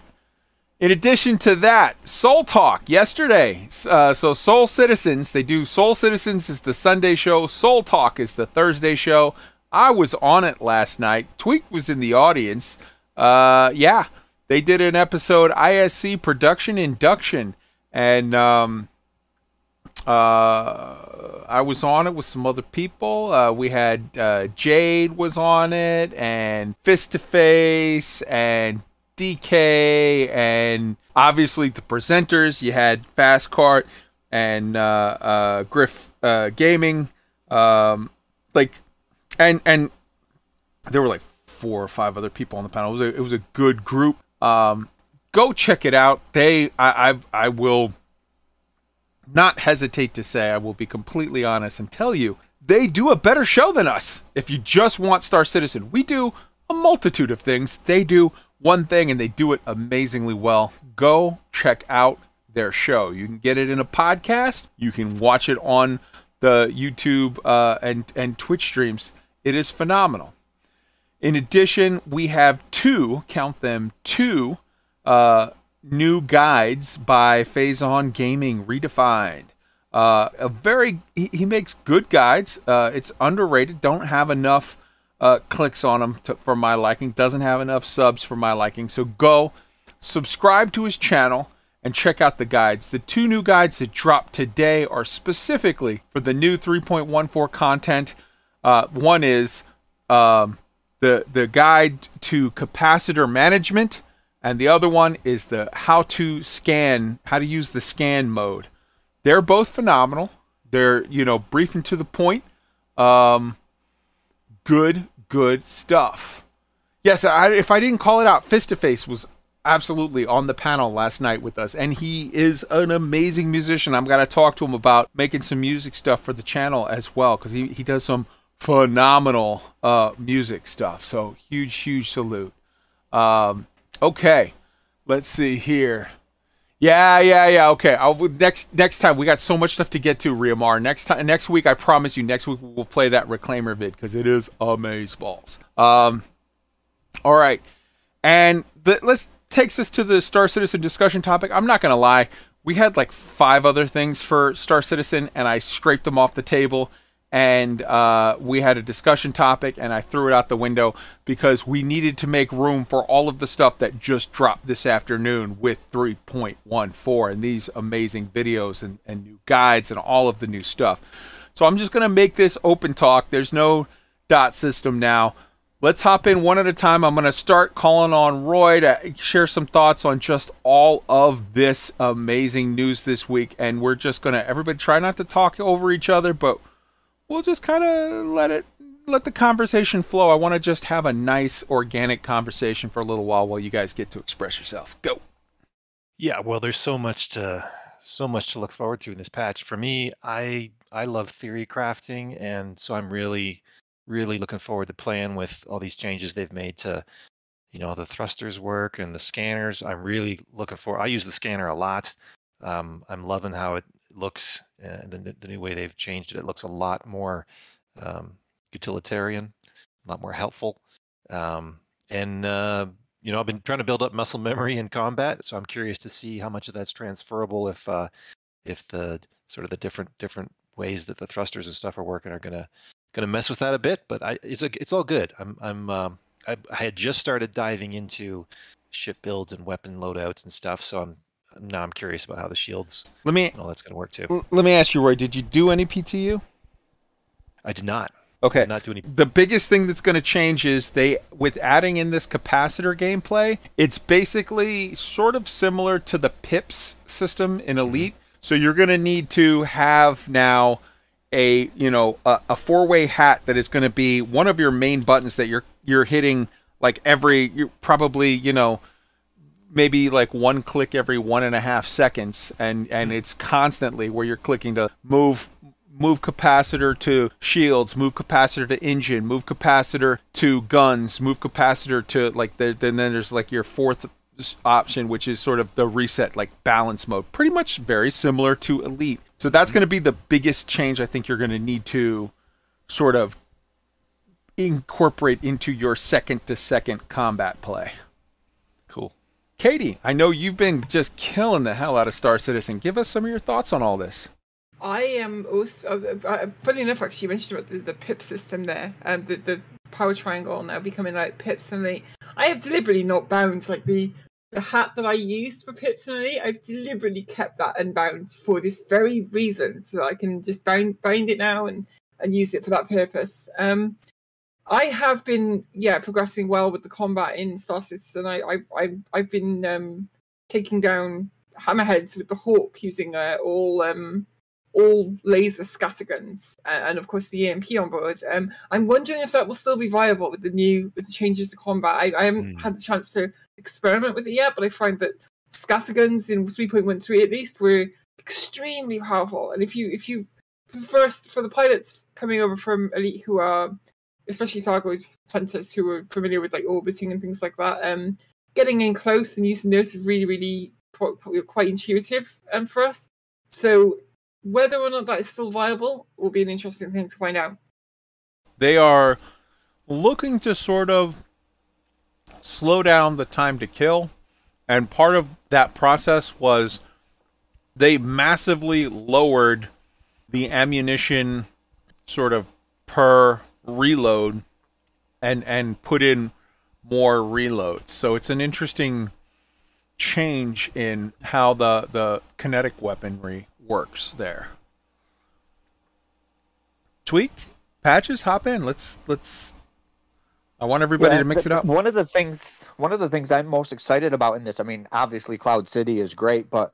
Speaker 2: In addition to that, Soul Talk yesterday. Uh, so Soul Citizens, they do Soul Citizens is the Sunday show. Soul Talk is the Thursday show. I was on it last night. Tweak was in the audience. Uh, yeah, they did an episode ISC production induction, and um, uh, I was on it with some other people. Uh, we had uh, Jade was on it, and Fist to Face, and DK, and obviously the presenters. You had Fast Cart and uh, uh, Griff uh, Gaming, um, like, and and there were like four or five other people on the panel. It was a, it was a good group. Um, go check it out. They, I, I, I will not hesitate to say, I will be completely honest and tell you, they do a better show than us. If you just want Star Citizen, we do a multitude of things. They do one thing and they do it amazingly well. Go check out their show. You can get it in a podcast. You can watch it on the YouTube uh, and and Twitch streams. It is phenomenal. In addition, we have two, count them, two uh, new guides by Phazon Gaming Redefined. Uh, a very, he, he makes good guides. Uh, it's underrated. Don't have enough uh, clicks on them to, for my liking. Doesn't have enough subs for my liking. So go subscribe to his channel and check out the guides. The two new guides that dropped today are specifically for the new 3.14 content. Uh, one is um, the the guide to capacitor management, and the other one is the how to scan, how to use the scan mode. They're both phenomenal. They're you know brief and to the point. Um, good, good stuff. Yes, I, if I didn't call it out, Fist to Face was absolutely on the panel last night with us, and he is an amazing musician. I'm gonna talk to him about making some music stuff for the channel as well, because he, he does some phenomenal uh, music stuff. So huge, huge salute. Um, okay, let's see here. Yeah, yeah, yeah. Okay. I'll, next next time we got so much stuff to get to, Riamar. Next time, next week, I promise you, next week we'll play that reclaimer vid because it is amazing amazeballs. Um, all right, and the, let's takes us to the Star Citizen discussion topic. I'm not gonna lie, we had like five other things for Star Citizen, and I scraped them off the table. And uh, we had a discussion topic, and I threw it out the window because we needed to make room for all of the stuff that just dropped this afternoon with 3.14 and these amazing videos and, and new guides and all of the new stuff. So I'm just going to make this open talk. There's no dot system now. Let's hop in one at a time. I'm going to start calling on Roy to share some thoughts on just all of this amazing news this week. And we're just going to, everybody try not to talk over each other, but we'll just kind of let it, let the conversation flow. I want to just have a nice organic conversation for a little while while you guys get to express yourself. Go.
Speaker 3: Yeah, well, there's so much to so much to look forward to in this patch. For me, I I love theory crafting, and so I'm really really looking forward to playing with all these changes they've made to you know the thrusters work and the scanners. I'm really looking for. I use the scanner a lot. Um, I'm loving how it looks, uh, the, the new way they've changed it. It looks a lot more um, utilitarian, a lot more helpful. Um, and uh, you know, I've been trying to build up muscle memory in combat, so I'm curious to see how much of that's transferable. If uh, if the sort of the different different ways that the thrusters and stuff are working are gonna gonna mess with that a bit. But I, it's a, it's all good. I'm I'm um, I, I had just started diving into ship builds and weapon loadouts and stuff, so I'm now I'm curious about how the shields
Speaker 2: Let me
Speaker 3: all that's gonna work too.
Speaker 2: let me ask you, Roy. Did you do any PTU?
Speaker 3: I did not.
Speaker 2: Okay.
Speaker 3: Did not do any.
Speaker 2: The biggest thing that's going to change is they, with adding in this capacitor gameplay, it's basically sort of similar to the pips system in mm-hmm. Elite. So you're going to need to have now a you know a, a four way hat that is going to be one of your main buttons that you're you're hitting like every you're probably you know maybe like one click every one and a half seconds and and it's constantly where you're clicking to move move capacitor to shields move capacitor to engine move capacitor to guns move capacitor to like the, then then there's like your fourth option which is sort of the reset like balance mode pretty much very similar to elite so that's going to be the biggest change i think you're going to need to sort of incorporate into your second to second combat play. Katie, I know you've been just killing the hell out of Star Citizen. Give us some of your thoughts on all this.
Speaker 6: I am also, uh, uh, funny enough, actually, you mentioned about the, the pip system there, um, the, the power triangle now becoming like pips and they. I have deliberately not bound like the the hat that I used for pips and elite. I've deliberately kept that unbound for this very reason, so I can just bind bind it now and and use it for that purpose. Um, I have been yeah progressing well with the combat in Star Citizen. I I, I I've been um, taking down hammerheads with the hawk using uh, all um all laser scatterguns and, and of course the EMP on board. Um, I'm wondering if that will still be viable with the new with the changes to combat. I, I haven't had the chance to experiment with it yet, but I find that scatterguns in 3.13 at least were extremely powerful. And if you if you first for the pilots coming over from Elite who are especially Thargoid hunters who are familiar with like orbiting and things like that, um, getting in close and using those is really really quite, quite intuitive um, for us. So whether or not that is still viable will be an interesting thing to find out.
Speaker 2: They are looking to sort of slow down the time to kill, and part of that process was they massively lowered the ammunition sort of per reload and and put in more reloads. So it's an interesting change in how the the kinetic weaponry works there. Tweaked patches, hop in. Let's let's. I want everybody
Speaker 4: Yeah,
Speaker 2: to mix it up.
Speaker 4: One of the things, one of the things I'm most excited about in this, I mean, obviously Cloud City is great, but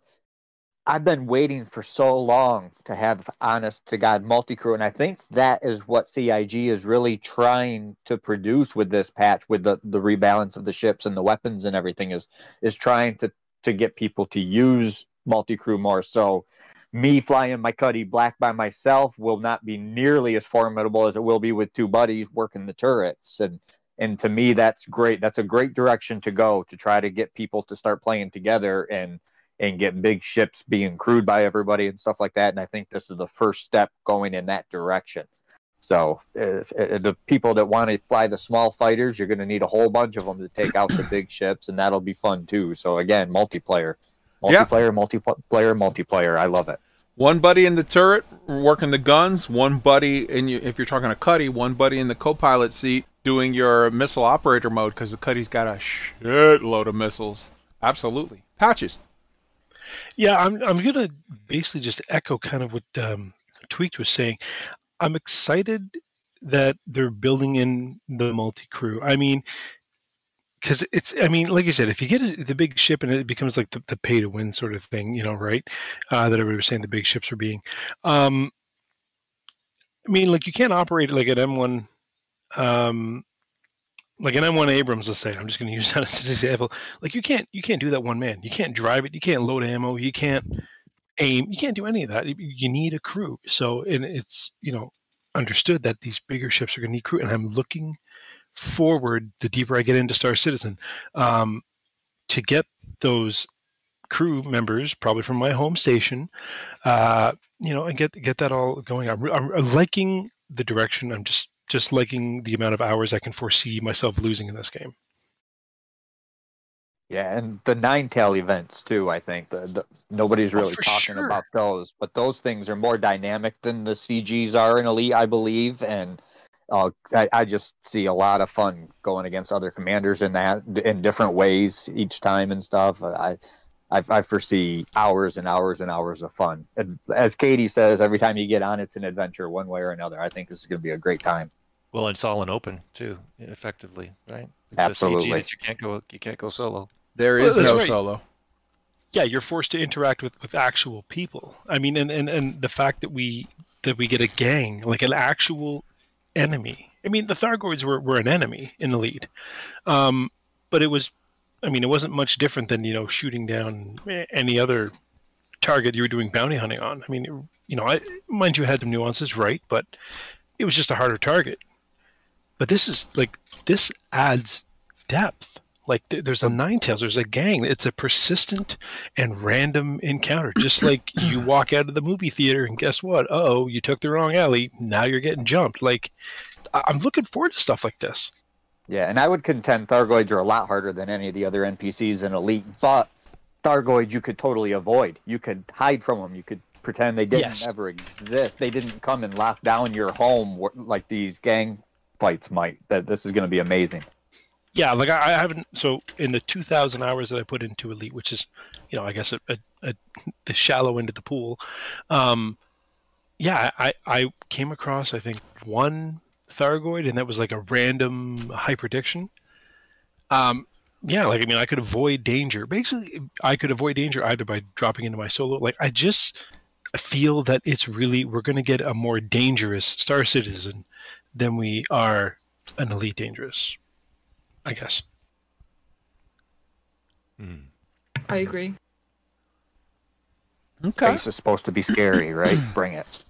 Speaker 4: I've been waiting for so long to have honest to God multi crew, and I think that is what CIG is really trying to produce with this patch, with the the rebalance of the ships and the weapons and everything is is trying to to get people to use multi crew more. So me flying my Cutty Black by myself will not be nearly as formidable as it will be with two buddies working the turrets. And and to me, that's great. That's a great direction to go to try to get people to start playing together and and get big ships being crewed by everybody and stuff like that. And I think this is the first step going in that direction. So if, if the people that want to fly the small fighters, you're going to need a whole bunch of them to take out the big ships, and that'll be fun too. So again, multiplayer,
Speaker 2: Yeah.
Speaker 4: multiplayer, multiplayer, multiplayer. I love it.
Speaker 2: One buddy in the turret working the guns. One buddy in you, if you're talking to Cutty, one buddy in the co-pilot seat doing your missile operator mode because the Cutty's got a shitload of missiles. Absolutely, patches.
Speaker 5: Yeah, I'm I'm gonna basically just echo kind of what um, Tweaked was saying. I'm excited that they're building in the multi crew. I mean, because it's I mean, like I said, if you get the big ship and it becomes like the, the pay to win sort of thing, you know, right? Uh, that everybody was saying the big ships are being. Um, I mean, like you can't operate like an M1. Um, like an M1 Abrams, let's say. I'm just going to use *laughs* that as an example. Like you can't you can't do that one man. You can't drive it. You can't load ammo. You can't aim. You can't do any of that. You- need a crew. So and it's you know understood that these bigger ships are going to need crew. And I'm looking forward the deeper I get into Star Citizen um, to get those crew members, probably from my home station, uh, you know, and get get that all going. I'm, I'm liking the direction. I'm just just liking the amount of hours I can foresee myself losing in this game.
Speaker 4: Yeah, and the nine tail events too. I think the, the nobody's
Speaker 5: Oh,
Speaker 4: really
Speaker 5: for
Speaker 4: talking
Speaker 5: sure.
Speaker 4: about those, but those things are more dynamic than the CGs are in Elite, I believe. And uh, I, I just see a lot of fun going against other commanders in that in different ways each time and stuff. I, I, I foresee hours and hours and hours of fun. As Katie says, every time you get on, it's an adventure one way or another. I think this is going to be a great time.
Speaker 3: Well, it's all in open too, effectively, right? It's
Speaker 4: Absolutely.
Speaker 3: A CG that you can't go you can't go solo.
Speaker 2: There is
Speaker 5: Well,
Speaker 2: no
Speaker 5: right.
Speaker 2: solo.
Speaker 5: yeah you're forced to interact with with actual people i mean and and, and the fact that we that we get a gang like an actual enemy i mean the thargoids were, were an enemy in the lead um but it was i mean it wasn't much different than you know shooting down any other target you were doing bounty hunting on. I mean it, you know i mind you had some nuances right but it was just a harder target. But this is like this adds depth. Like th- there's a nine tails there's a gang it's a persistent and random encounter. Just *coughs* like you walk out of the movie theater and guess what? Oh you took the wrong alley. Now you're getting jumped. Like I- i'm looking forward to stuff like this
Speaker 4: Yeah, and I would contend Thargoids are a lot harder than any of the other NPCs in Elite, but Thargoids you could totally avoid. You could hide from them. You could pretend they didn't
Speaker 5: Yes.
Speaker 4: ever exist. They didn't come and lock down your home like these gang fights might. That this is going to be amazing.
Speaker 5: yeah like I, I haven't so in the 2000 hours that i put into elite which is you know i guess a, a, a, the shallow end of the pool um yeah i i came across i think one thargoid and that was like a random high prediction um yeah like i mean i could avoid danger basically i could avoid danger either by dropping into my solo like i just feel that it's really we're going to get a more dangerous star citizen than we are an elite dangerous I guess.
Speaker 6: I agree.
Speaker 2: Okay.
Speaker 4: Space is supposed to be scary, right? *clears throat* Bring it.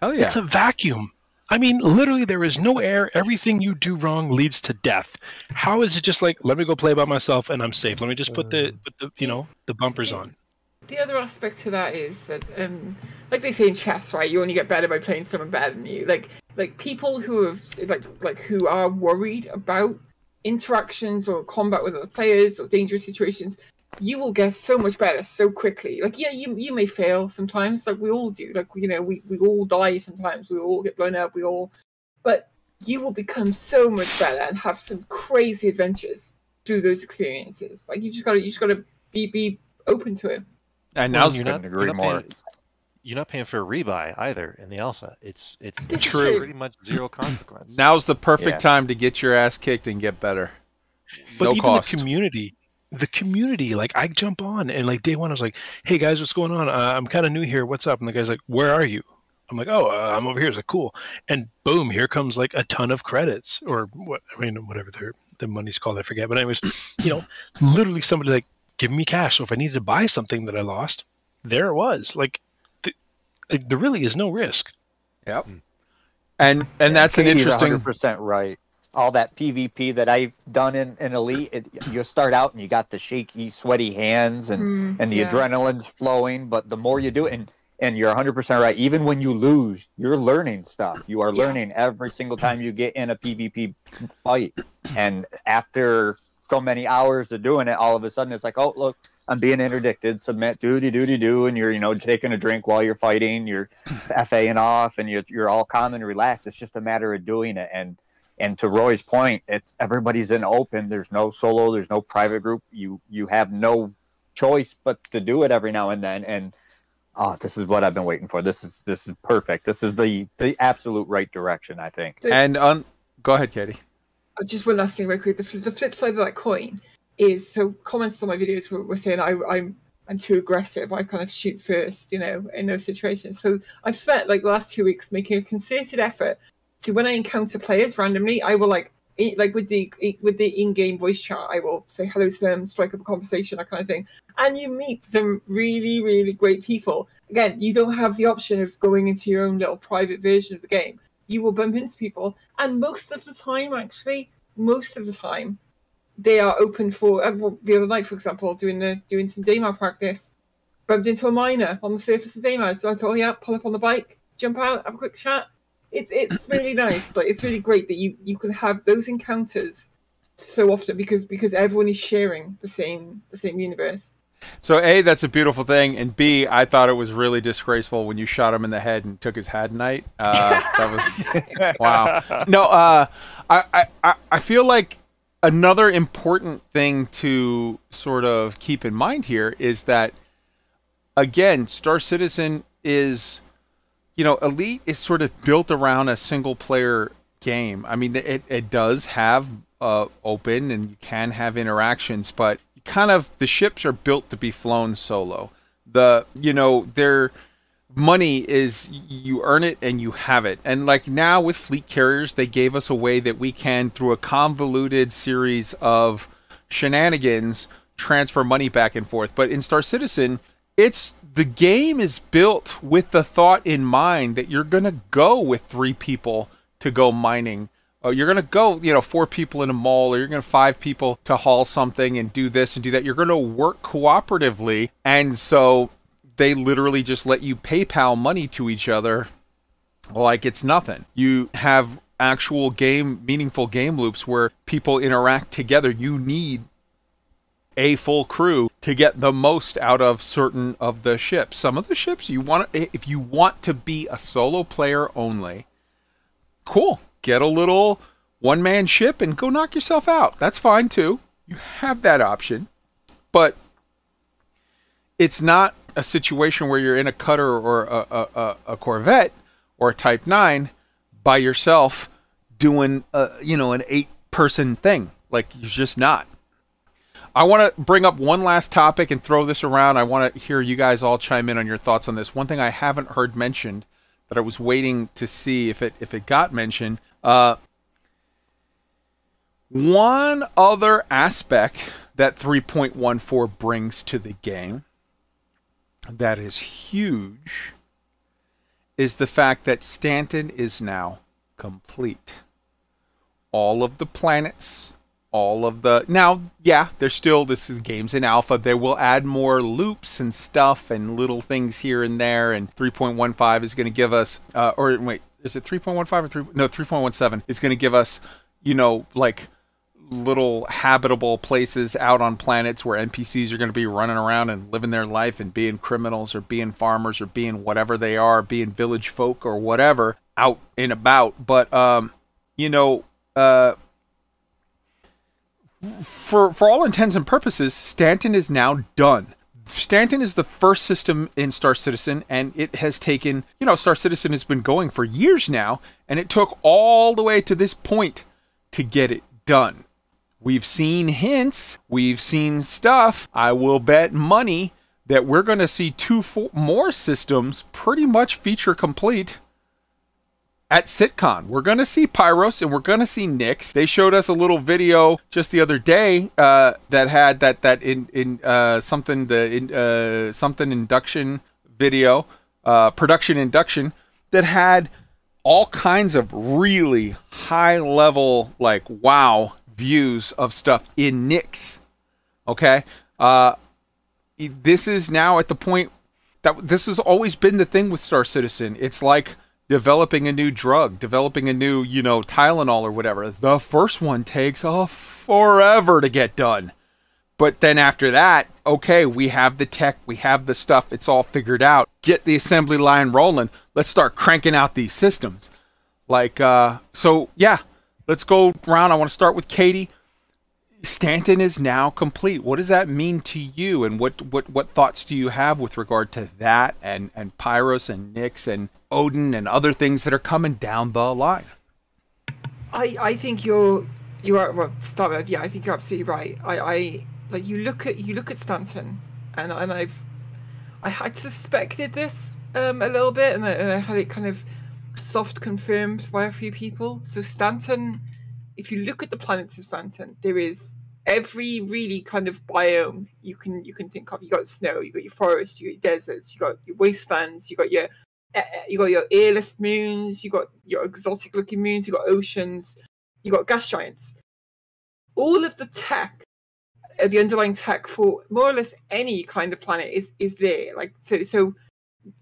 Speaker 2: Hell yeah.
Speaker 5: It's a vacuum. I mean, literally, there is no air. Everything you do wrong leads to death. How is it just like, let me go play by myself and I'm safe? Let me just put the, put the you know, the bumpers on.
Speaker 6: The other aspect to that is that, um, like they say in chess, right? You only get better by playing someone better than you. Like, like people who have like like who are worried about interactions or combat with other players or dangerous situations, you will get so much better so quickly. Like, yeah, you you may fail sometimes, like we all do. Like, you know, we we all die sometimes. We all get blown up. We all, but you will become so much better and have some crazy adventures through those experiences. Like, you just gotta you just gotta be be open to it.
Speaker 2: And
Speaker 3: Well,
Speaker 2: now
Speaker 3: you're not,
Speaker 4: agree
Speaker 3: you're not
Speaker 4: more.
Speaker 3: Paying, you're not paying for a rebuy either in the alpha. It's it's,
Speaker 6: This true.
Speaker 3: pretty much zero *laughs* consequence.
Speaker 2: now's the perfect
Speaker 4: Yeah.
Speaker 2: time to get your ass kicked and get better.
Speaker 5: But
Speaker 2: no
Speaker 5: even
Speaker 2: cost.
Speaker 5: the community, the community, like I jump on and like day one, I was like, hey guys, what's going on? Uh, I'm kind of new here. What's up? And the guy's like, where are you? I'm like, oh, uh, I'm over here. It's like, cool. And boom, here comes like a ton of credits or what, I mean, whatever their, the money's called, I forget. But anyways, you know, literally somebody like give me cash. So if I needed to buy something that I lost, there it was. Like, th- like, there really is no risk.
Speaker 2: Yep. And and that's an interesting.
Speaker 4: percent right. All that PvP that I've done in, in Elite, it, you start out and you got the shaky, sweaty hands and,
Speaker 6: Mm,
Speaker 4: and the
Speaker 6: yeah.
Speaker 4: adrenaline's flowing. But the more you do it, and and you're 100 percent right. Even when you lose, you're learning stuff. You are
Speaker 6: Yeah.
Speaker 4: learning every single time you get in a PvP fight. And after so many hours of doing it, all of a sudden it's like, oh look, I'm being interdicted. Submit, doody doody do, and you're you know taking a drink while you're fighting. You're *laughs* FAing off, and you're you're all calm and relaxed. It's just a matter of doing it. And and to Roy's point, it's everybody's in open. There's no solo. There's no private group. You you have no choice but to do it every now and then. And oh, this is what I've been waiting for. This is this is perfect. This is the the absolute right direction. I think.
Speaker 2: And on. Go ahead, Katie.
Speaker 6: Uh, just one last thing, real quick. The, the flip side of that coin is so comments on my videos were, were saying I, I'm I'm too aggressive. I kind of shoot first, you know, in those situations. So I've spent like the last two weeks making a concerted effort to when I encounter players randomly, I will like like with the with the in-game voice chat, I will say hello to them, strike up a conversation, that kind of thing, and you meet some really really great people. Again, you don't have the option of going into your own little private version of the game. You will bump into people, and most of the time, actually, most of the time, they are open for. Uh, the other night, for example, doing the doing some Daymar practice, bumped into a miner on the surface of Daymar. So I thought, oh, yeah, pull up on the bike, jump out, have a quick chat. It's it's really nice. Like it's really great that you you can have those encounters so often because because everyone is sharing the same the same universe.
Speaker 2: So A, that's a beautiful thing, and B, I thought it was really disgraceful when you shot him in the head and took his hat night. Uh, that was *laughs* wow. No, uh, I, I I feel like another important thing to sort of keep in mind here is that again, Star Citizen is you know, Elite is sort of built around a single player game. I mean, it, it does have uh, open and you can have interactions, but kind of the ships are built to be flown solo. The you know their money is you earn it and you have it. And like now with fleet carriers, they gave us a way that we can through a convoluted series of shenanigans transfer money back and forth. But in Star Citizen, it's the game is built with the thought in mind that you're going to go with three people to go mining oh, you're going to go, you know, four people in a mall, or you're going to five people to haul something and do this and do that. You're going to work cooperatively. And so they literally just let you PayPal money to each other like it's nothing. You have actual game, meaningful game loops where people interact together. You need a full crew to get the most out of certain of the ships. Some of the ships you want if you want to be a solo player only. Cool get a little one man ship and go knock yourself out. That's fine too. You have that option. But it's not a situation where you're in a cutter or a, a, a Corvette or a Type 9 by yourself doing a, you know an eight person thing. Like you're just not. I want to bring up one last topic and throw this around. I want to hear you guys all chime in on your thoughts on this. One thing I haven't heard mentioned that I was waiting to see if it if it got mentioned uh, one other aspect that 3.14 brings to the game that is huge is the fact that Stanton is now complete. All of the planets, all of the now, yeah, there's still this is games in alpha. They will add more loops and stuff and little things here and there. And 3.15 is going to give us, uh, or wait, is it 3.15 or 3 no 3.17 is going to give us you know like little habitable places out on planets where NPCs are going to be running around and living their life and being criminals or being farmers or being whatever they are, being village folk or whatever out and about. But um, you know, uh, for for all intents and purposes, Stanton is now done. Stanton is the first system in Star Citizen, and it has taken, you know, Star Citizen has been going for years now, and it took all the way to this point to get it done. We've seen hints, we've seen stuff. I will bet money that we're going to see two more systems pretty much feature complete at CitCon. We're going to see Pyros and we're going to see Nyx. They showed us a little video just the other day uh, that had that that in in uh, something the in, uh, something induction video, uh, production induction that had all kinds of really high level like wow views of stuff in Nyx. Okay, uh, this is now at the point that this has always been the thing with Star Citizen. It's like developing a new drug, developing a new, you know, Tylenol or whatever. The first one takes a forever to get done. But then after that, okay, we have the tech, we have the stuff, it's all figured out. Get the assembly line rolling. Let's start cranking out these systems. Like, uh, so yeah, let's go around. I want to start with Katie. Stanton is now complete. What does that mean to you, and what what what thoughts do you have with regard to that, and and Pyros and Nyx and Odin and other things that are coming down the line?
Speaker 6: I I think you're you are well start with yeah I think you're absolutely right. I I like you look at you look at Stanton, and and I've I had suspected this um a little bit, and I, and I had it kind of soft confirmed by a few people. So Stanton if you look at the planets of Stanton, there is every really kind of biome you can you can think of. You got snow, you got your forests, you got your deserts, you got your wastelands, you got your eh, eh, you got your airless moons, you got your exotic looking moons, you got oceans, you got gas giants. all of the tech, uh, the underlying tech for more or less any kind of planet is is there. Like so, so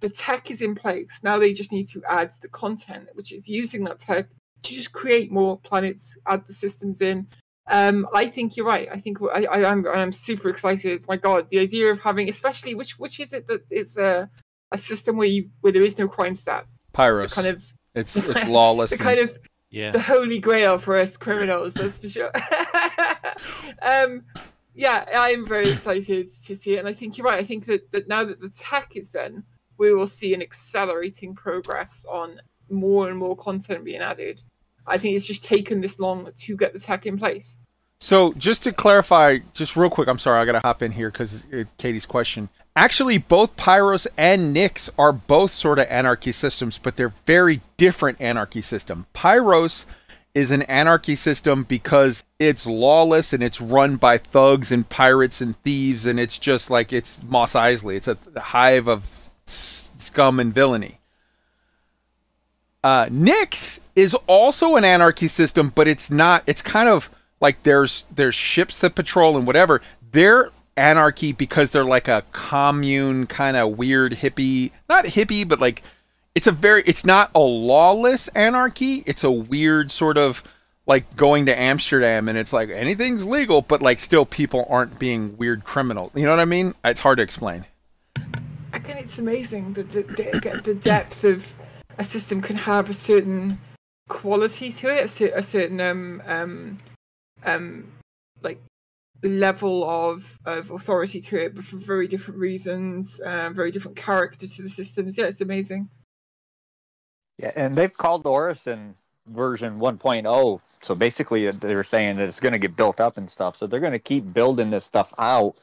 Speaker 6: the tech is in place. Now they just need to add the content, which is using that tech to just create more planets, add the systems in. Um, I think you're right. I think I, I, I'm I'm super excited. My God, the idea of having, especially which which is it that is a a system where you where there is no crime stat.
Speaker 2: Pyros.
Speaker 6: Kind of.
Speaker 2: It's *laughs* it's lawless.
Speaker 6: the
Speaker 2: and-
Speaker 6: kind of
Speaker 3: Yeah.
Speaker 6: the holy grail for us criminals. That's for sure. *laughs* um, yeah, I'm very excited to see it, and I think you're right. I think that, that now that the tech is done, we will see an accelerating progress on more and more content being added. I think it's just taken this long to get the tech in place.
Speaker 2: So just to clarify, just real quick, I'm sorry, I gotta hop in here because Katie's question. Actually, both Pyros and Nyx are both sort of anarchy systems, but they're very different anarchy system. Pyros is an anarchy system because it's lawless and it's run by thugs and pirates and thieves, and it's just like it's Mos Eisley. It's a hive of scum and villainy. Uh, Nyx is also an anarchy system, but it's not. It's kind of like there's there's ships that patrol and whatever. They're anarchy because they're like a commune kind of weird hippie, not hippie, but like it's a very. It's not a lawless anarchy. It's a weird sort of like going to Amsterdam and it's like anything's legal, but like still people aren't being weird criminal. You know what I mean? It's hard to explain.
Speaker 6: Again, it's amazing the, the, the depth of a system can have a certain quality to it, a, cer- a certain um um um like level of of authority to it, but for very different reasons, um, very different character to the systems. Yeah, it's amazing.
Speaker 4: Yeah, and they've called Orison version 1.0. So basically, uh, they're saying that it's going to get built up and stuff. So they're going to keep building this stuff out.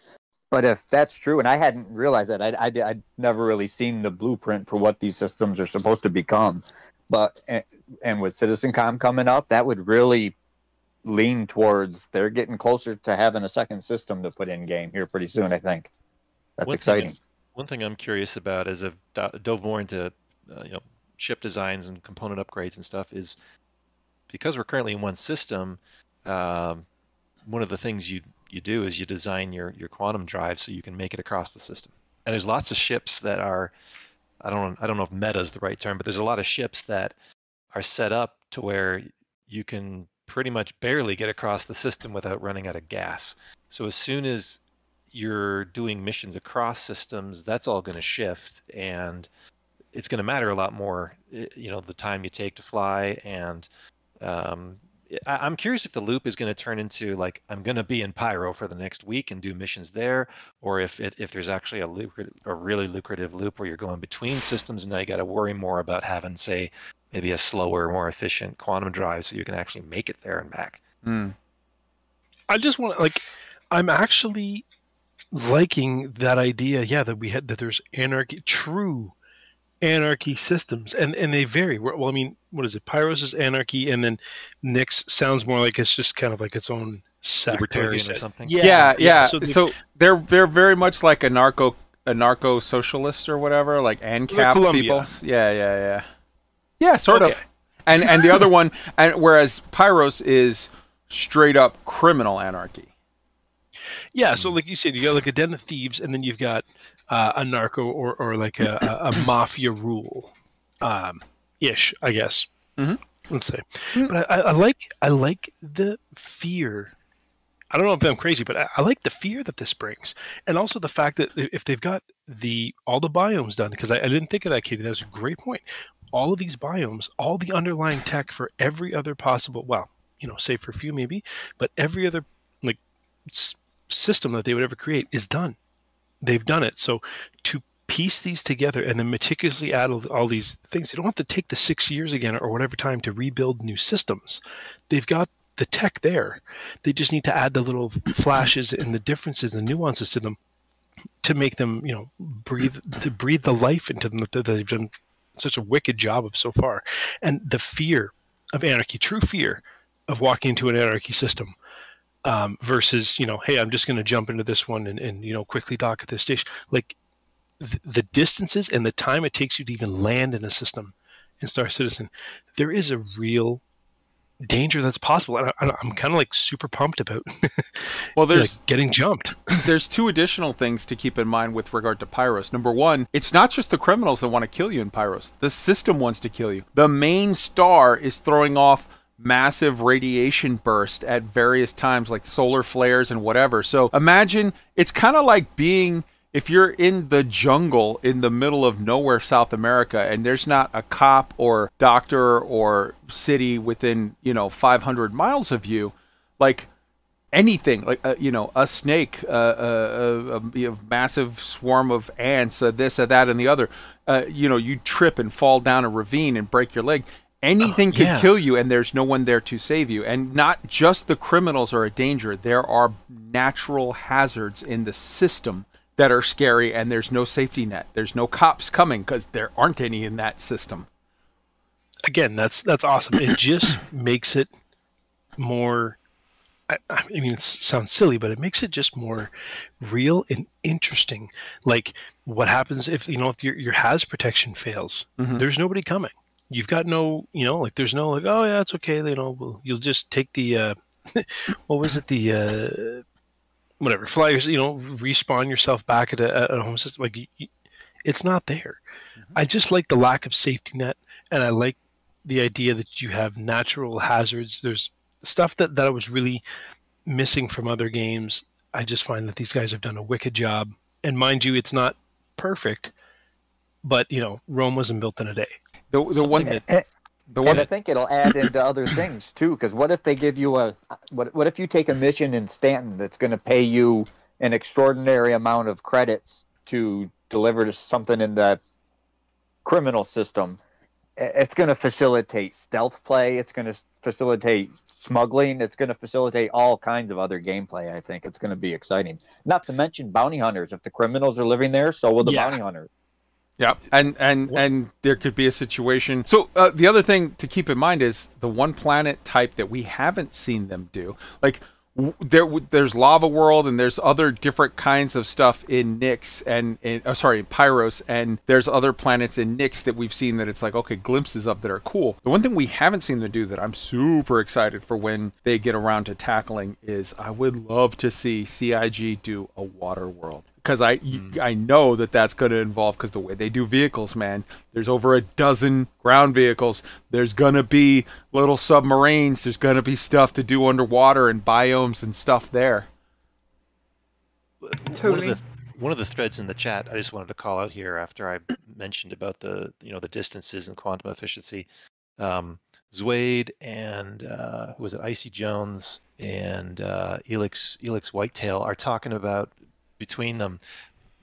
Speaker 4: But if that's true, and I hadn't realized that, I, I, I'd never really seen the blueprint for what these systems are supposed to become. But and, and with CitizenCon coming up, that would really lean towards they're getting closer to having a second system to put in game here pretty soon. I think that's
Speaker 3: One thing
Speaker 4: exciting.
Speaker 3: I'm- one thing I'm curious about as I've dove more into uh, you know ship designs and component upgrades and stuff is because we're currently in one system. Um, one of the things you you do is you design your your quantum drive so you can make it across the system. And there's lots of ships that are I don't I don't know if meta is the right term, but there's a lot of ships that are set up to where you can pretty much barely get across the system without running out of gas. So as soon as you're doing missions across systems, that's all going to shift and it's going to matter a lot more, you know, the time you take to fly. And um, I- I'm curious if the loop is going to turn into like, I'm going to be in Pyro for the next week and do missions there, or if it, if there's actually a lucrative, a really lucrative loop where you're going between systems and now you got to worry more about having, say, maybe a slower, more efficient quantum drive so you can actually make it there and back. Hmm.
Speaker 5: I just want to like, I'm actually liking that idea. Yeah, that we had that there's anarchy, true anarchy systems, and and they vary. Well, well, I mean, what is it? Pyros is anarchy, and then Nyx sounds more like it's just kind of like its own sect, like
Speaker 3: or something?
Speaker 5: Yeah,
Speaker 2: yeah, yeah.
Speaker 5: So,
Speaker 2: So,
Speaker 5: they-
Speaker 2: they're they're very much like a narco a narco socialist or whatever, like ANCAP
Speaker 5: Colombia.
Speaker 2: people. Yeah, yeah, yeah. Yeah, sort
Speaker 5: Okay.
Speaker 2: of. And and the other one, and whereas Pyros is straight up criminal anarchy.
Speaker 5: Yeah, so hmm. like you said, you got like a den of thieves, and then you've got uh, a narco or, or like a, a, a *coughs* mafia rule, um, ish, I guess.
Speaker 2: Mhm.
Speaker 5: Let's say, but I, I like I like the fear. I don't know if I'm crazy, but I, I like the fear that this brings, and also the fact that if they've got the all the biomes done, because I, I didn't think of that, Katie. That was a great point. All of these biomes, all the underlying tech for every other possible, well, you know, save for a few maybe, but every other like s- system that they would ever create is done. They've done it. So to piece these together and then meticulously add all, all these things, they don't have to take the six years again or whatever time to rebuild new systems. They've got the tech there. They just need to add the little flashes and the differences and nuances to them to make them, you know, breathe to breathe the life into them that that they've done such a wicked job of so far. And the fear of anarchy, true fear of walking into an anarchy system um, versus you know hey i'm just going to jump into this one and, and you know quickly dock at this station like th- the distances and the time it takes you to even land in a system in star citizen there is a real danger that's possible. And I, I'm kind of like super pumped about *laughs*
Speaker 2: well, there's
Speaker 5: like getting jumped. *clears throat*
Speaker 2: there's two additional things to keep in mind with regard to Pyros. Number one, it's not just the criminals that want to kill you in Pyros. The system wants to kill you. The main star is throwing off massive radiation burst at various times like solar flares and whatever. So imagine it's kind of like being if you're in the jungle in the middle of nowhere South America and there's not a cop or doctor or city within, you know, 500 miles of you, like anything like uh, you know a snake uh, uh, a, a, massive swarm of ants uh, this or that and the other uh, you know you trip and fall down a ravine and break your leg anything
Speaker 5: Oh,
Speaker 2: could
Speaker 5: yeah.
Speaker 2: kill you and there's no one there to save you and not just the criminals are a danger there are natural hazards in the system that are scary and there's no safety net there's no cops coming because there aren't any in that system
Speaker 5: Again, that's that's awesome. It just makes it more. I, I mean, it sounds silly, but it makes it just more real and interesting. Like, what happens if you know if your your has protection fails?
Speaker 2: Mhm.
Speaker 5: There's nobody coming. You've got no, you know, like there's no like, oh yeah, it's okay. You know, we'll, you'll just take the, uh, *laughs* what was it, the, uh, whatever, flyers. You know, respawn yourself back at a, at a home system. Like, y- y- it's not there. I just like the lack of safety net, and I like the idea that you have natural hazards. There's stuff that that I was really missing from other games. I just find that these guys have done a wicked job. And mind you, it's not perfect, but you know, Rome wasn't built in a day.
Speaker 2: The, the one
Speaker 5: Something
Speaker 4: And,
Speaker 2: the
Speaker 4: and
Speaker 2: one
Speaker 4: I think it'll add into other things too. Because what if they give you a what? What if you take a mission in Stanton that's going to pay you an extraordinary amount of credits to deliver to something in the criminal system? It's going to facilitate stealth play. It's going to facilitate smuggling. It's going to facilitate all kinds of other gameplay. I think it's going to be exciting. Not to mention bounty hunters. If the criminals are living there, so will the
Speaker 5: Yeah.
Speaker 4: bounty hunters.
Speaker 2: Yeah, and and and there could be a situation. So uh, the other thing to keep in mind is the one planet type that we haven't seen them do. Like w- there, w- there's Lava World, and there's other different kinds of stuff in Nyx and in, oh, sorry, in Pyros, and there's other planets in Nyx that we've seen that it's like okay, glimpses of that are cool. The one thing we haven't seen them do that I'm super excited for when they get around to tackling is I would love to see CIG do a water world because I you- I know that that's going to involve because the way they do vehicles, man. There's over a dozen ground vehicles. There's going to be little submarines. There's going to be stuff to do underwater and biomes and stuff there.
Speaker 6: Totally.
Speaker 3: One of, the, one of the threads in the chat I just wanted to call out here after I mentioned about the you know the distances and quantum efficiency. Um, Zwade and uh, who was it Icy Jones and uh, Elix Elix Whitetail are talking about between them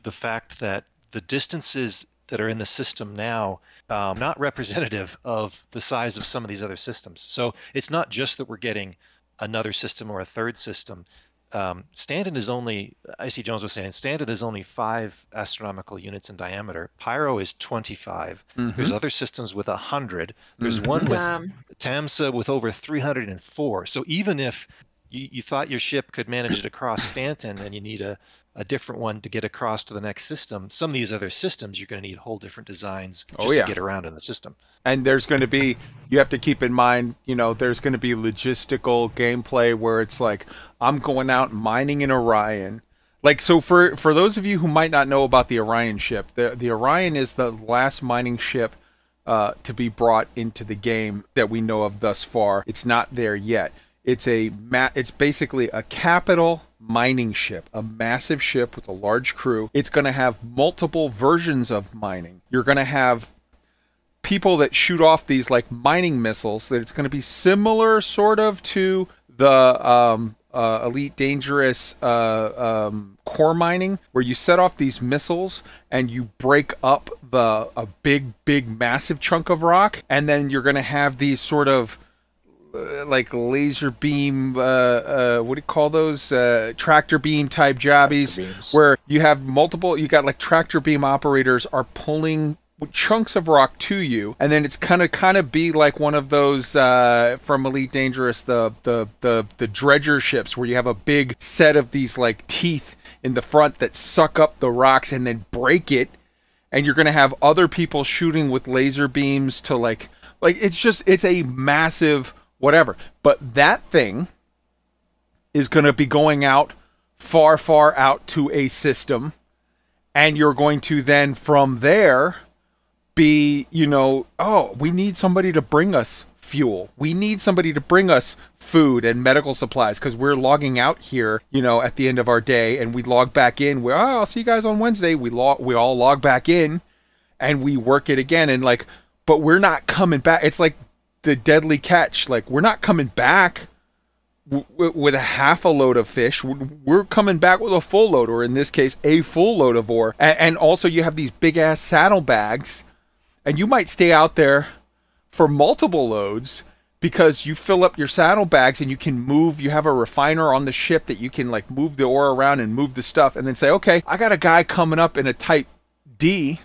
Speaker 3: the fact that the distances that are in the system now um, not representative of the size of some of these other systems. So it's not just that we're getting another system or a third system. Um, Stanton is only, IC Jones was saying, Stanton is only five astronomical units in diameter. Pyro is 25. There's
Speaker 2: Mhm.
Speaker 3: other systems with 100. There's
Speaker 2: Mhm.
Speaker 3: one with
Speaker 6: Damn.
Speaker 3: TAMSA with over 304. So even if you, you thought your ship could manage it across Stanton and you need a, a different one to get across to the next system, some of these other systems you're going to need whole different designs just
Speaker 2: Oh, yeah.
Speaker 3: to get around in the system.
Speaker 2: And there's going to be, you have to keep in mind, you know, there's going to be logistical gameplay where it's like, I'm going out mining in Orion. Like, so for, for those of you who might not know about the Orion ship, the, the Orion is the last mining ship uh, to be brought into the game that we know of thus far. It's not there yet. It's a ma- it's basically a capital mining ship, a massive ship with a large crew. It's going to have multiple versions of mining. You're going to have people that shoot off these like mining missiles that it's going to be similar sort of to the um, uh, elite dangerous uh, um, core mining where you set off these missiles and you break up the a big big massive chunk of rock and then you're going to have these sort of uh, like laser beam uh, uh, what do you call those? Uh, tractor beam type jobbies where you have multiple you got like tractor beam operators are pulling chunks of rock to you and then it's kind of kind of be like one of those uh, from elite dangerous the, the the the dredger ships where you have a big set of these like teeth in the front that suck up the rocks and then break it and you're going to have other people shooting with laser beams to like like it's just it's a massive whatever. But that thing is going to be going out far, far out to a system. And you're going to then from there be, you know, oh, we need somebody to bring us fuel. We need somebody to bring us food and medical supplies because we're logging out here, you know, at the end of our day and we log back in. We, oh, I'll see you guys on Wednesday. We log, we all log back in and we work it again. And like, but we're not coming back. It's like the deadly catch. Like, we're not coming back w- with a half a load of fish. We're coming back with a full load, or in this case, a full load of ore. And, and also, you have these big ass saddlebags, and you might stay out there for multiple loads because you fill up your saddlebags and you can move. You have a refiner on the ship that you can like move the ore around and move the stuff, and then say, okay, I got a guy coming up in a type D,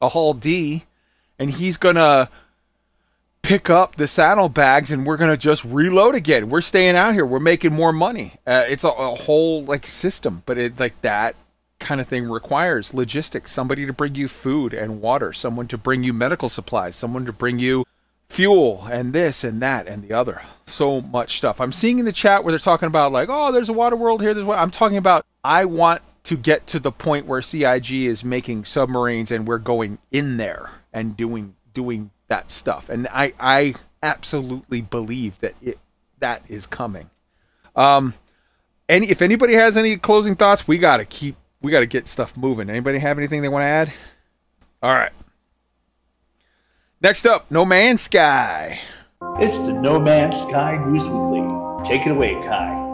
Speaker 2: a hull D, and he's gonna pick up the saddlebags and we're gonna just reload again. We're staying out here. We're making more money. Uh, it's a, a, whole like system, but it like that kind of thing requires logistics. Somebody to bring you food and water. Someone to bring you medical supplies. Someone to bring you fuel and this and that and the other. So much stuff. I'm seeing in the chat where they're talking about like, oh, there's a water world here. There's what I'm talking about. I want to get to the point where CIG is making submarines and we're going in there and doing doing that stuff. And I, I absolutely believe that it that is coming. Um, any if anybody has any closing thoughts, we gotta keep we gotta get stuff moving. Anybody have anything they want to add? All right. Next up, No Man's Sky.
Speaker 8: It's the No Man's Sky News Weekly. Take it away, Kai.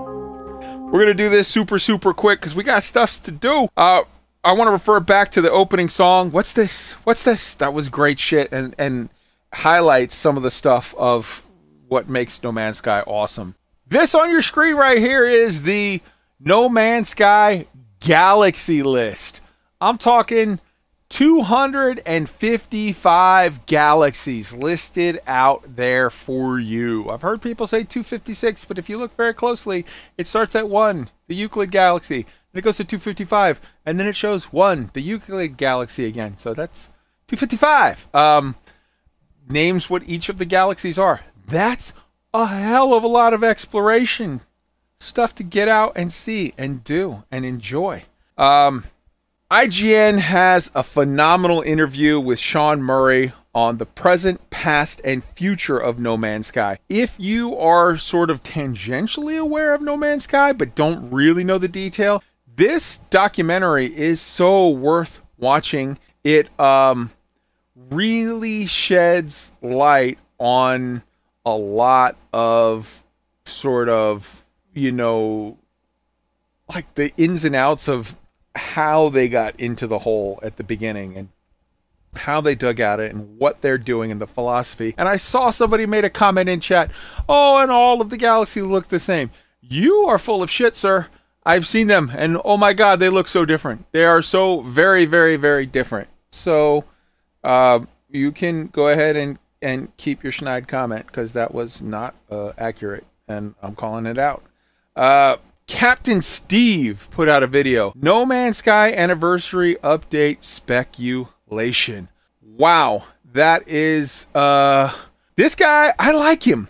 Speaker 2: We're gonna do this super super quick because we got stuff to do. Uh, I want to refer back to the opening song. What's this? What's this? That was great shit, and and highlights some of the stuff of what makes No Man's Sky awesome. This on your screen right here is the No Man's Sky Galaxy list. I'm talking 255 galaxies listed out there for you. I've heard people say 256, but if you look very closely, it starts at 1, the Euclid galaxy, and it goes to 255, and then it shows 1, the Euclid galaxy again. So that's 255. Um, names what each of the galaxies are. That's a hell of a lot of exploration stuff to get out and see and do and enjoy. Um, IGN has a phenomenal interview with Sean Murray on the present, past, and future of No Man's Sky. If you are sort of tangentially aware of No Man's Sky but don't really know the detail, this documentary is so worth watching. It um really sheds light on a lot of sort of, you know, like the ins and outs of how they got into the hole at the beginning and how they dug at it and what they're doing and the philosophy. And I saw somebody made a comment in chat, "Oh, and all of the galaxy look the same." You are full of shit, sir. I've seen them and oh my god, they look so different. They are so very very very different. So uh, you can go ahead and and keep your schneid comment because that was not uh, accurate, and I'm calling it out. Uh, Captain Steve put out a video. No Man's Sky anniversary update speculation. Wow, that is uh this guy, I like him.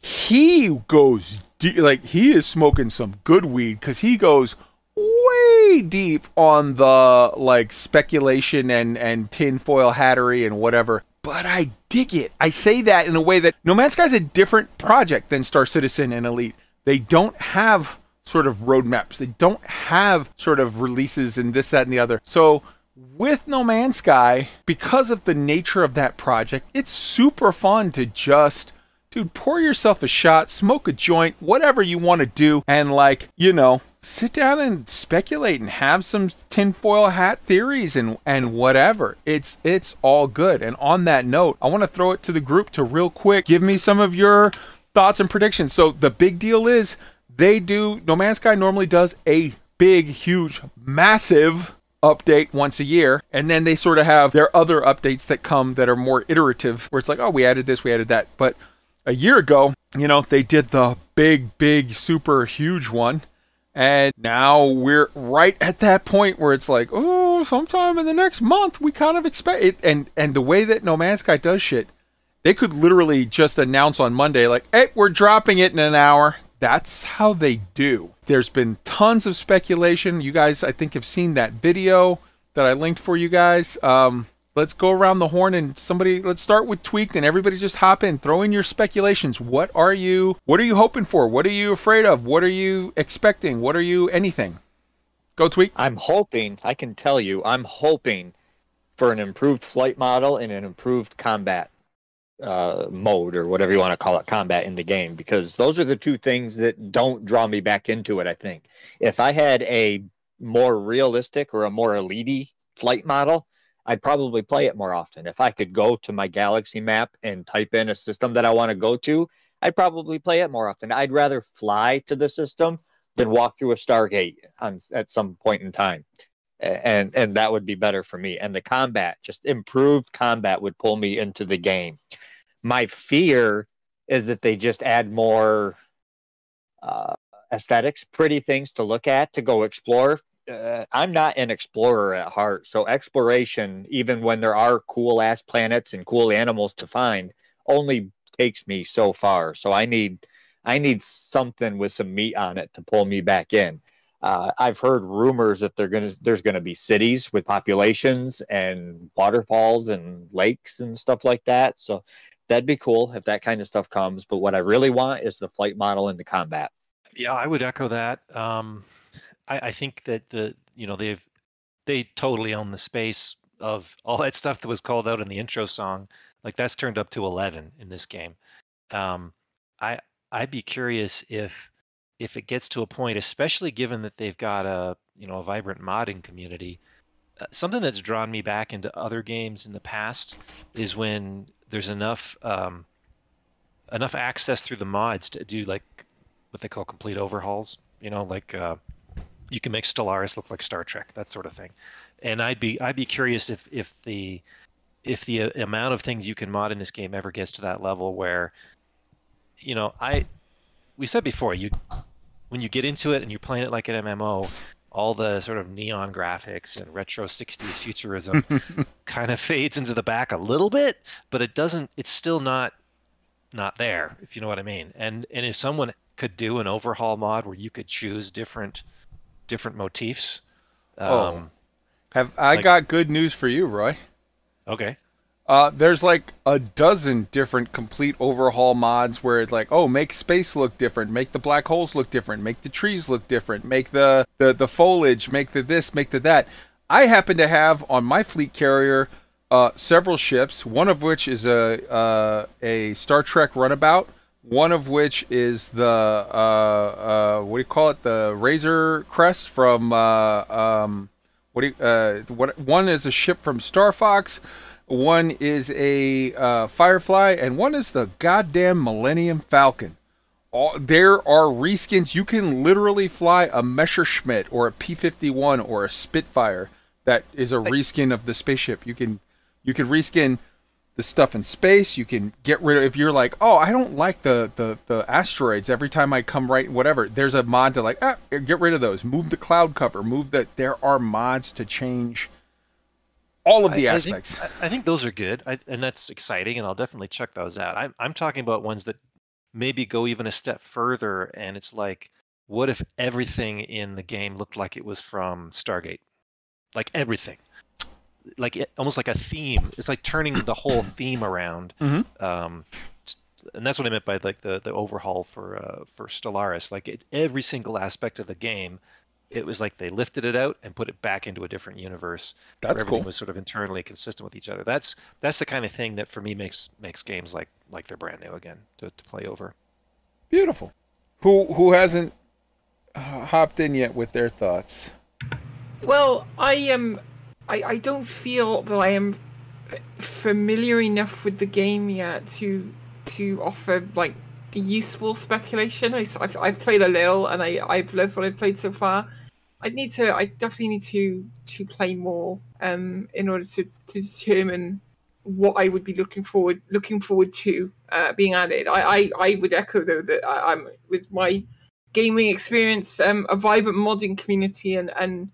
Speaker 2: He goes like he is smoking some good weed cuz he goes way deep on the like speculation and and tinfoil hattery and whatever. But I dig it. I say that in a way that No Man's Sky is a different project than Star Citizen and Elite. They don't have sort of roadmaps. They don't have sort of releases and this, that, and the other. So with No Man's Sky, because of the nature of that project, it's super fun to just dude, pour yourself a shot, smoke a joint, whatever you want to do, and like, you know, sit down and speculate and have some tinfoil hat theories and and whatever. It's it's all good. And on that note, I want to throw it to the group to real quick give me some of your thoughts and predictions. So the big deal is they do No Man's Sky normally does a big, huge, massive update once a year and then they sort of have their other updates that come that are more iterative where it's like oh we added this we added that but a year ago, you know, they did the big, big, super huge one. And now we're right at that point where it's like, oh, sometime in the next month we kind of expect it. And and the way that No Man's Sky does shit, They could literally just announce on Monday, like, hey, we're dropping it in an hour. That's how they do. There's been tons of speculation. You guys, I think, have seen that video that I linked for you guys. Um, let's go around the horn and somebody let's start with tweaked and everybody just hop in. Throw in your speculations. What are you what are you hoping for? What are you afraid of? What are you expecting? What are you anything? Go tweak
Speaker 4: i'm hoping i can tell you i'm hoping for an improved flight model and an improved combat uh, mode or whatever you want to call it combat in the game because those are the two things that don't draw me back into it i think. If i had a more realistic or a more elite flight model I'd probably play it more often. If I could go to my Galaxy map and type in a system that I want to go to, I'd probably play it more often. I'd rather fly to the system than walk through a Stargate on, at some point in time. And and that would be better for me. And the combat, just improved combat would pull me into the game. My fear is that they just add more uh, aesthetics, pretty things to look at, to go explore uh, I'm not an explorer at heart. So exploration, even when there are cool ass planets and cool animals to find, only takes me so far. So I need I need something with some meat on it to pull me back in. Uh, I've heard rumors that they're gonna there's gonna be cities with populations and waterfalls and lakes and stuff like that. So that'd be cool if that kind of stuff comes. But what I really want is the flight model and the combat.
Speaker 3: Yeah, I would echo that. Um, I, I think that the you know they've they totally own the space of all that stuff that was called out in the intro song. Like that's turned up to eleven in this game. Um, I I'd be curious if if it gets to a point, especially given that they've got a you know a vibrant modding community. Uh, something that's drawn me back into other games in the past is when there's enough um, enough access through the mods to do like what they call complete overhauls. You know, like uh, you can make Stellaris look like Star Trek, that sort of thing. And I'd be I'd be curious if if the if the amount of things you can mod in this game ever gets to that level where, you know, I we said before you when you get into it and you're playing it like an MMO, all the sort of neon graphics and retro 60s futurism *laughs* kind of fades into the back a little bit, but it doesn't it's still not not there, if you know what I mean. And and if someone could do an overhaul mod where you could choose different different motifs.
Speaker 2: Oh. Um, have I like, got good news for you, Roy?
Speaker 3: Okay.
Speaker 2: Uh, there's like a dozen different complete overhaul mods where it's like, oh, make space look different, make the black holes look different, make the trees look different, make the the, the foliage, make the this, make the that. I happen to have on my fleet carrier uh, several ships, one of which is a uh, a Star Trek runabout one of which is the uh, uh, what do you call it? The Razor Crest from uh, um, what do you, uh, what? One is a ship from Star Fox. One is a uh, Firefly, and one is the goddamn Millennium Falcon. All, there are reskins. You can literally fly a Messerschmitt or a P-51 or a Spitfire. That is a reskin of the spaceship. You can you can reskin the stuff in space. You can get rid of if you're like, oh, I don't like the the, the asteroids every time I come right whatever. There's a mod to like, ah, get rid of those. Move the cloud cover. Move that. There are mods to change all of the
Speaker 3: I,
Speaker 2: aspects.
Speaker 3: I think, I think, those are good, I, and that's exciting, and I'll definitely check those out. I'm I'm talking about ones that maybe go even a step further, and it's like, what if everything in the game looked like it was from Stargate, like everything like it, almost like a theme. It's like turning the whole *clears throat* theme around.
Speaker 2: Mm-hmm.
Speaker 3: Um, and that's what I meant by like the the overhaul for uh, for Stellaris. Like it, every single aspect of the game, it was like they lifted it out and put it back into a different universe.
Speaker 2: That's
Speaker 3: everything
Speaker 2: cool.
Speaker 3: Was sort of internally consistent with each other. That's that's the kind of thing that for me makes makes games like like they're brand new again to, to play over.
Speaker 2: Beautiful. Who who hasn't uh, hopped in yet with their thoughts?
Speaker 6: Well, I am. Um I, I don't feel that I am familiar enough with the game yet to to offer like the useful speculation. I, I've, I've played a little and I, I've loved what I've played so far. I need to. I definitely need to to play more um, in order to, to determine what I would be looking forward looking forward to uh, being added. I, I, I would echo though that I, am with my gaming experience, um, a vibrant modding community and and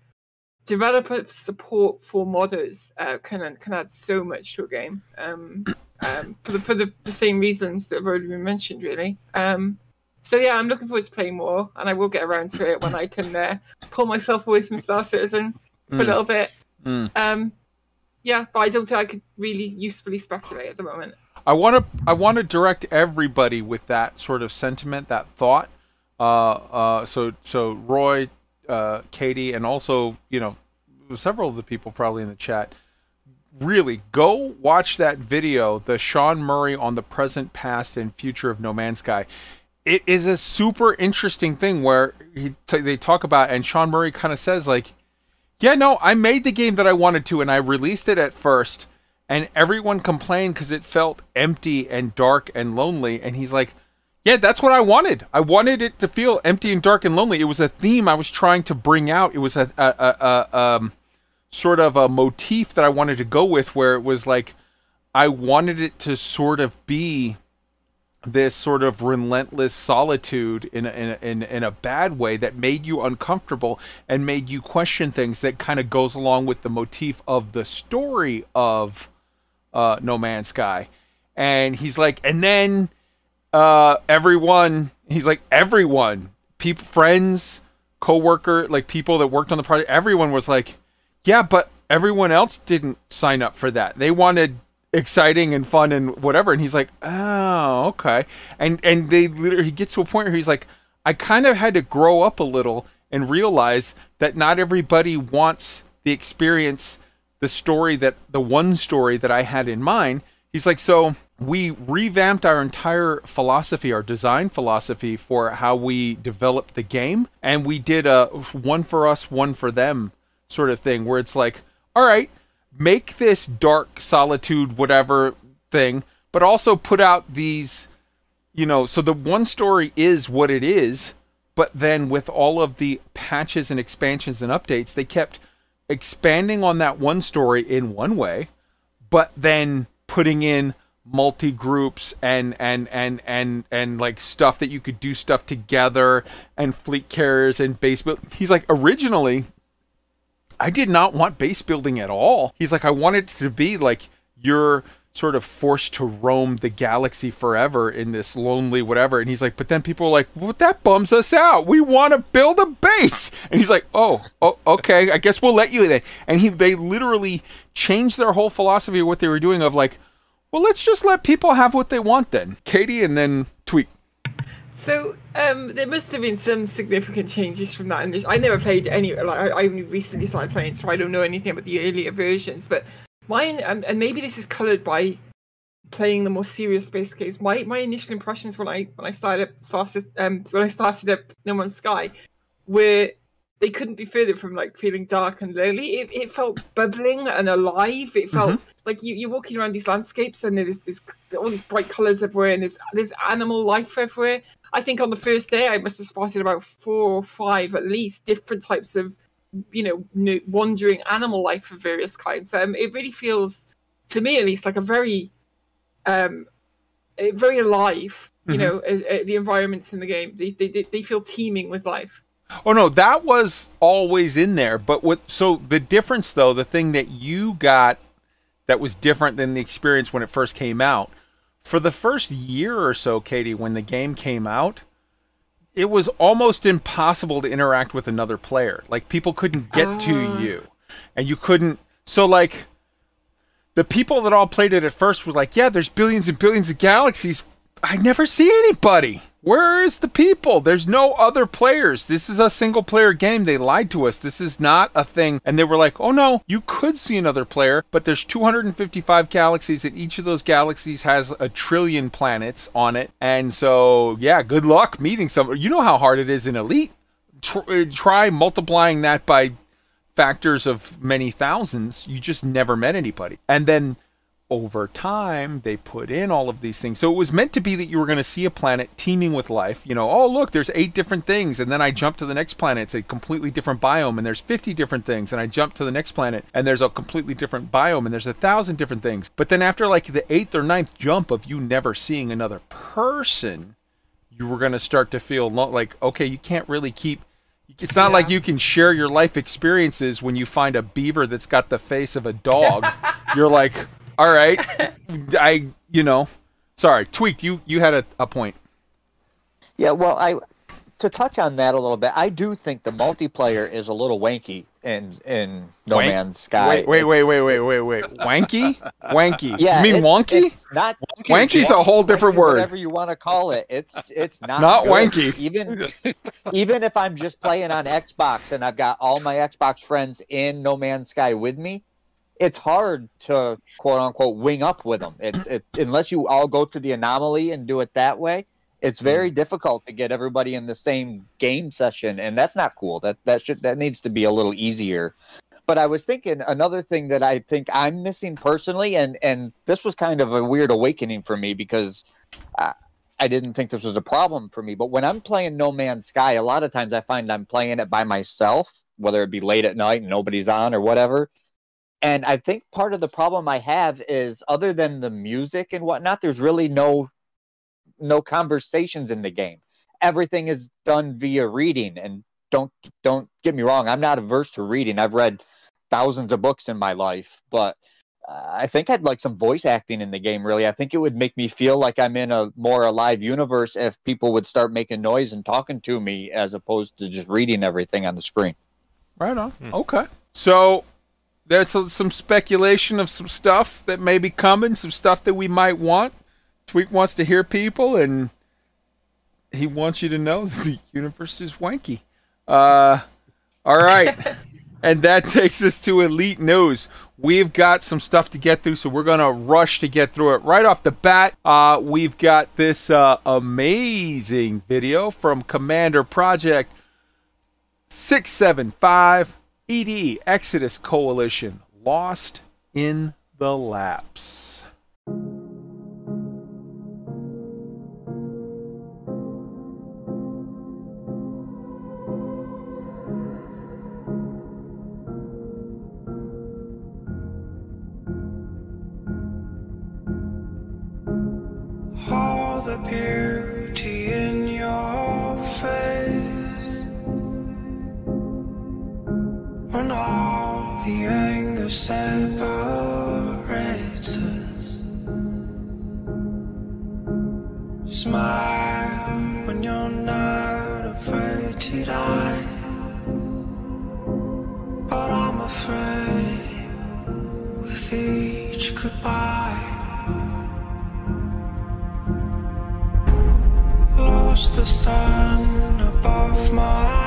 Speaker 6: developer support for modders uh, can can add so much to a game. Um, um, for the for the, the same reasons that have already been mentioned, really. Um, so yeah, I'm looking forward to playing more, and I will get around to it when I can uh, pull myself away from Star Citizen for
Speaker 2: Mm.
Speaker 6: a little bit.
Speaker 2: Mm.
Speaker 6: Um, yeah, but I don't think I could really usefully speculate at the moment.
Speaker 2: I want to I want to direct everybody with that sort of sentiment, that thought. Uh, uh, so so Roy, uh, Katie, and also you know several of the people probably in the chat. Really, go watch that video, the Sean Murray on the present, past, and future of No Man's Sky. It is a super interesting thing where he t- they talk about, and Sean Murray kind of says like, yeah, no, I made the game that I wanted to, and I released it at first, and everyone complained because it felt empty and dark and lonely. And he's like, yeah, that's what I wanted. I wanted it to feel empty and dark and lonely. It was a theme I was trying to bring out. It was a, a, a, a um, sort of a motif that I wanted to go with, where it was like, I wanted it to sort of be this sort of relentless solitude in a, in, a, in, in a bad way that made you uncomfortable and made you question things that kind of goes along with the motif of the story of uh, No Man's Sky. And he's like, and then uh, everyone, he's like, everyone, people, friends, co-worker, like people that worked on the project, everyone was like, yeah, but everyone else didn't sign up for that. They wanted exciting and fun and whatever. And he's like oh okay. And and they literally he gets to a point where he's like i kind of had to grow up a little and realize that not everybody wants the experience the story that the one story that i had in mind. He's like so we revamped our entire philosophy our design philosophy for how we developed the game. And we did a one for us one for them sort of thing where it's like all right make this dark solitude whatever thing but also put out these you know so the one story is what it is but then with all of the patches and expansions and updates they kept expanding on that one story in one way but then putting in multi groups and and and and and like stuff that you could do stuff together and fleet carriers and base build he's like originally I did not want base building at all. He's like, I wanted to be like you're sort of forced to roam the galaxy forever in this lonely whatever. And he's like, but then people are like, well, that bums us out. We want to build a base. And he's like, oh, oh, okay, I guess we'll let you then. And he, they literally changed their whole philosophy of what they were doing of like, well, let's just let people have what they want then. Katie and then Tweak.
Speaker 6: So um, there must have been some significant changes from that. And I never played any. Like I, only recently started playing, so I don't know anything about the earlier versions. But mine, um, and maybe this is coloured by playing the more serious space games. My my initial impressions when I when I started started um when I started up No Man's Sky were they couldn't be further from like feeling dark and lonely. It, it felt bubbling and alive. It felt
Speaker 2: Mhm.
Speaker 6: like you, you're walking around these landscapes and there's this all these bright colours everywhere and there's there's animal life everywhere. I think on the first day I must have spotted about four or five at least different types of you know wandering animal life of various kinds. Um, it really feels to me at least like a very um very alive. You
Speaker 2: Mhm.
Speaker 6: know, uh, uh, the environments in the game they they they feel teeming with life.
Speaker 2: Oh no, that was always in there. But what? So the difference, though, the thing that you got that was different than the experience when it first came out, for the first year or so, Katie, when the game came out, it was almost impossible to interact with another player. Like people couldn't get to ah. you, and you couldn't. So like. The people that all played it at first were like, "Yeah, there's billions and billions of galaxies. I never see anybody. Where is the people? There's no other players. This is a single player game. They lied to us. This is not a thing. And they were like, oh no, you could see another player, but there's 255 galaxies, and each of those galaxies has a trillion planets on it. And so, yeah, good luck meeting someone. You know how hard it is in Elite. Tr- uh, try multiplying that by factors of many thousands. You just never met anybody. And then over time they put in all of these things. So it was meant to be that you were going to see a planet teeming with life you know oh look there's eight different things and then i jump to the next planet it's a completely different biome and there's 50 different things and i jump to the next planet and there's a completely different biome and there's a thousand different things. But then after like the eighth or ninth jump of you never seeing another person you were going to start to feel lo- like okay you can't really keep it's not like you can share your life experiences when you find a beaver that's got the face of a dog. *laughs* You're like, all right, *laughs* I you know, sorry, tweaked. You you had a, a point.
Speaker 4: Yeah, well, I to touch on that a little bit, I do think the multiplayer is a little wanky in in No
Speaker 2: Wank-
Speaker 4: Man's Sky.
Speaker 2: Wait, wait, wait, wait, wait, wait, wait. Wanky, wanky.
Speaker 4: Yeah,
Speaker 2: you mean
Speaker 4: it-
Speaker 2: wonky?
Speaker 4: Not
Speaker 2: Wanky's a whole different
Speaker 4: wanky,
Speaker 2: word.
Speaker 4: Whatever you want to call it, it's it's not
Speaker 2: Not
Speaker 4: good.
Speaker 2: wanky.
Speaker 4: Even even if I'm just playing on Xbox and I've got all my Xbox friends in No Man's Sky with me, it's hard to quote unquote wing up with them. It's it unless you all go to the anomaly and do it that way. It's very mm. difficult to get everybody in the same game session, and that's not cool. That that should that needs to be a little easier. But I was thinking another thing that I think I'm missing personally, and and this was kind of a weird awakening for me because I, I didn't think this was a problem for me. But when I'm playing No Man's Sky, a lot of times I find I'm playing it by myself, whether it be late at night and nobody's on or whatever. And I think part of the problem I have is other than the music and whatnot, there's really no no conversations in the game. Everything is done via reading and don't don't get me wrong, I'm not averse to reading. I've read thousands of books in my life, but uh, I think I'd like some voice acting in the game really. I think it would make me feel like I'm in a more alive universe if people would start making noise and talking to me as opposed to just reading everything on the screen.
Speaker 2: Right on. Okay. So there's some- speculation of some stuff that may be coming, some stuff that we might want. Tweak wants to hear people, and he wants you to know *laughs* the universe is wanky. Uh, all right. *laughs* and that takes us to Elite News. We've got some stuff to get through, so we're going to rush to get through it. Right off the bat, uh, we've got this uh, amazing video from Commander Project 675 ED Exodus Coalition Lost in the Lapse.
Speaker 10: With each goodbye. lost the sun above my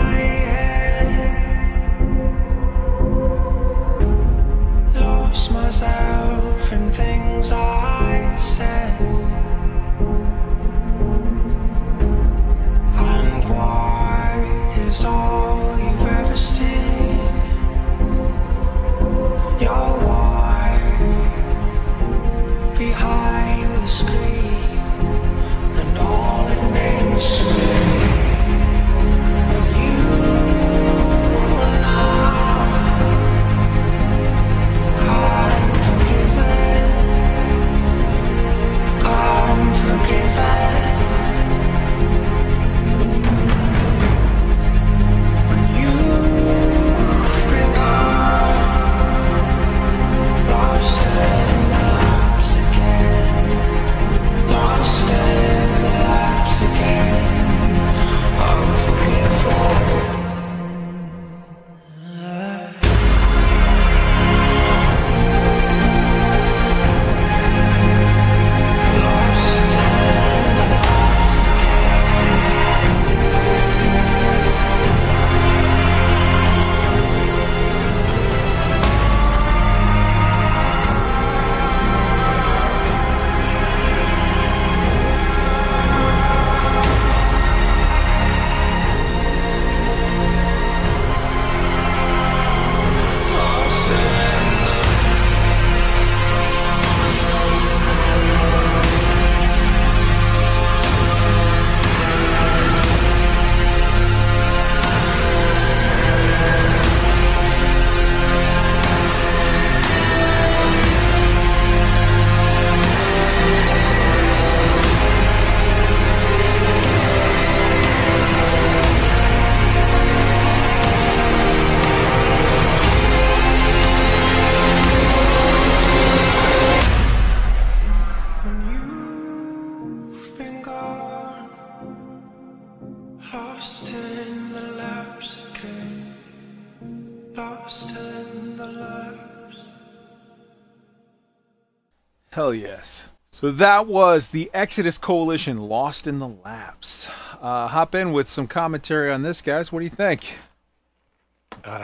Speaker 2: So that was the Exodus Coalition Lost in the Lapse. Uh, hop in with some commentary on this, guys. What do you think?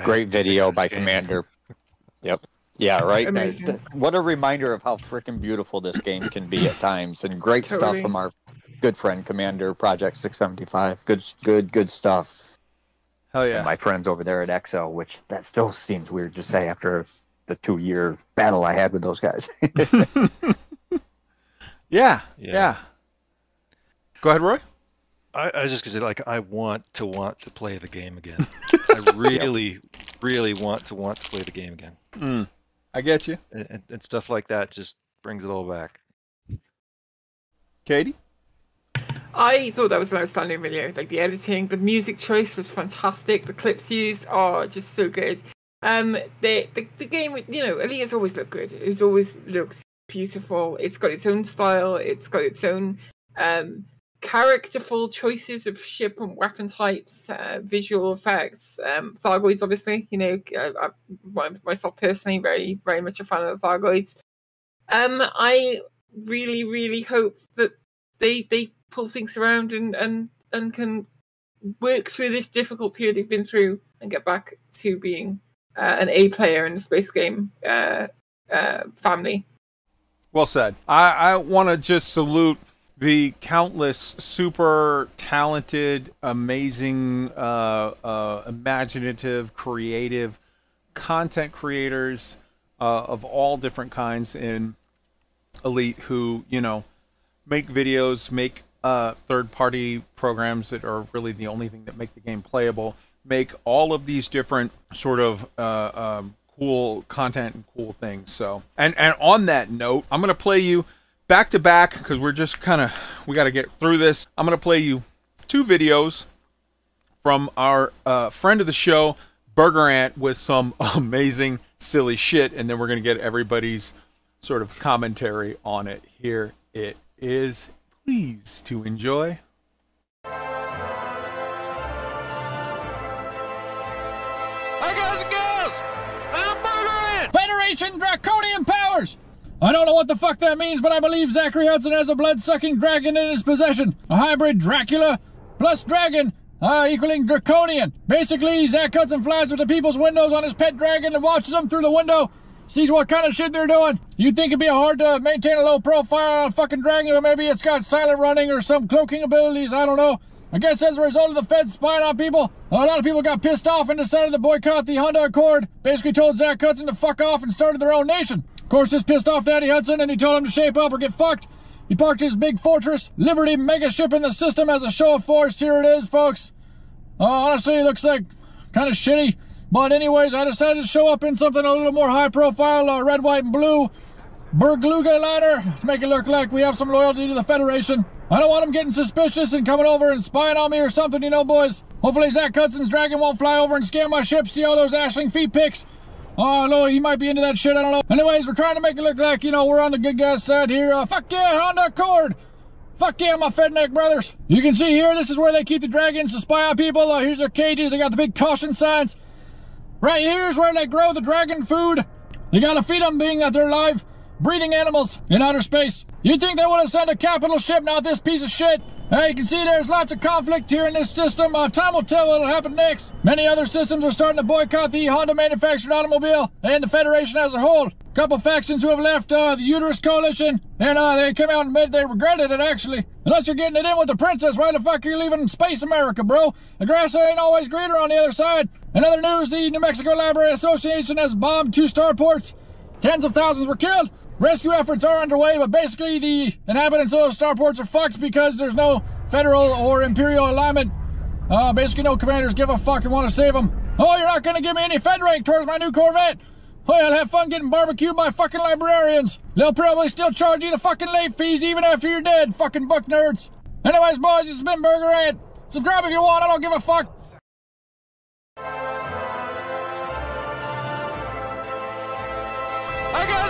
Speaker 4: Great video by Commander. Yep. Yeah, *laughs* right. That-
Speaker 6: Amazing.
Speaker 4: that- what a reminder of how freaking beautiful this game can be at times, and great stuff from our good friend Commander Project 675. Good, good, good stuff.
Speaker 2: Hell yeah.
Speaker 4: And my friends over there at EXO, which that still seems weird to say after the two-year battle I had with those guys. *laughs* *laughs*
Speaker 2: Yeah,
Speaker 3: Yeah.
Speaker 2: yeah. Go ahead, Roy.
Speaker 3: I, I just gonna say, like, I want to want to play the game again. *laughs* I really, really want to want to play the game again,
Speaker 2: Mm, I get you.
Speaker 3: and, and, and stuff like that just brings it all back.
Speaker 2: Katie?
Speaker 6: I thought that was an outstanding video. Like the editing, the music choice was fantastic. The clips used are just so good. Um, the the, the game, you know, Elite has always looked good. It's always looked beautiful. It's got its own style. It's got its own um characterful choices of ship and weapon types, uh, visual effects, um, Thargoids. Obviously, you know, I, I, myself personally, very very much a fan of the Thargoids. Um, I really really hope that they they pull things around and and and can work through this difficult period they've been through and get back to being uh, an A player in the space game uh, uh, family.
Speaker 2: Well said. I, I want to just salute the countless super talented, amazing, uh, uh, imaginative, creative content creators uh, of all different kinds in Elite who, you know, make videos, make uh, third party programs that are really the only thing that make the game playable, make all of these different sort of uh, um, cool content and cool things. So, and and on that note, I'm gonna play you back to back because we're just kind of we got to get through this. I'm gonna play you two videos from our uh, friend of the show, Burger Ant, with some *laughs* amazing silly shit, and then we're gonna get everybody's sort of commentary on it. Here it is. Please to enjoy.
Speaker 7: Draconian Powers! I don't know what the fuck that means, but I believe Zachary Hudson has a blood-sucking dragon in his possession. A hybrid Dracula plus dragon, uh, equaling draconian. Basically, Zach Hudson flies with the people's windows on his pet dragon and watches them through the window, sees what kind of shit they're doing. You'd think it'd be hard to maintain a low profile on a fucking dragon, but maybe it's got silent running or some cloaking abilities, I don't know. I guess as a result of the feds spying on people, a lot of people got pissed off and decided to boycott the Honda Accord. Basically told Zach Hudson to fuck off and started their own nation. Of course, this pissed off Daddy Hudson and he told him to shape up or get fucked. He parked his big Fortress Liberty mega ship in the system as a show of force. Here it is, folks. Uh, honestly, it looks like kind of shitty. But anyways, I decided to show up in something a little more high profile, uh, red, white, and blue. Beluga liner to make it look like we have some loyalty to the Federation. I don't want them getting suspicious and coming over and spying on me or something, you know, boys. Hopefully Zach Hudson's dragon won't fly over and scare my ship, see all those Aisling feet pics. Oh, no, he might be into that shit, I don't know. Anyways, we're trying to make it look like, you know, we're on the good guys' side here. Uh, fuck yeah, Honda Accord! Fuck yeah, my Fedneck brothers. You can see here, this is where they keep the dragons to spy on people. Uh, here's their cages, they got the big caution signs. Right here's where they grow the dragon food. You gotta feed them, being that they're live, breathing animals in outer space. You'd think they would have sent a capital ship, not this piece of shit. Hey, you can see there's lots of conflict here in this system. Uh, time will tell what'll happen next. Many other systems are starting to boycott the Honda manufactured automobile and the Federation as a whole. Couple factions who have left uh, the Uterus Coalition, and uh, they came out and admitted they regretted it, actually. Unless you're getting it in with the princess, why the fuck are you leaving Space America, bro? The grass ain't always greener on the other side. In other news, the New Mexico Library Association has bombed two starports. Tens of thousands were killed. Rescue efforts are underway, but basically the inhabitants of those starports are fucked because there's no federal or imperial alignment. Uh, basically no commanders give a fuck and want to save them. Oh, you're not gonna give me any Fed rank towards my new Corvette? Oh, I'll have fun getting barbecued by fucking librarians. They'll probably still charge you the fucking late fees even after you're dead, fucking book nerds. Anyways, boys, this has been Burger Ant. Subscribe if you want, I don't give a fuck.
Speaker 10: Hi guys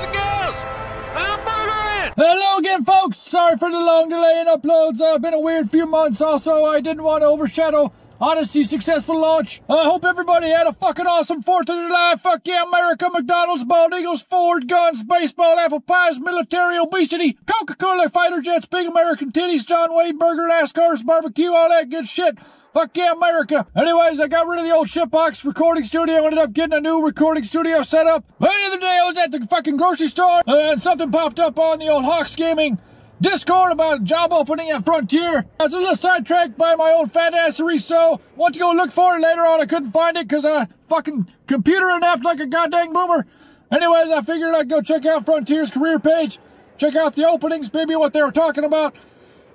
Speaker 7: Hello again, folks. Sorry for the long delay in uploads. Uh, been a weird few months. Also, I didn't want to overshadow Odyssey successful launch. I hope everybody had a fucking awesome 4th of July. Fuck yeah, America, McDonald's, bald eagles, Ford, guns, baseball, apple pies, military, obesity, Coca-Cola, fighter jets, big American titties, John Wayne, burger, NASCARs, barbecue, all that good shit. Fuck yeah, America. Anyways, I got rid of the old shitbox recording studio, ended up getting a new recording studio set up. The other day I was at the fucking grocery store, and something popped up on the old Hawkes Gaming Discord about a job opening at Frontier. I was a little sidetracked by my old fat assery, so went to go look for it later on. I couldn't find it because I fucking computer inept like a goddamn boomer. Anyways, I figured I'd go check out Frontier's career page, check out the openings, maybe what they were talking about.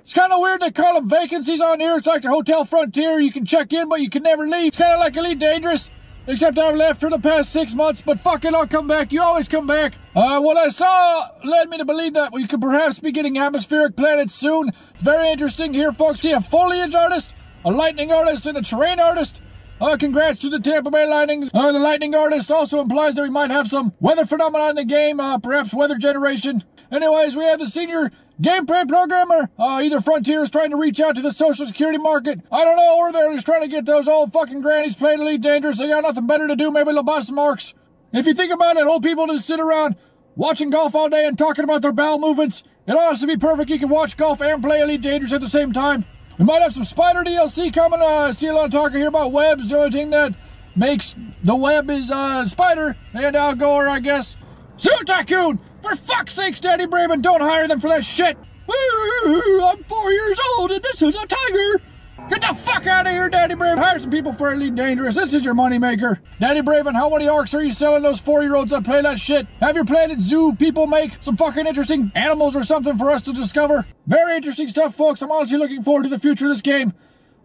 Speaker 7: It's kind of weird they call them vacancies on here. It's like the Hotel Frontier. You can check in, but you can never leave. It's kind of like Elite Dangerous. Except I've left for the past six months, but fuck it, I'll come back. You always come back. Uh, what I saw led me to believe that we could perhaps be getting atmospheric planets soon. It's very interesting here, folks. See a foliage artist, a lightning artist, and a terrain artist. Uh, congrats to the Tampa Bay Lightning. Uh, the lightning artist also implies that we might have some weather phenomena in the game, uh, perhaps weather generation. Anyways, we have the senior Gameplay programmer? Uh, either Frontier is trying to reach out to the social security market. I don't know, or they're just trying to get those old fucking grannies playing Elite Dangerous. They got nothing better to do. Maybe they'll buy some marks. If you think about it, old people just sit around watching golf all day and talking about their bowel movements. It ought to be perfect. You can watch golf and play Elite Dangerous at the same time. We might have some Spider DLC coming. Uh, I see a lot of talk here about webs. The only thing that makes the web is uh, Spider and Al Gore, I guess. Zoo Tycoon! For fuck's sake, Daddy Braben, don't hire them for that shit! *laughs* I'm four years old and this is a tiger! Get the fuck out of here, Daddy Braben! Hire some people for Elite Dangerous. This is your moneymaker. Daddy Braben, how many orcs are you selling those four-year-olds that play that shit? Have your Planet Zoo people make some fucking interesting animals or something for us to discover? Very interesting stuff, folks. I'm honestly looking forward to the future of this game.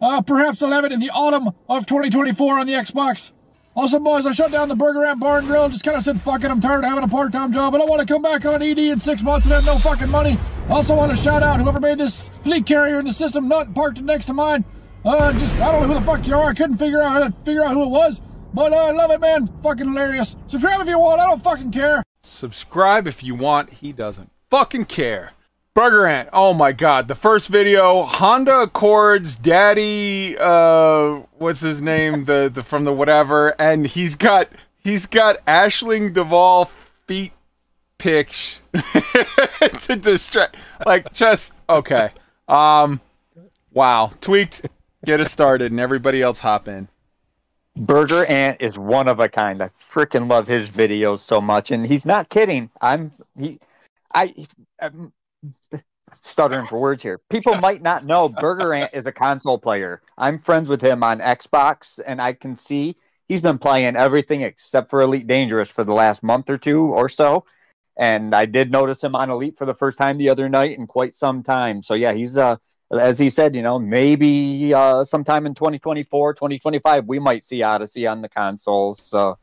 Speaker 7: Uh, perhaps I'll have it in the autumn of 2024 on the Xbox. Also, boys, I shut down the Burger Ant Bar and Grill. Just kind of said, fuck it, I'm tired of having a part-time job. I don't want to come back on ED in six months and have no fucking money. Also want to shout out whoever made this fleet carrier in the system nut parked next to mine. Uh, just, I don't know who the fuck you are. I couldn't figure out how to figure out who it was. But uh, I love it, man. Fucking hilarious. Subscribe if you want. I don't fucking care.
Speaker 2: Subscribe if you want. He doesn't fucking care. Burger Ant. Oh my god. The first video, Honda Accords daddy uh what's his name? The the from the whatever and he's got he's got Aisling Duval feet pics *laughs* to distract like just okay. Um wow. Tweaked. Get us started and everybody else hop in.
Speaker 4: Burger Ant is one of a kind. I freaking love his videos so much, and he's not kidding. I'm he, I, I'm stuttering for words here. People might not know Burger Ant is a console player. I'm friends with him on Xbox, and I can see he's been playing everything except for Elite Dangerous for the last month or two or so. And I did notice him on Elite for the first time the other night in quite some time. So yeah, he's uh as he said, you know, maybe uh sometime in 2024, 2025, we might see Odyssey on the consoles. So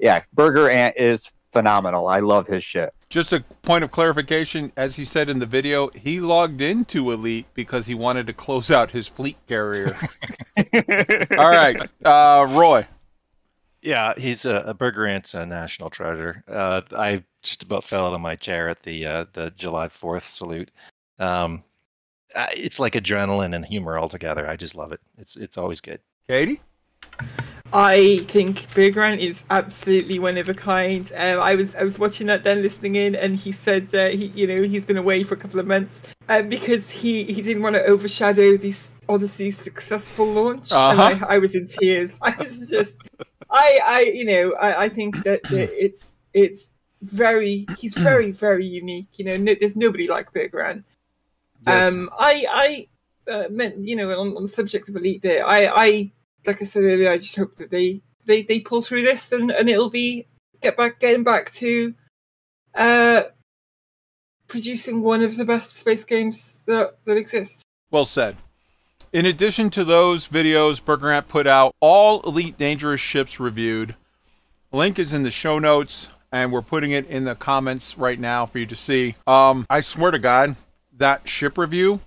Speaker 4: yeah, Burger Ant is phenomenal. I love his shit.
Speaker 2: Just a point of clarification, as he said in the video, he logged into Elite because he wanted to close out his fleet carrier. *laughs* All right, uh, Roy.
Speaker 3: Yeah, he's a, a Burger Ant's a national treasure. Uh, I just about fell out of my chair at the uh, the July Fourth salute. Um, it's like adrenaline and humor all together. I just love it. It's it's always good.
Speaker 2: Katie.
Speaker 6: I think Ant is absolutely one of a kind. Um, I was I was watching that then listening in, and he said uh, he you know he's been away for a couple of months um, because he he didn't want to overshadow this Odyssey's successful launch.
Speaker 2: Uh-huh.
Speaker 6: And I, I was in tears. *laughs* I was just I I you know I, I think that it's it's very he's *clears throat* very very unique. You know, no, there's nobody like Ant.
Speaker 2: Yes.
Speaker 6: Um, I I uh, meant you know on, on the subject of Elite there, I I like I said earlier, I just hope that they they, they pull through this and, and it'll be get back getting back to uh producing one of the best space games that that exists.
Speaker 2: Well said. In addition to those videos, Burger Ant put out all Elite Dangerous ships reviewed. Link is in the show notes, and we're putting it in the comments right now for you to see. Um, I swear to God, that ship review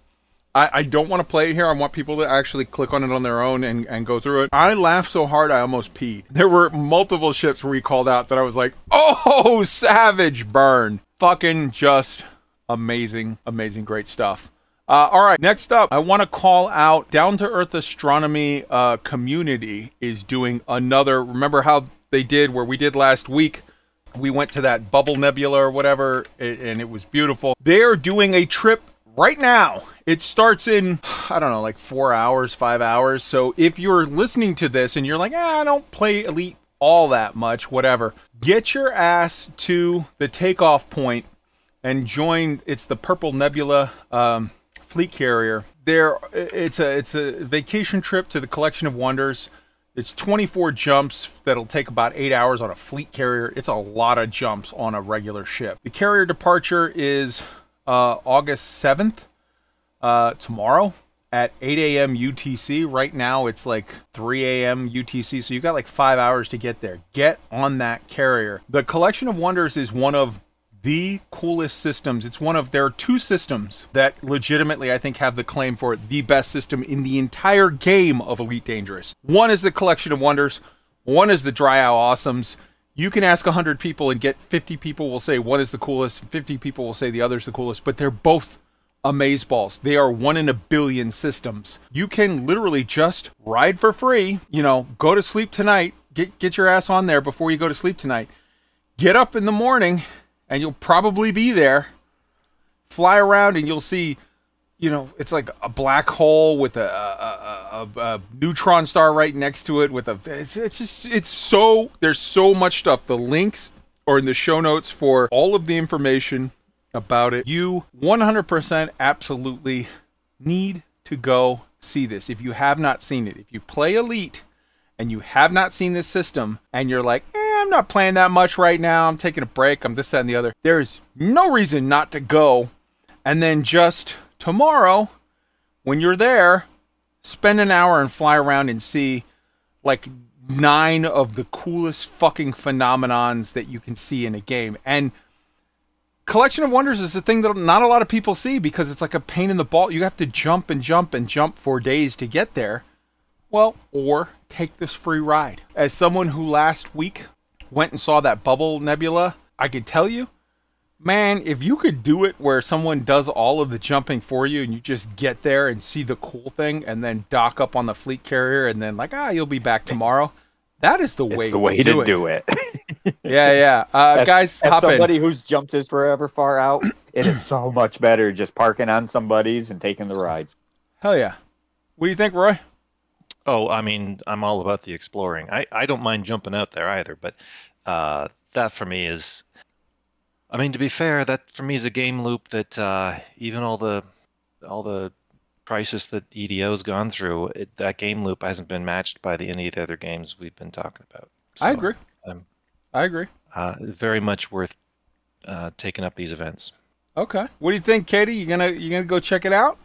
Speaker 2: I, I don't want to play it here. I want people to actually click on it on their own and, and go through it. I laughed so hard I almost peed. There were multiple ships where we called out that I was like, oh, savage burn. Fucking just amazing, amazing, great stuff. Uh, all right, next up, I want to call out Down to Earth Astronomy uh, community is doing another. Remember how they did where we did last week? We went to that bubble nebula or whatever, and it was beautiful. They're doing a trip right now. It starts in, I don't know, like four hours, five hours. So if you're listening to this and you're like, ah, I don't play Elite all that much, whatever, get your ass to the takeoff point and join. It's the Purple Nebula um, fleet carrier. There, it's a it's a vacation trip to the Collection of Wonders. It's 24 jumps that'll take about eight hours on a fleet carrier. It's a lot of jumps on a regular ship. The carrier departure is uh, August 7th, uh, tomorrow at 8 a.m. UTC. Right now it's like 3 a.m. UTC, so you've got like five hours to get there. Get on that carrier. The Collection of Wonders is one of the coolest systems. It's one of there are two systems that legitimately I think have the claim for the best system in the entire game of Elite Dangerous. One is the Collection of Wonders. One is the Dryau Ausms. You can ask 100 people and get 50 people will say one is the coolest, 50 people will say the other's the coolest, but they're both amazeballs. They are one in a billion systems. You can literally just ride for free, you know, go to sleep tonight, get get your ass on there before you go to sleep tonight. Get up in the morning and you'll probably be there. Fly around and you'll see, you know, it's like a black hole with a, a, a, a neutron star right next to it. With a, it's, it's just, it's so there's so much stuff. The links are in the show notes for all of the information about it. You 100% absolutely need to go see this if you have not seen it. If you play Elite and you have not seen this system and you're like, eh, I'm not playing that much right now, I'm taking a break, I'm this, that, and the other, there's no reason not to go. And then just tomorrow, when you're there, spend an hour and fly around and see like nine of the coolest fucking phenomenons that you can see in a game. And Collection of Wonders is a thing that not a lot of people see because it's like a pain in the ball. You have to jump and jump and jump for days to get there. Well, or take this free ride. As someone who last week went and saw that bubble nebula, I could tell you, man, if you could do it where someone does all of the jumping for you and you just get there and see the cool thing and then dock up on the fleet carrier and then like, ah, you'll be back tomorrow. That is the way,
Speaker 4: It's
Speaker 2: way
Speaker 4: the way
Speaker 2: to,
Speaker 4: to
Speaker 2: do it.
Speaker 4: do it. *laughs* *laughs*
Speaker 2: yeah, yeah. Uh,
Speaker 4: as,
Speaker 2: guys,
Speaker 4: as
Speaker 2: hop in.
Speaker 4: somebody who's jumped this forever far out, it is so *clears throat* much better just parking on somebody's and taking the ride.
Speaker 2: Hell yeah. What do you think, Roy?
Speaker 3: Oh, I mean, I'm all about the exploring. I, I don't mind jumping out there either, but uh, that for me is, I mean, to be fair, that for me is a game loop that uh, even all the all the crisis that EDO's gone through, it, that game loop hasn't been matched by the any of the other games we've been talking about.
Speaker 2: I agree.
Speaker 3: I'm
Speaker 2: I agree.
Speaker 3: uh, very much worth uh, taking up these events.
Speaker 2: Okay. What do you think, Katie? You gonna you gonna go check it out?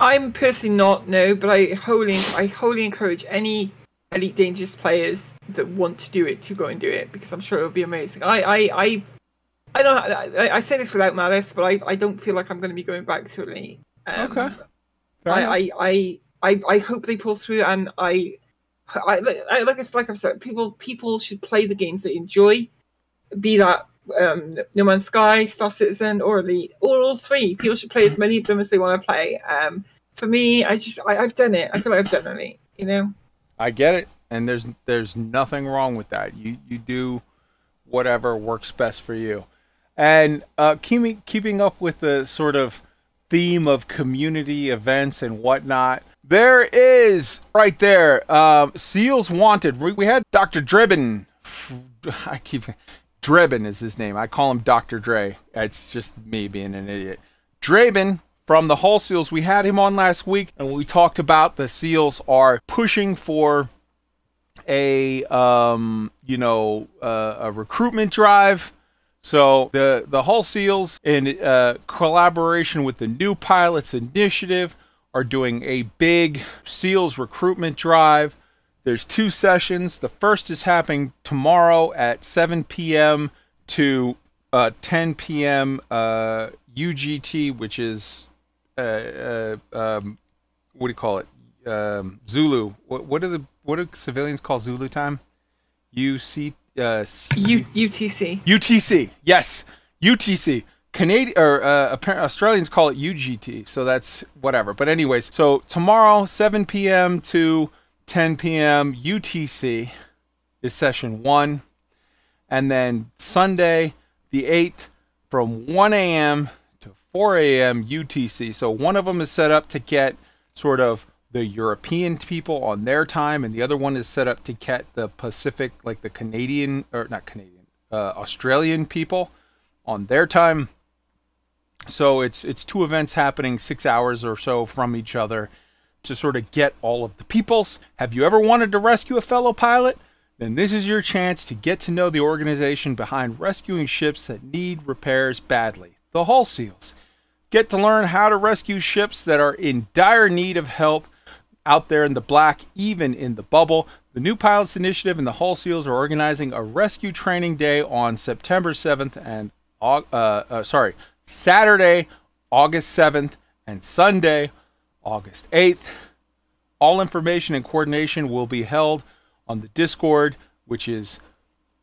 Speaker 6: I'm personally not no, but I wholly I wholly encourage any Elite Dangerous players that want to do it to go and do it because I'm sure it'll be amazing. I I I, I don't I, I say this without malice, but I, I don't feel like I'm going to be going back to it. Um,
Speaker 2: Okay. Fair
Speaker 6: I. I, I I I hope they pull through, and I, I, I like it's like I've said, people people should play the games they enjoy, be that um, No Man's Sky, Star Citizen, or Elite, or all three. People should play as many of them as they want to play. Um, for me, I just I, I've done it. I feel like I've done it. You know.
Speaker 2: I get it, and there's there's nothing wrong with that. You you do whatever works best for you, and uh, keeping keeping up with the sort of theme of community events and whatnot. There is right there, um, Seals Wanted. We, we had Dr. Dribbin. *laughs* I keep Dribbin is his name. I call him Dr. Dre. It's just me being an idiot. Draben from the Hull Seals. We had him on last week, and we talked about the Seals are pushing for a um, you know uh, a recruitment drive. So the the Hull Seals, in uh, collaboration with the New Pilots Initiative, are doing a big SEALs recruitment drive. There's two sessions. The first is happening tomorrow at 7 p.m. to uh, 10 p.m. Uh, UGT, which is uh, uh, um, what do you call it? Um, Zulu. What what do the what do civilians call Zulu time? UC uh,
Speaker 6: U- UTC.
Speaker 2: UTC. Yes, UTC. Canadian or uh, Australians call it UGT, so that's whatever. But anyways, so tomorrow 7 p.m. to 10 p.m. UTC is session one, and then Sunday the 8th from 1 a.m. to 4 a.m. UTC. So one of them is set up to get sort of the European people on their time, and the other one is set up to get the Pacific, like the Canadian or not Canadian, uh, Australian people on their time. So it's it's two events happening six hours or so from each other to sort of get all of the peoples. Have you ever wanted to rescue a fellow pilot? Then this is your chance to get to know the organization behind rescuing ships that need repairs badly, the Hull Seals. Get to learn how to rescue ships that are in dire need of help out there in the black, even in the bubble. The New Pilots Initiative and the Hull Seals are organizing a rescue training day on September 7th and uh, uh, sorry, Saturday, August 7th, and Sunday, August 8th. All information and coordination will be held on the Discord, which is,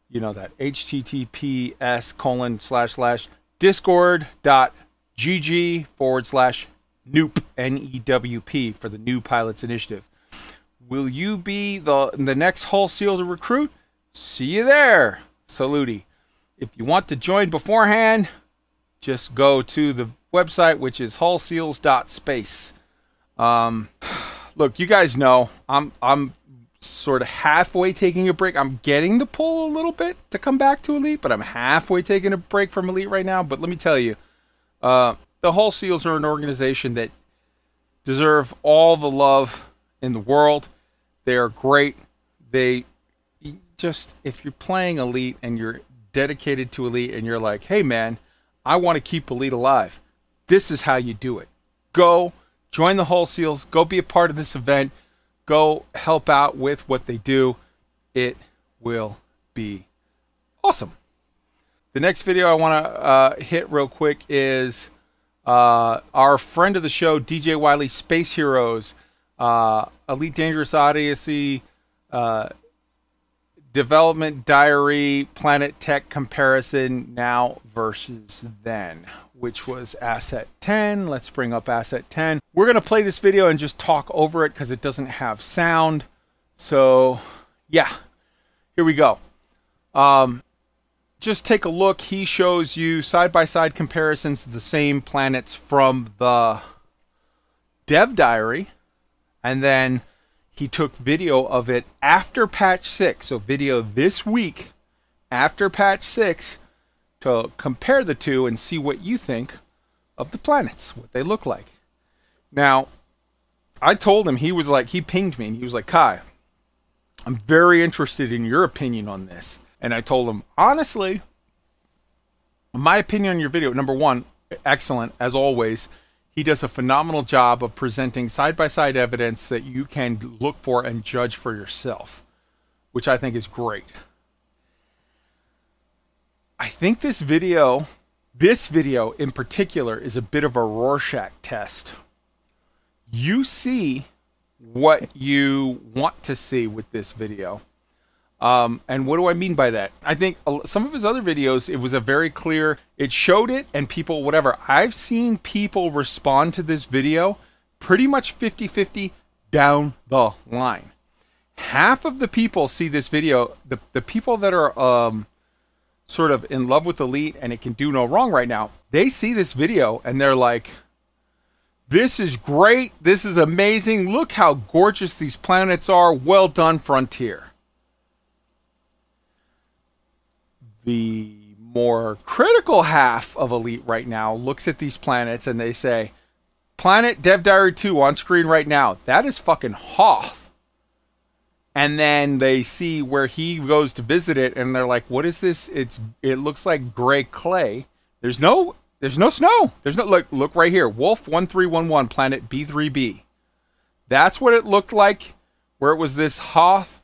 Speaker 2: you know, that https colon slash slash discord dot gg forward slash NEWP, N-E-W-P, for the New Pilots Initiative. Will you be the, the next Hull SEAL to recruit? See you there, Saluti. If you want to join beforehand, just go to the website, which is hullseals.space. Um, look, you guys know I'm I'm sort of halfway taking a break. I'm getting the pull a little bit to come back to Elite, but I'm halfway taking a break from Elite right now. But let me tell you, uh, the Hull Seals are an organization that deserve all the love in the world. They are great. They just, if you're playing Elite and you're dedicated to Elite and you're like, hey man, I want to keep Elite alive, this is how you do it. Go join the Hull Seals, go be a part of this event, go help out with what they do. It will be awesome. The next video I want to uh, hit real quick is uh, our friend of the show, DJ Wiley Space Heroes, uh, Elite Dangerous Odyssey, uh, Development Diary, Planet Tech Comparison now versus then, which was Asset 10. Let's bring up Asset 10. We're going to play this video and just talk over it because it doesn't have sound. So, yeah, here we go. Um, just take a look. He shows you side by side comparisons of the same planets from the dev diary. And then he took video of it after patch 6. So, video this week after patch 6 to compare the two and see what you think of the planets, what they look like. Now, I told him, he was like, he pinged me and he was like, Kai, I'm very interested in your opinion on this. And I told him, honestly, my opinion on your video, number one, excellent as always. He does a phenomenal job of presenting side by side evidence that you can look for and judge for yourself, which I think is great. I think this video, this video in particular, is a bit of a Rorschach test. You see what you want to see with this video um, and what do I mean by that? I think some of his other videos, it was a very clear, it showed it and people, whatever. I've seen people respond to this video pretty much 50 50 down the line. Half of the people see this video, the, the people that are um, sort of in love with Elite and it can do no wrong right now, they see this video and they're like, this is great. This is amazing. Look how gorgeous these planets are. Well done, Frontier. The more critical half of Elite right now looks at these planets and they say, Planet Dev Diary 2 on screen right now. That is fucking Hoth. And then they see where he goes to visit it and they're like, what is this? It's it looks like gray clay. There's no there's no snow. There's no look look right here. Wolf 1311 planet B3b. That's what it looked like where it was this Hoth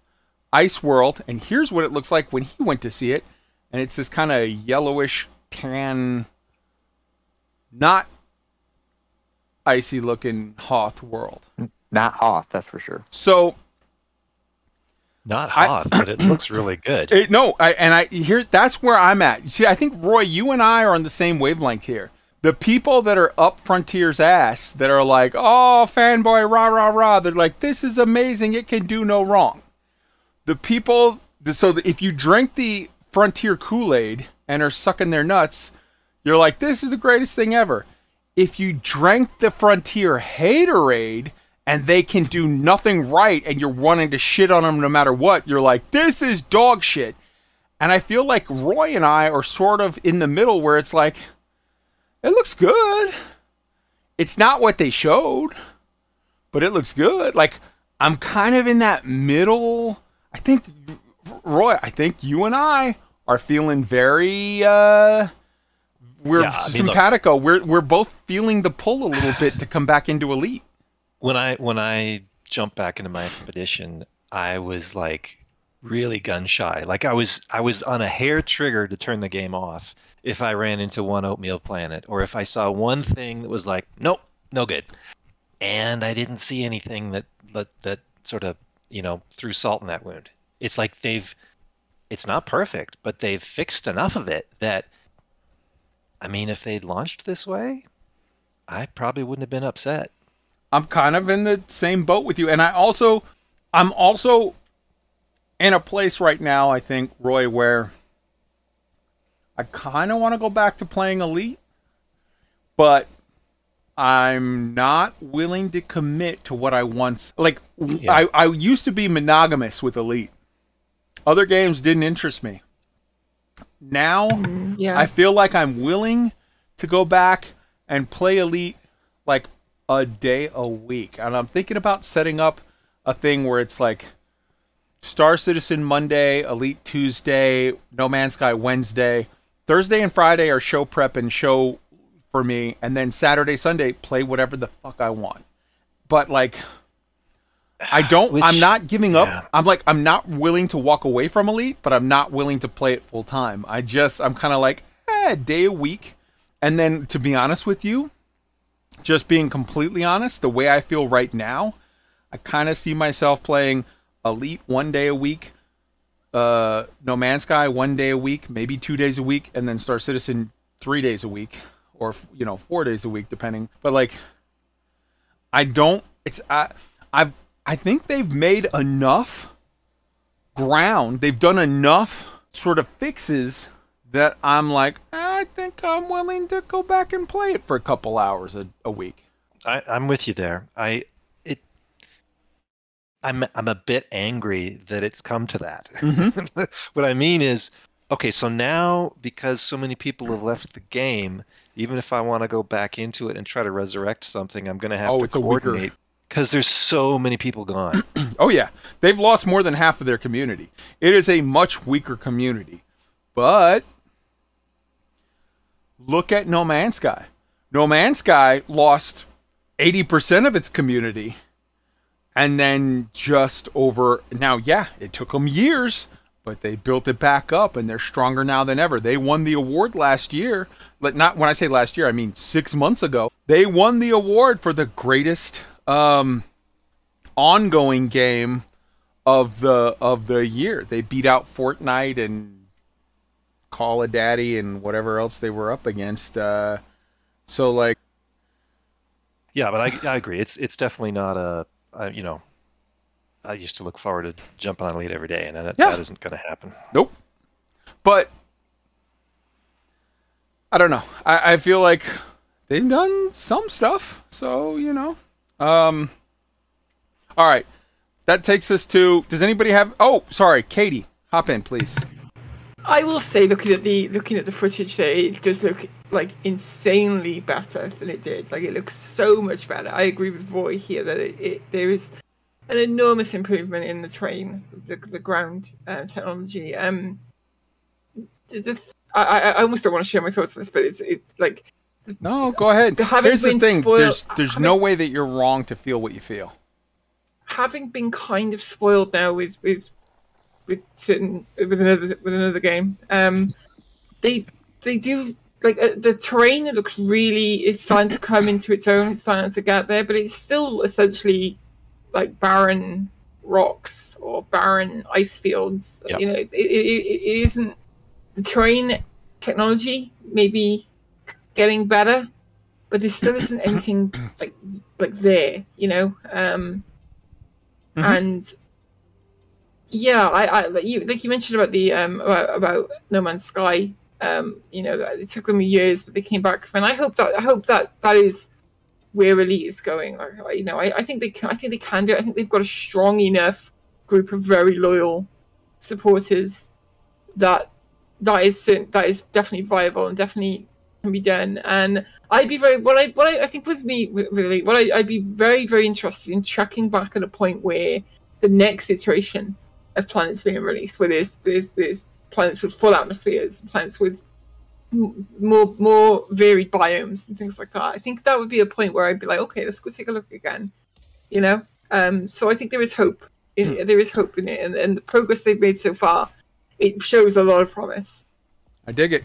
Speaker 2: ice world and here's what it looks like when he went to see it and it's this kind of yellowish tan, not icy looking Hoth world.
Speaker 4: Not Hoth, that's for sure.
Speaker 2: So
Speaker 3: Not hot, but it looks really good.
Speaker 2: It, no, I, and I here that's where I'm at. See, I think Roy, you and I are on the same wavelength here. The people that are up Frontier's ass that are like, "Oh, fanboy, rah rah rah," they're like, "This is amazing. It can do no wrong." The people, so if you drink the Frontier Kool Aid and are sucking their nuts, you're like, "This is the greatest thing ever." If you drank the Frontier Haterade and they can do nothing right and you're wanting to shit on them no matter what, you're like, this is dog shit. And I feel like Roy and I are sort of in the middle where it's like, it looks good. It's not what they showed, but it looks good. Like, I'm kind of in that middle. I think, Roy, I think you and I are feeling very, uh, we're
Speaker 3: Yeah, I mean,
Speaker 2: simpatico. we're, we're both feeling the pull a little bit to come back into Elite.
Speaker 3: when I when I jumped back into my expedition, I was like really gun shy. Like I was I was on a hair trigger to turn the game off if I ran into one oatmeal planet or if I saw one thing that was like, nope, no good. And I didn't see anything that that, that sort of, you know, threw salt in that wound. It's like they've it's not perfect, but they've fixed enough of it that I mean, if they'd launched this way, I probably wouldn't have been upset.
Speaker 2: I'm kind of in the same boat with you. And I also, I'm also in a place right now, I think, Roy, where I kind of want to go back to playing Elite, but I'm not willing to commit to what I once like.
Speaker 3: Yeah.
Speaker 2: I, I used to be monogamous with Elite. Other games didn't interest me. Now, mm,
Speaker 6: yeah.
Speaker 2: I feel like I'm willing to go back and play Elite like a day a week. And I'm thinking about setting up a thing where it's like Star Citizen Monday, Elite Tuesday, No Man's Sky Wednesday. Thursday and Friday are show prep and show for me. And then Saturday, Sunday, play whatever the fuck I want. But like, I don't,
Speaker 3: Which-
Speaker 2: I'm not giving up.
Speaker 3: yeah.
Speaker 2: I'm like, I'm not willing to walk away from Elite, but I'm not willing to play it full time. I just, I'm kind of like, eh, a day a week. And then to be honest with you, just being completely honest, the way I feel right now, I kind of see myself playing Elite one day a week, uh, No Man's Sky one day a week, maybe two days a week, and then Star Citizen three days a week, or you know four days a week, depending. But like, I don't. It's I. I've. I think they've made enough ground. They've done enough sort of fixes that I'm like, I think I'm willing to go back and play it for a couple hours a, a week.
Speaker 3: I, I'm with you there. I it I'm I'm a bit angry that it's come to that. Mm-hmm. *laughs* what I mean is, okay, so now because so many people have left the game, even if I want to go back into it and try to resurrect something, I'm going to have
Speaker 2: Oh,
Speaker 3: to
Speaker 2: it's a weaker-
Speaker 3: coordinate because there's so many people gone. *clears throat*
Speaker 2: Oh yeah, they've lost more than half of their community. It is a much weaker community. But look at No Man's Sky. No Man's Sky lost 80% of its community and then just over now yeah, it took them years, but they built it back up and they're stronger now than ever. They won the award last year. Not when I say last year, I mean 6 months ago. They won the award for the greatest um ongoing game of the of the year. They beat out Fortnite and Call of Daddy and whatever else they were up against. Uh, so like,
Speaker 3: yeah, but I, I agree. It's it's definitely not a, a you know. I used to look forward to jumping on lead every day, and that,
Speaker 2: Yeah.
Speaker 3: that isn't going to happen.
Speaker 2: nope. But I don't know. I, I feel like they've done some stuff. So you know. Um. All right. That takes us to. Does anybody have? Oh, sorry, Katie. Hop in, please.
Speaker 6: I will say, looking at the looking at the footage, there it does look like insanely better than it did. Like it looks so much better. I agree with Roy here that it, it there is an enormous improvement in the train, the the ground uh, technology. Um, the, I I almost don't want to share my thoughts on this, but it's it like
Speaker 2: No, go ahead.
Speaker 6: having
Speaker 2: Here's the thing.
Speaker 6: spoiled-
Speaker 2: there's there's
Speaker 6: having-
Speaker 2: no way that you're wrong to feel what you feel.
Speaker 6: having been kind of spoiled now with with with certain with another with another game um they they do like uh, the terrain It looks really it's starting to come into its own it's starting to get there but it's still essentially like barren rocks or barren ice fields.
Speaker 3: Yep.
Speaker 6: You know, it, it, it, it isn't the terrain technology maybe getting better, but there still isn't *coughs* anything like like there. You know, um, and yeah, I, I like you like you mentioned about the um about, about No Man's Sky. Um, you know, it took them years, but they came back, and I hope that I hope that that is where Elite is going. Or, or, you know, I, I think they can, I think they can do it. I think they've got a strong enough group of very loyal supporters that that is that is definitely viable and definitely can be done. And I'd be very what I what I, I think with me with what I, I'd be very very interested in tracking back at a point where the next iteration of planets being released, where there's there's there's planets with full atmospheres, planets with more more varied biomes and things like that. I think that would be a point where I'd be like, okay, let's go take a look again. You know, um, so I think there is hope. In, There is hope in it, and, and the progress they've made so far, it shows a lot of promise.
Speaker 2: I dig it.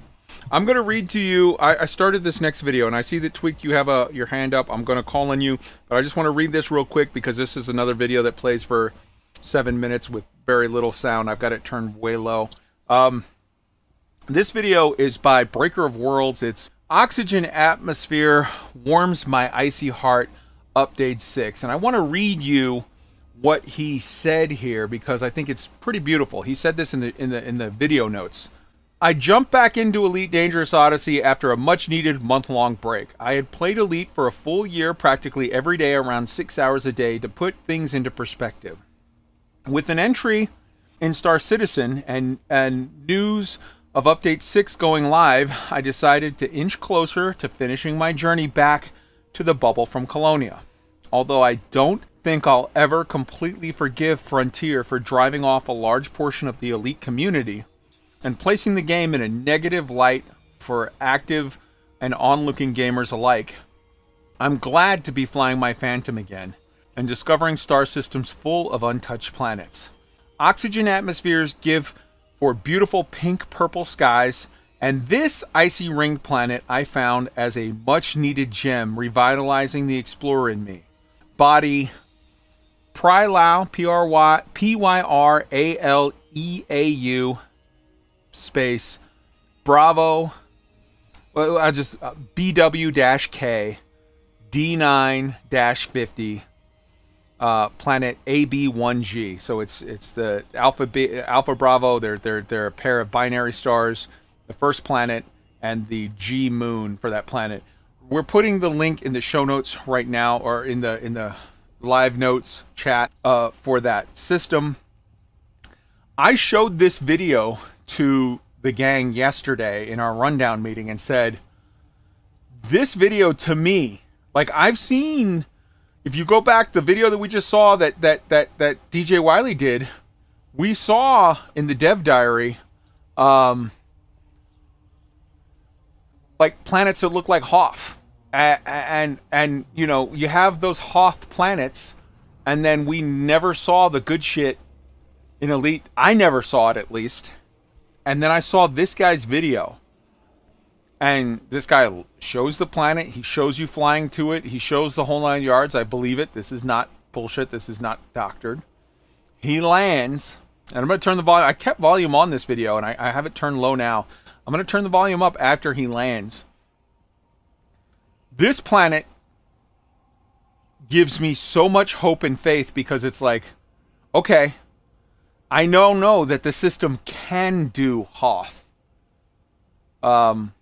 Speaker 2: I'm gonna read to you. I, I started this next video, and I see that Tweak, you have a your hand up. I'm gonna call on you, but I just want to read this real quick because this is another video that plays for seven minutes with very little sound. I've got it turned way low. Um, this video is by Breaker of Worlds. It's Oxygen Atmosphere Warms My Icy Heart, Update 6. And I want to read you what he said here because I think it's pretty beautiful. He said this in the in the in the video notes. I jumped back into Elite Dangerous Odyssey after a much needed month long break. I had played Elite for a full year practically every day around 6 hours a day to put things into perspective. With an entry in Star Citizen and and news of Update 6 going live, I decided to inch closer to finishing my journey back to the bubble from Colonia. Although I don't think I'll ever completely forgive Frontier for driving off a large portion of the elite community and placing the game in a negative light for active and onlooking gamers alike. I'm glad to be flying my Phantom again and discovering star systems full of untouched planets. Oxygen atmospheres give for beautiful pink purple skies, and this icy ringed planet I found as a much needed gem, revitalizing the explorer in me. Body Prylau, P R Y P Y R A L E A U space Bravo. Well, I just uh, BW K D9 50 uh, planet AB1G. So it's it's the Alpha B, Alpha Bravo. They're they're they're a pair of binary stars. The first planet and the G moon for that planet. We're putting the link in the show notes right now, or in the in the live notes chat uh, for that system. I showed this video to the gang yesterday in our rundown meeting and said, "This video to me, like I've seen." if you go back the video that we just saw that that that that DJ Wiley did, we saw in the dev diary um like planets that look like Hoth. And, and and you know, you have those Hoth planets and then we never saw the good shit in Elite. I never saw it at least. And then I saw this guy's video and this guy shows the planet. He shows you flying to it. He shows the whole nine yards. I believe it. This is not bullshit. This is not doctored. He lands, and I'm going to turn the volume. I kept volume on this video, and I, I have it turned low now. I'm going to turn the volume up after he lands. This planet gives me so much hope and faith because it's like, okay, I now know that the system can do Hoth. Um,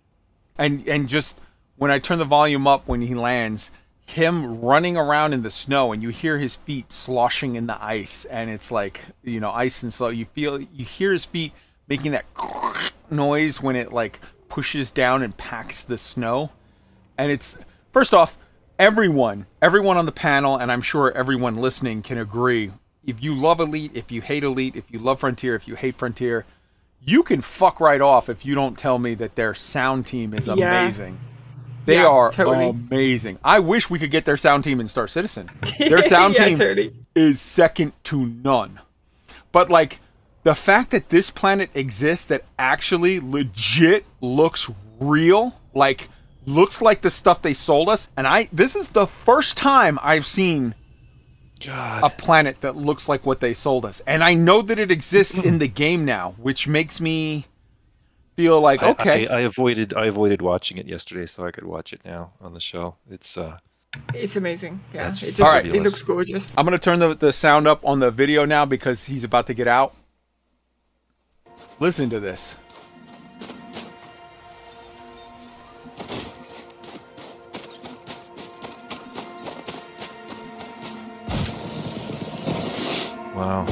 Speaker 2: and and just when I turn the volume up when he lands, him running around in the snow and you hear his feet sloshing in the ice and it's like you know ice and snow. You feel you hear his feet making that *laughs* noise when it like pushes down and packs the snow, and it's first off everyone everyone on the panel and I'm sure everyone listening can agree. If you love Elite, if you hate Elite, if you love Frontier, if you hate Frontier, you can fuck right off if you don't tell me that their sound team is
Speaker 6: Yeah.
Speaker 2: amazing. They
Speaker 6: Yeah,
Speaker 2: are
Speaker 6: totally.
Speaker 2: amazing. I wish we could get their sound team in Star Citizen. *laughs* Their sound
Speaker 6: Yeah,
Speaker 2: team
Speaker 6: totally.
Speaker 2: is second to none. But like the fact that this planet exists that actually legit looks real, like looks like the stuff they sold us, and I this is the first time I've seen a planet that looks like what they sold us. And I know that it exists in the game now, which makes me feel like okay.
Speaker 3: I, I avoided I avoided watching it yesterday, so I could watch it now on the show. It's uh,
Speaker 6: It's amazing. Yeah,
Speaker 3: That's
Speaker 6: it, just,
Speaker 2: All right.
Speaker 6: it looks gorgeous.
Speaker 2: I'm gonna turn the, the sound up on the video now because he's about to get out. Listen to this.
Speaker 3: Wow.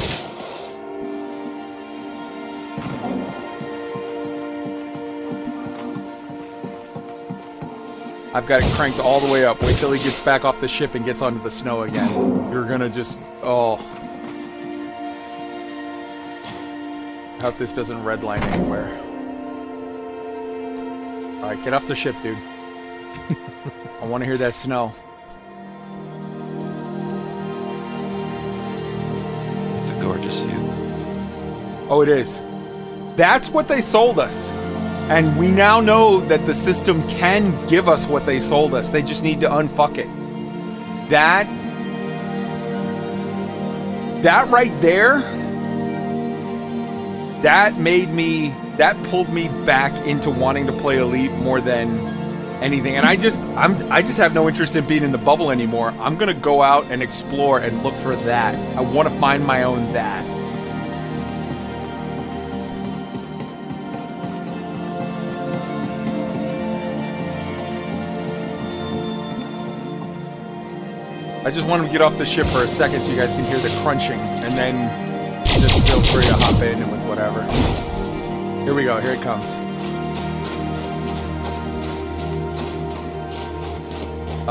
Speaker 2: I've got it cranked all the way up. Wait till he gets back off the ship and gets onto the snow again. You're gonna just oh. I Hope this doesn't redline anywhere. All right, get off the ship, dude. *laughs* I want to hear that snow.
Speaker 3: Gorgeous view.
Speaker 2: Oh, it is. That's what they sold us. And we now know that the system can give us what they sold us. They just need to unfuck it. That that right there that made me that pulled me back into wanting to play elite more than anything and i just i'm i just have no interest in being in the bubble anymore i'm gonna go out and explore and look for that i want to find my own that I just want to get off the ship for a second so you guys can hear the crunching, and then just feel free to hop in and with whatever. Here we go. Here it comes.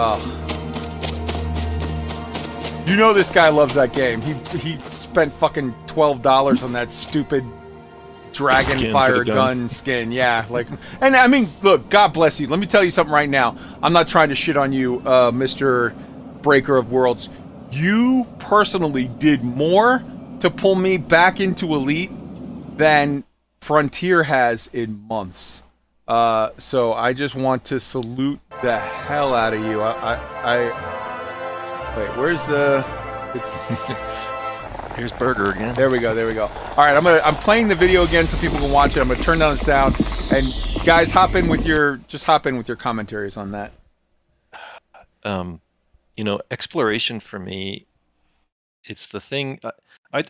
Speaker 2: Oh. You know this guy loves that game. He he spent fucking twelve dollars on that stupid dragon
Speaker 3: Skin
Speaker 2: fire gun.
Speaker 3: gun.
Speaker 2: skin. Yeah, like, and I mean, look, God bless you. Let me tell you something right now. I'm not trying to shit on you, uh, Mister Breaker of Worlds. You personally did more to pull me back into Elite than Frontier has in months. Uh, so I just want to salute the hell out of you. I, I, I wait. Where's the? It's. *laughs*
Speaker 3: Here's Burger again.
Speaker 2: There we go. There we go. All right, I'm gonna I'm playing the video again so people can watch it. I'm gonna turn down the sound and guys, hop in with your just hop in with your commentaries on that.
Speaker 3: um, you know, exploration for me, it's the thing. I, I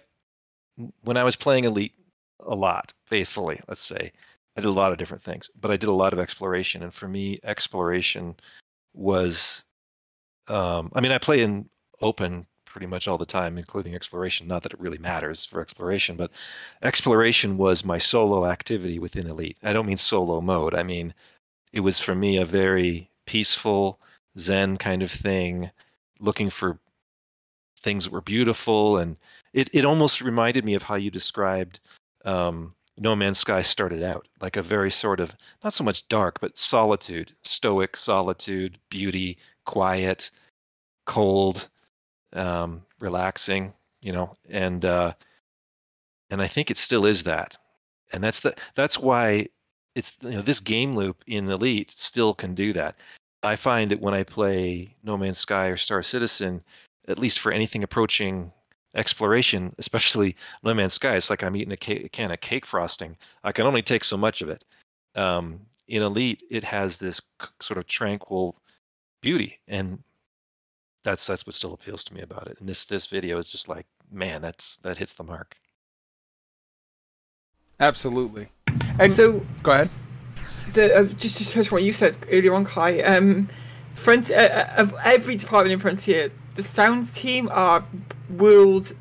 Speaker 3: when I was playing Elite a lot, faithfully, let's say, I did a lot of different things, but I did a lot of exploration, and for me, exploration was. Um, I mean, I play in open pretty much all the time, including exploration. Not that it really matters for exploration, but exploration was my solo activity within Elite. I don't mean solo mode. I mean, it was for me a very peaceful, Zen kind of thing, looking for things that were beautiful. And it, it almost reminded me of how you described um, No Man's Sky started out like a very sort of, not so much dark, but solitude, stoic solitude, beauty, quiet, cold, um, relaxing, you know, and, uh, and I think it still is that. And that's the, that's why it's, you know, this game loop in Elite still can do that. I find that when I play No Man's Sky or Star Citizen, at least for anything approaching exploration, *laughs* especially No Man's Sky, it's like I'm eating a, ca- a can of cake frosting. I can only take so much of it. Um, in Elite, it has this c- sort of tranquil beauty, and that's that's what still appeals to me about it. And this this video is just like, man, that's that hits the mark.
Speaker 2: Absolutely. And
Speaker 6: so
Speaker 2: go ahead.
Speaker 6: the uh, just to touch on what you said earlier on, Kai. Um, front uh, uh, of every department in Frontier, the sounds team are world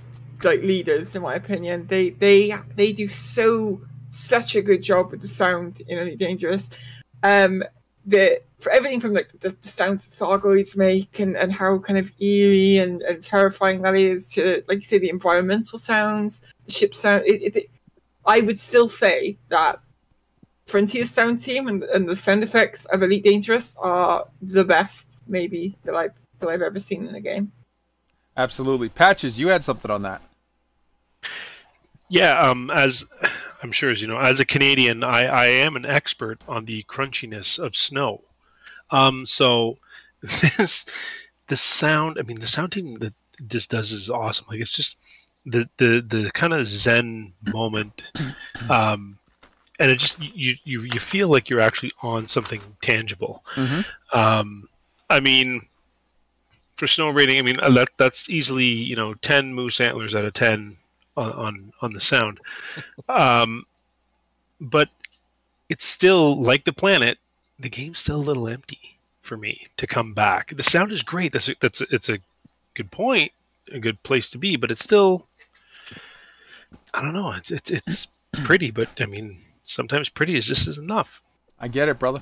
Speaker 6: like leaders in my opinion. They they they do so such a good job with the sound in Elite Dangerous. Um, the for everything from like the, the sounds the Thargoids make and, and how kind of eerie and, and terrifying that is to like you say the environmental sounds, the ship sound. It, it, I would still say that Frontier's sound team and, and the sound effects of Elite Dangerous are the best, maybe that I've that I've ever seen in a game.
Speaker 2: Absolutely. Patches, you had something on that.
Speaker 5: Yeah, um, as I'm sure as you know, as a Canadian, I, I am an expert on the crunchiness of snow. Um, so *laughs* this the sound, I mean, the sound team, that just does is awesome. Like it's just the the the kind of zen moment, um, and it just you you you feel like you're actually on something tangible.
Speaker 2: Mm-hmm.
Speaker 5: Um, I mean, for snow rating, I mean uh, that that's easily you know ten moose antlers out of ten on on, on the sound, *laughs* um, but it's still like the planet. The game's still a little empty for me to come back. The sound is great. That's a, that's a, it's a good point, a good place to be, but it's still I don't know. It's it's it's *clears throat* pretty, but I mean sometimes pretty is just is enough.
Speaker 2: I get it, brother.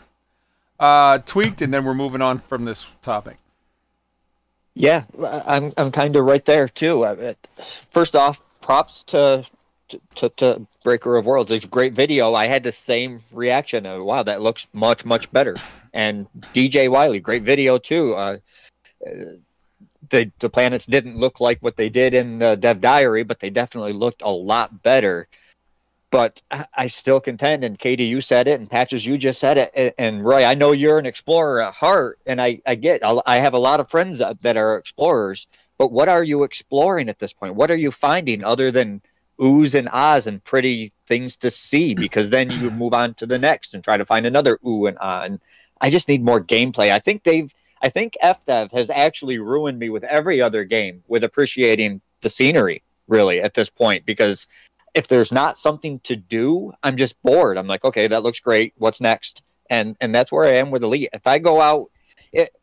Speaker 2: Uh, tweaked, and then we're moving on from this topic.
Speaker 4: Yeah, I'm I'm kind of right there too. First off, props to to, to Breaker of Worlds. It's a great video. I had the same reaction. Of, wow, that looks much much better. And DJ Wiley, great video too. Uh, the the planets didn't look like what they did in the Dev Diary, but they definitely looked a lot better. But I- I still contend, and Katie, you said it, and Patches, you just said it, and Roy, I know you're an explorer at heart, and I I get, I'll- have a lot of friends that that are explorers. But what are you exploring at this point? What are you finding other than oohs and ahs and pretty things to see? Because then you move on to the next and try to find another ooh and ah. And I just need more gameplay. I think they've I think FDev has actually ruined me with every other game with appreciating the scenery, really, at this point. Because if there's not something to do, I'm just bored. I'm like, okay, that looks great. What's next? And and that's where I am with Elite. If I go out, it,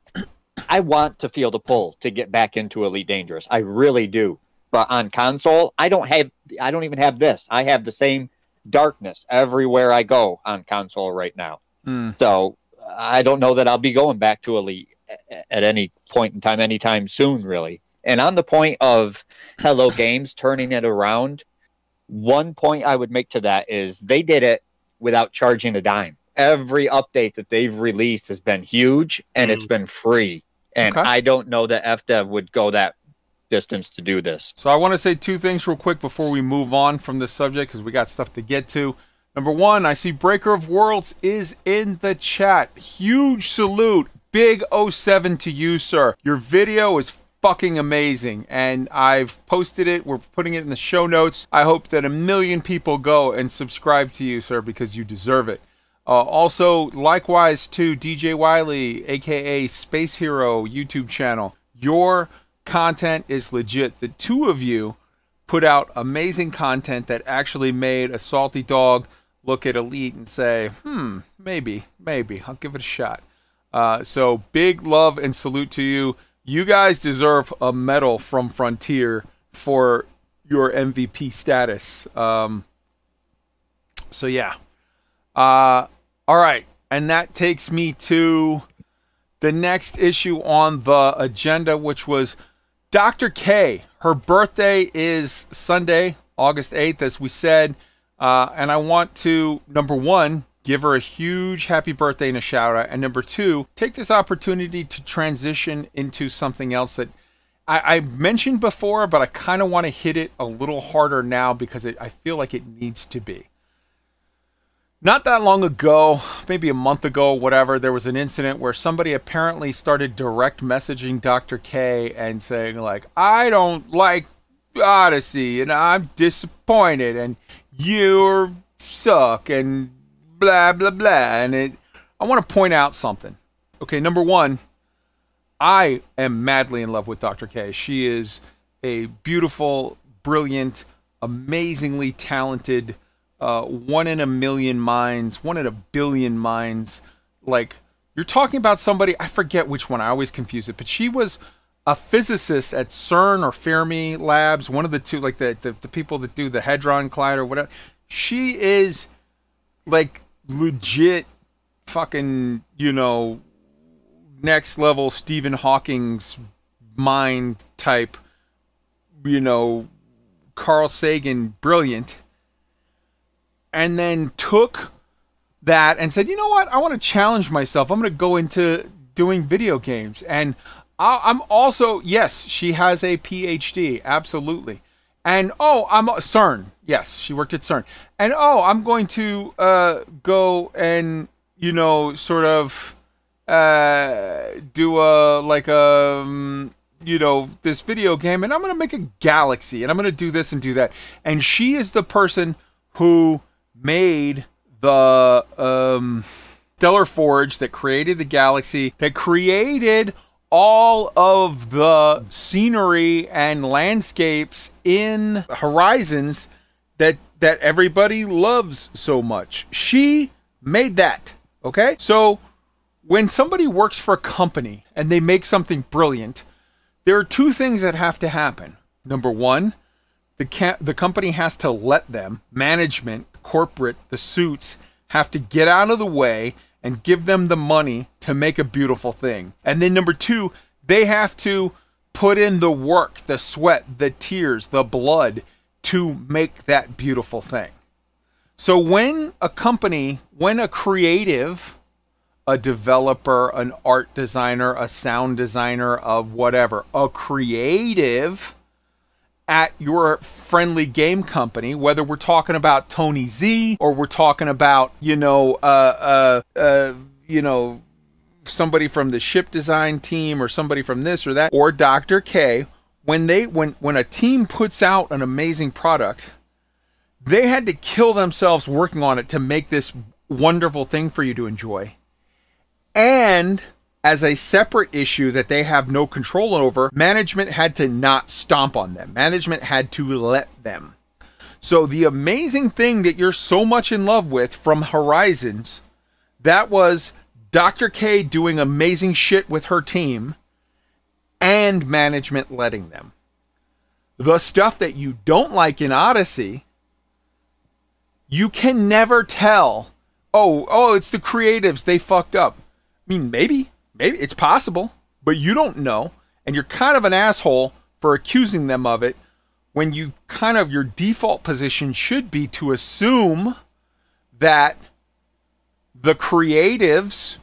Speaker 4: I want to feel the pull to get back into Elite Dangerous. I really do. But on console, I don't have. I don't even have this. I have the same darkness everywhere I go on console right now.
Speaker 2: Mm.
Speaker 4: So I don't know that I'll be going back to Elite at any point in time, anytime soon, really. And on the point of Hello Games turning it around, one point I would make to that is they did it without charging a dime. Every update that they've released has been huge and it's mm. been free. And
Speaker 2: Okay.
Speaker 4: I don't know that FDev would go that distance to do this.
Speaker 2: So I want to say two things real quick before we move on from this subject because we got stuff to get to. Number one, I see Breaker of Worlds is in the chat. Huge salute. Big 07 to you, sir. Your video is fucking amazing and I've posted it. We're putting it in the show notes. I hope that a million people go and subscribe to you, sir, because you deserve it. Uh, also, likewise to DJ Wiley, aka Space Hero YouTube channel. Your content is legit. The two of you put out amazing content that actually made a salty dog look at Elite and say, hmm, maybe, maybe, I'll give it a shot. Uh, so big love and salute to you. You guys deserve a medal from Frontier for your MVP status. Um, so yeah. Uh, all right, and that takes me to the next issue on the agenda, which was Dr. K. Her birthday is Sunday, August 8th, as we said. Uh, and I want to, number one, give her a huge happy birthday and a shout out. And number two, take this opportunity to transition into something else that I, I mentioned before, but I kind of want to hit it a little harder now because it, I feel like it needs to be. Not that long ago, maybe a month ago, whatever, there was an incident where somebody apparently started direct messaging Dr. K and saying, like, I don't like Odyssey and I'm disappointed and you suck and blah, blah, blah. And it, I want to point out something. Okay, number one, I am madly in love with Dr. K. She is a beautiful, brilliant, amazingly talented, uh, one in a million minds, one in a billion minds. Like, you're talking about somebody, I forget which one, I always confuse it, but she was a physicist at CERN or Fermi Labs, one of the two, like the, the, the people that do the Hadron Collider or whatever. She is like legit fucking, you know, next level Stephen Hawking's mind type, you know, Carl Sagan brilliant, and then took that and said, you know what, I want to challenge myself. I'm going to go into doing video games. And I'm also, yes, she has a PhD, absolutely. And oh, I'm CERN. Yes, she worked at CERN. And oh, I'm going to uh, go and you know, sort of uh, do a like a um, you know, this video game and I'm going to make a galaxy and I'm going to do this and do that. And she is the person who made the um, Stellar Forge that created the galaxy, that created all of the scenery and landscapes in Horizons that that everybody loves so much. She made that. Okay? So when somebody works for a company and they make something brilliant, there are two things that have to happen. Number 1, the ca- the company has to let them, management, corporate, the suits have to get out of the way and give them the money to make a beautiful thing. And then number 2, they have to put in the work, the sweat, the tears, the blood to make that beautiful thing. So when a company, when a creative, a developer, an art designer, a sound designer of whatever, a creative at your friendly game company, whether we're talking about Tony Z or we're talking about, you know, uh, uh, uh, you know, somebody from the ship design team or somebody from this or that or Dr. K, when they when when a team puts out an amazing product, they had to kill themselves working on it to make this wonderful thing for you to enjoy. And as a separate issue that they have no control over, management had to not stomp on them. Management had to let them. So the amazing thing that you're so much in love with from Horizons, that was Dr. K doing amazing shit with her team and management letting them. The stuff that you don't like in Odyssey, you can never tell. Oh, oh, it's the creatives. They fucked up. I mean, maybe, maybe it's possible, but you don't know. And you're kind of an asshole for accusing them of it when you kind of your default position should be to assume that the creatives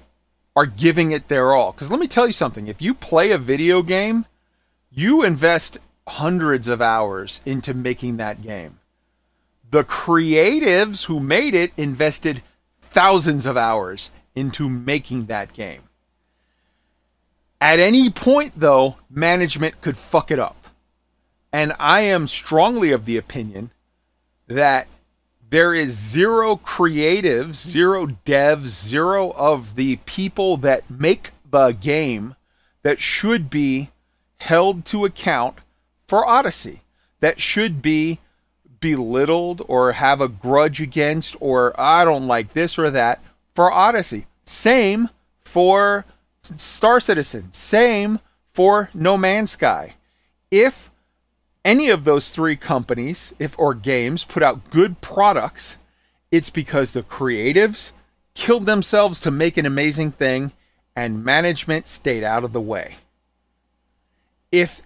Speaker 2: are giving it their all. Because let me tell you something if you play a video game, you invest hundreds of hours into making that game. The creatives who made it invested thousands of hours into making that game. At any point, though, management could fuck it up. And I am strongly of the opinion that there is zero creatives, zero devs, zero of the people that make the game that should be held to account for Odyssey, that should be belittled or have a grudge against, or I don't like this or that for Odyssey. Same for Star Citizen, same for No Man's Sky. If any of those three companies, if or games, put out good products, it's because the creatives killed themselves to make an amazing thing and management stayed out of the way. If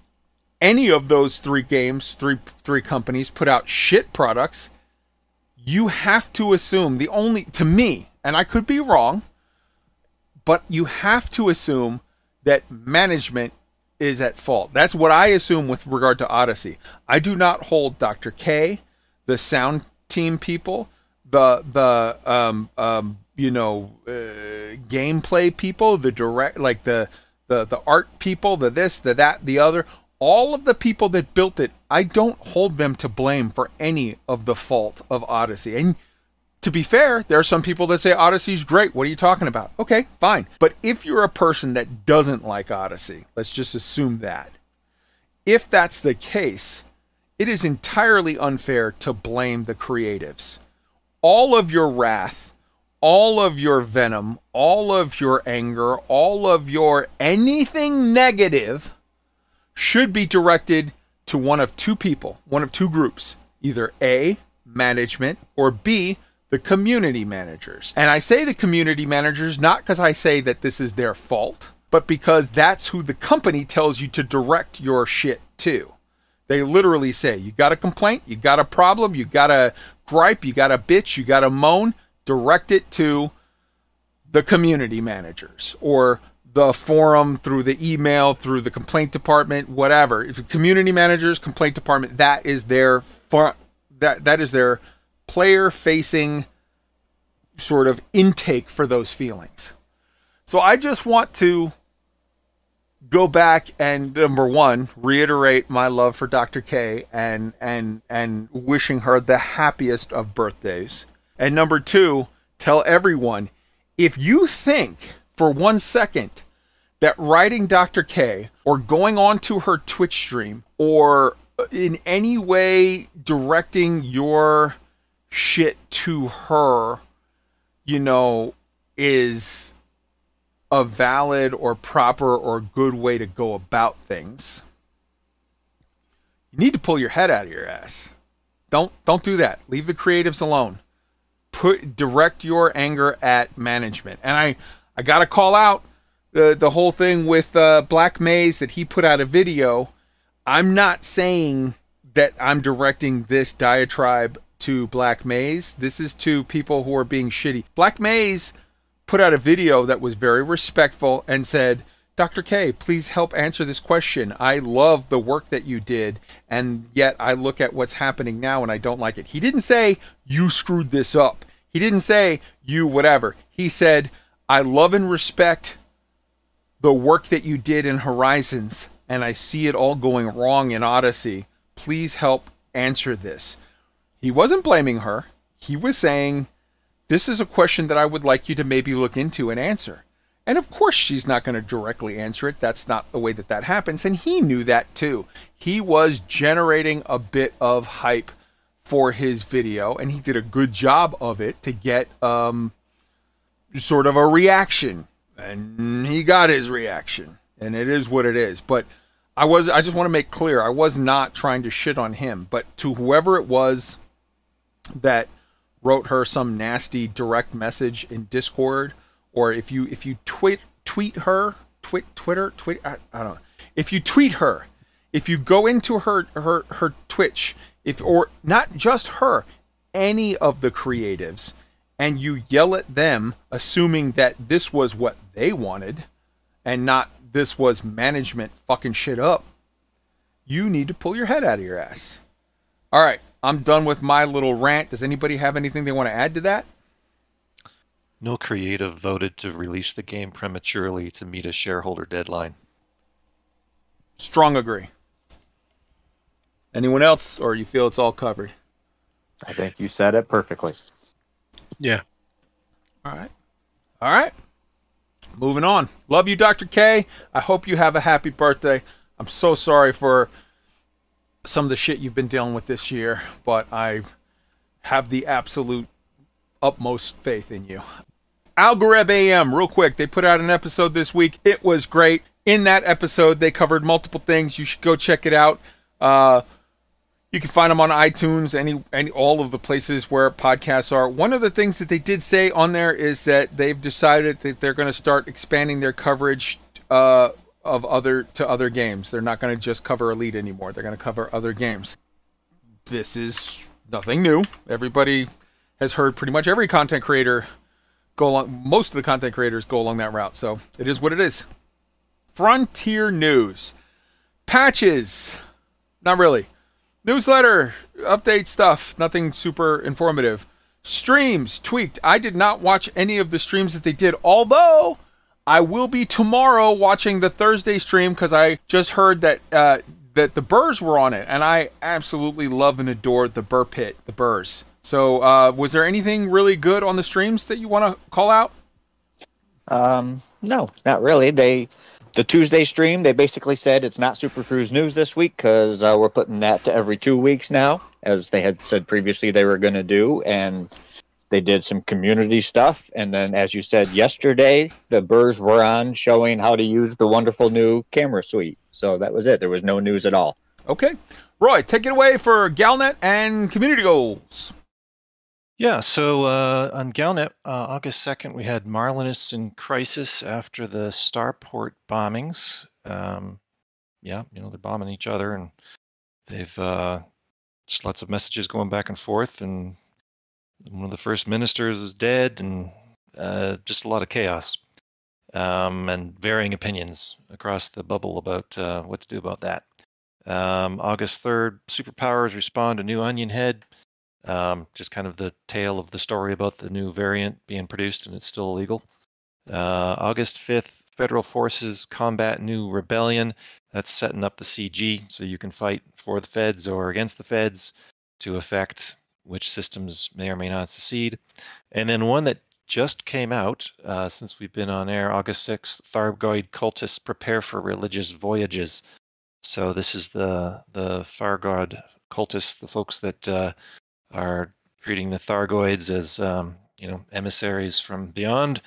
Speaker 2: any of those three games, three three companies put out shit products, you have to assume the only to me, and I could be wrong, but you have to assume that management is at fault. That's what I assume with regard to Odyssey. I do not hold Dr. K, the sound team people, the the um, um, you know uh, gameplay people, the direct like the the the art people, the this, the that, the other. All of the people that built it, I don't hold them to blame for any of the fault of Odyssey. And to be fair, there are some people that say Odyssey's great. What are you talking about? Okay, fine. But if you're a person that doesn't like Odyssey, let's just assume that. If that's the case, it is entirely unfair to blame the creatives. All of your wrath, all of your venom, all of your anger, all of your anything negative should be directed to one of two people, one of two groups, either A, management, or B, the community managers. And I say the community managers not because I say that this is their fault, but because that's who the company tells you to direct your shit to. They literally say, you got a complaint, you got a problem, you got a gripe, you got a bitch, you got a moan, direct it to the community managers or the forum through the email, through the complaint department, whatever. If community managers, complaint department, that is their that that is their player facing sort of intake for those feelings. So I just want to go back and number one, reiterate my love for Dr. K and and and wishing her the happiest of birthdays. And number two, tell everyone if you think for one second that writing Dr. K or going on to her Twitch stream or in any way directing your shit to her, you know, is a valid or proper or good way to go about things. You need to pull your head out of your ass. Don't don't do that. Leave the creatives alone. Put direct your anger at management. And I I got to call out the the whole thing with uh, Black Maze that he put out a video. I'm not saying that I'm directing this diatribe to Black Maze. This is to people who are being shitty. Black Maze put out a video that was very respectful and said, Dr. K, please help answer this question. I love the work that you did, and yet I look at what's happening now and I don't like it. He didn't say, You screwed this up. He didn't say, You whatever. He said, I love and respect the work that you did in Horizons, and I see it all going wrong in Odyssey. Please help answer this. He wasn't blaming her. He was saying, This is a question that I would like you to maybe look into and answer. And of course, she's not going to directly answer it. That's not the way that that happens. And he knew that too. He was generating a bit of hype for his video, and he did a good job of it to get um, sort of a reaction. And he got his reaction, and it is what it is. But I was I just want to make clear I was not trying to shit on him, but to whoever it was that wrote her some nasty direct message in Discord or if you if you tweet tweet her, tweet Twitter, tweet I, I don't know. If you tweet her, if you go into her her her Twitch, if or not just her, any of the creatives and you yell at them assuming that this was what they wanted and not this was management fucking shit up, you need to pull your head out of your ass. All right, I'm done with my little rant. Does anybody have anything they want to add to that?
Speaker 3: No creative voted to release the game prematurely to meet a shareholder deadline.
Speaker 2: Strong agree. Anyone else, or you feel it's all covered?
Speaker 4: I think you said it perfectly.
Speaker 5: Yeah.
Speaker 2: All right. All right. Moving on. Love you, Dr. K. I hope you have a happy birthday. I'm so sorry for some of the shit you've been dealing with this year, but I have the absolute utmost faith in you. Algoreb AM, real quick, they put out an episode this week. It was great. In that episode, they covered multiple things. You should go check it out. Uh, you can find them on iTunes, any, any, all of the places where podcasts are. One of the things that they did say on there is that they've decided that they're going to start expanding their coverage uh, of other to other games. They're not going to just cover Elite anymore. They're going to cover other games. This is nothing new. Everybody has heard pretty much every content creator go along. Most of the content creators go along that route. So it is what it is. Frontier News patches. Not really. Newsletter, update stuff, nothing super informative. Streams tweaked. I did not watch any of the streams that they did, although I will be tomorrow watching the Thursday stream because I just heard that uh, that the Buurs were on it, and I absolutely love and adore the Buur Pit, the Buurs. So, uh, was there anything really good on the streams that you want to call out?
Speaker 4: Um, no, not really. They the Tuesday stream, they basically said it's not Super Cruise news this week because uh, we're putting that to every two weeks now, as they had said previously they were going to do. And they did some community stuff. And then, as you said yesterday, the Buurs were on showing how to use the wonderful new camera suite. So that was it. There was no news at all.
Speaker 2: Okay. Roy, take it away for Galnet and community goals.
Speaker 3: Yeah, so uh, on Galnet, uh, August 2nd, we had Marlinists in crisis after the starport bombings. Um, yeah, you know, they're bombing each other and they've uh, just lots of messages going back and forth. And one of the first ministers is dead and uh, just a lot of chaos um, and varying opinions across the bubble about uh, what to do about that. Um, August 3rd, superpowers respond to new Onion Head. Um, just kind of the tale of the story about the new variant being produced and it's still illegal. Uh, August 5th, Federal forces combat new rebellion. That's setting up the CG so you can fight for the feds or against the feds to affect which systems may or may not secede. And then one that just came out uh, since we've been on air, August 6th, Thargoid cultists prepare for religious voyages. So this is the the Thargoid cultists, the folks that uh, are treating the Thargoids as um, you know emissaries from beyond.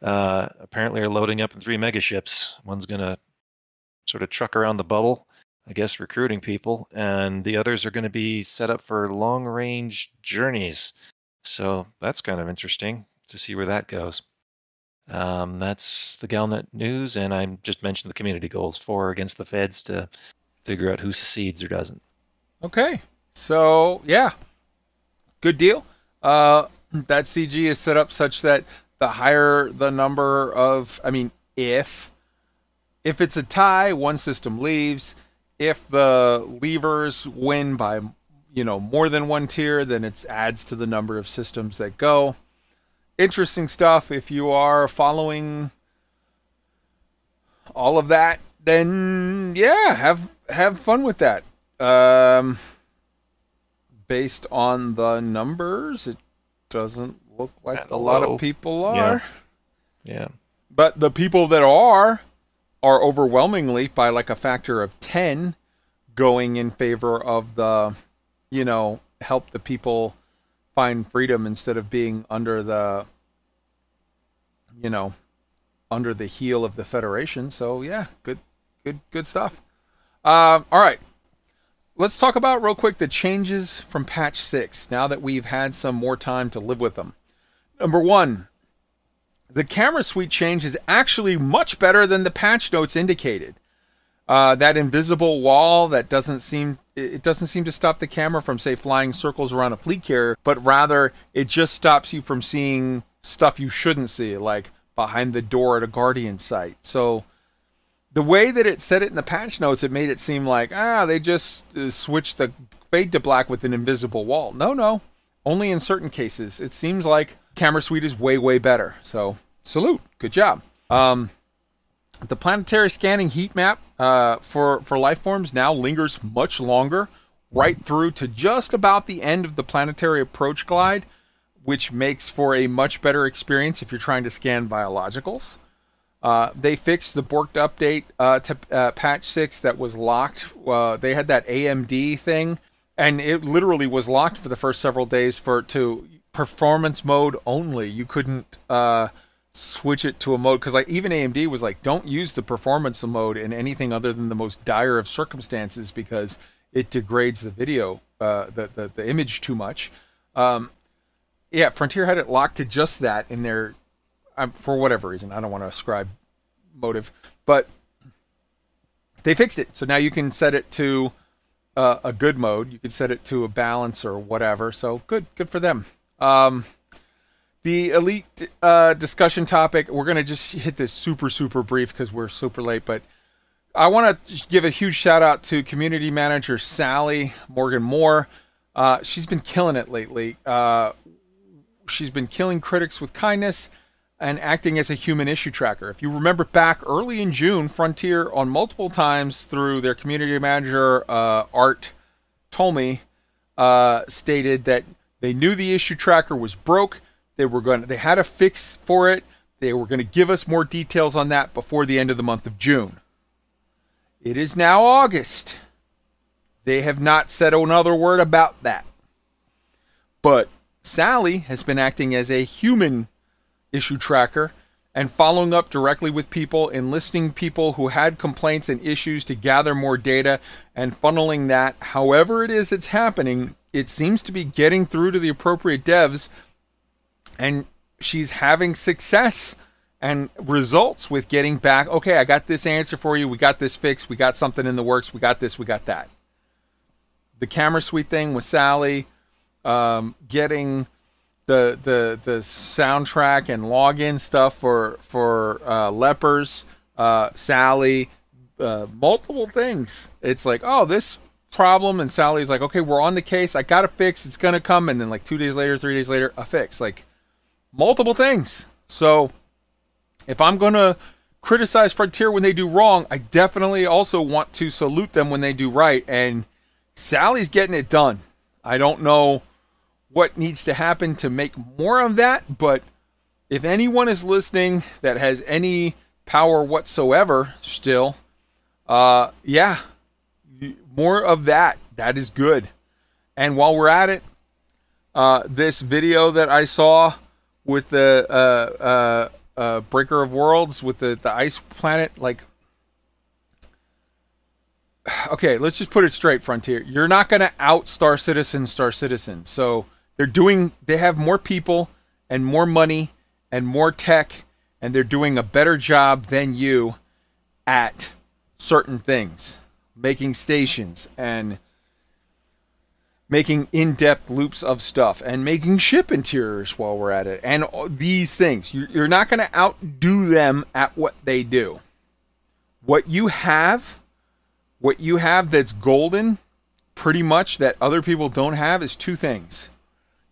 Speaker 3: Uh, apparently, are loading up in three megaships. One's gonna sort of truck around the bubble, I guess, recruiting people, and the others are going to be set up for long range journeys. So that's kind of interesting to see where that goes. Um, that's the Galnet news, and I just mentioned the community goals for against the feds to figure out who secedes or doesn't.
Speaker 2: Okay, so yeah, good deal. Uh, *clears throat* that CG is set up such that the higher the number of, I mean, if if it's a tie, one system leaves. If the levers win by you know more than one tier, then it adds to the number of systems that go. Interesting stuff. If you are following all of that, then yeah, have have fun with that. Um, based on the numbers, it doesn't look like a lot
Speaker 3: low.
Speaker 2: of people are.
Speaker 3: Yeah.
Speaker 2: are.
Speaker 3: Yeah.
Speaker 2: But the people that are are overwhelmingly by like a factor of 10 going in favor of the you know, help the people find freedom instead of being under the you know, under the heel of the federation. So yeah, good good good stuff. Um all right. Let's talk about real quick the changes from patch 6 now that we've had some more time to live with them. Number 1, the camera suite change is actually much better than the patch notes indicated. Uh, that invisible wall that doesn't seem it doesn't seem to stop the camera from say flying circles around a fleet carrier, but rather it just stops you from seeing stuff you shouldn't see, like behind the door at a guardian site. So the way that it said it in the patch notes, it made it seem like ah they just uh, switched the fade to black with an invisible wall. No, no, only in certain cases. It seems like camera suite is way way better. So salute, good job. Um, the planetary scanning heat map uh, for for life forms now lingers much longer, right through to just about the end of the planetary approach glide, which makes for a much better experience if you're trying to scan biologicals. Uh, they fixed the Borked update uh, to uh, patch 6 that was locked. Uh, they had that AMD thing, and it literally was locked for the first several days for to performance mode only. You couldn't uh, switch it to a mode because like even AMD was like, don't use the performance mode in anything other than the most dire of circumstances because it degrades the video, uh, the, the the image too much. Um, yeah, Frontier had it locked to just that in their um, for whatever reason. I don't want to ascribe motive, but they fixed it. So now you can set it to uh, a good mode. You can set it to a balance or whatever. So good, good for them. Um, the elite uh, discussion topic. We're gonna just hit this super, super brief because we're super late. But I want to give a huge shout out to community manager Sally Morgan Moore. Uh, she's been killing it lately. Uh, she's been killing critics with kindness and acting as a human issue tracker. If you remember back early in June, Frontier on multiple times through their community manager uh, Art Tolme uh, stated that they knew the issue tracker was broke. They were going. They had a fix for it. They were going to give us more details on that before the end of the month of June. It is now August. They have not said another word about that. But Sally has been acting as a human issue tracker and following up directly with people, enlisting people who had complaints and issues to gather more data and funneling that however it is it's happening. It seems to be getting through to the appropriate devs, and she's having success and results with getting back. Okay, I got this answer for you. We got this fixed. We got something in the works. We got this. We got that. The camera suite thing with Sally, um, getting the the the soundtrack and login stuff for for uh, lepers, uh, Sally, uh, multiple things. It's like, oh, this problem, and Sally's like, okay, we're on the case. I got a fix. It's gonna come, and then like two days later, three days later, a fix. Like multiple things. So if I'm gonna criticize Frontier when they do wrong. I definitely also want to salute them when they do right. And Sally's getting it done. I don't know what needs to happen to make more of that, but if anyone is listening that has any power whatsoever still, uh, yeah, more of that. That is good. And while we're at it, uh, this video that I saw with the uh, uh, uh, Breaker of Worlds with the, the ice planet, like, *sighs* okay, let's just put it straight, Frontier. You're not going to out Star Citizen, Star Citizen. So they're doing, they have more people and more money and more tech, and they're doing a better job than you at certain things, making stations and making in-depth loops of stuff and making ship interiors while we're at it and these things. You're not going to outdo them at what they do. What you have what you have that's golden pretty much that other people don't have is two things.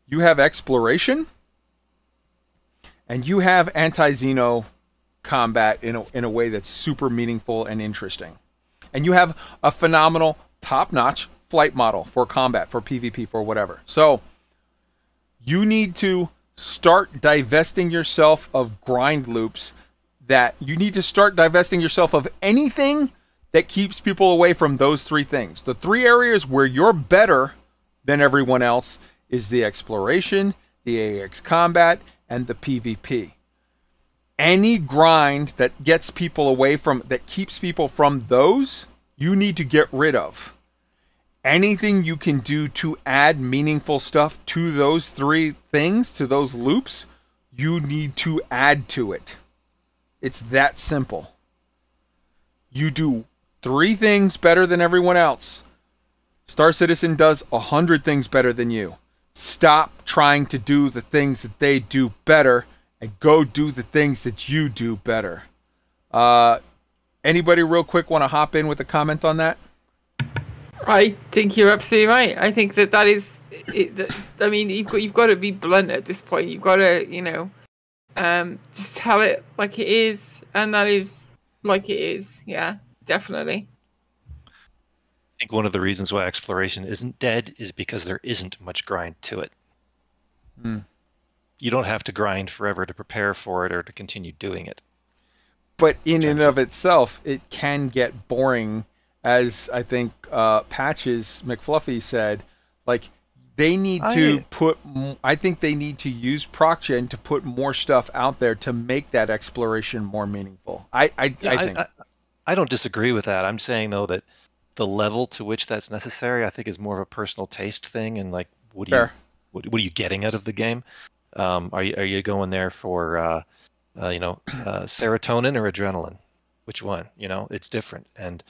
Speaker 2: You have exploration and you have anti-xeno combat in a, in a way that's super meaningful and interesting and you have a phenomenal top-notch flight model for combat, for PvP, for whatever. So you need to start divesting yourself of grind loops that you need to start divesting yourself of anything that keeps people away from those three things. The three areas where you're better than everyone else is the exploration, the AX combat, and the PvP. Any grind that gets people away from that keeps people from those, you need to get rid of anything you can do to add meaningful stuff to those three things, to those loops, you need to add to it. It's that simple. You do three things better than everyone else. Star Citizen does a hundred things better than you. Stop trying to do the things that they do better and go do the things that you do better. Uh, anybody, real quick, want to hop in with a comment on that?
Speaker 6: I think you're absolutely right. I think that that is. It, that, I mean, you've got you've got to be blunt at this point. You've got to, you know, um, just tell it like it is, and that is like it is. Yeah, definitely.
Speaker 3: I think one of the reasons why exploration isn't dead is because there isn't much grind to it.
Speaker 2: Mm.
Speaker 3: You don't have to grind forever to prepare for it or to continue doing it.
Speaker 2: But in and of itself, it can get boring as I think uh, Patches McFluffy said, like they need to I, put. I think they need to use ProcGen to put more stuff out there to make that exploration more meaningful. I I, yeah, I think. I,
Speaker 3: I, don't disagree with that. I'm saying though that the level to which that's necessary, I think, is more of a personal taste thing, and like, what do you what, what, are you getting out of the game? Um, are you are you going there for uh, uh, you know uh, serotonin or adrenaline? Which one? You know, it's different, and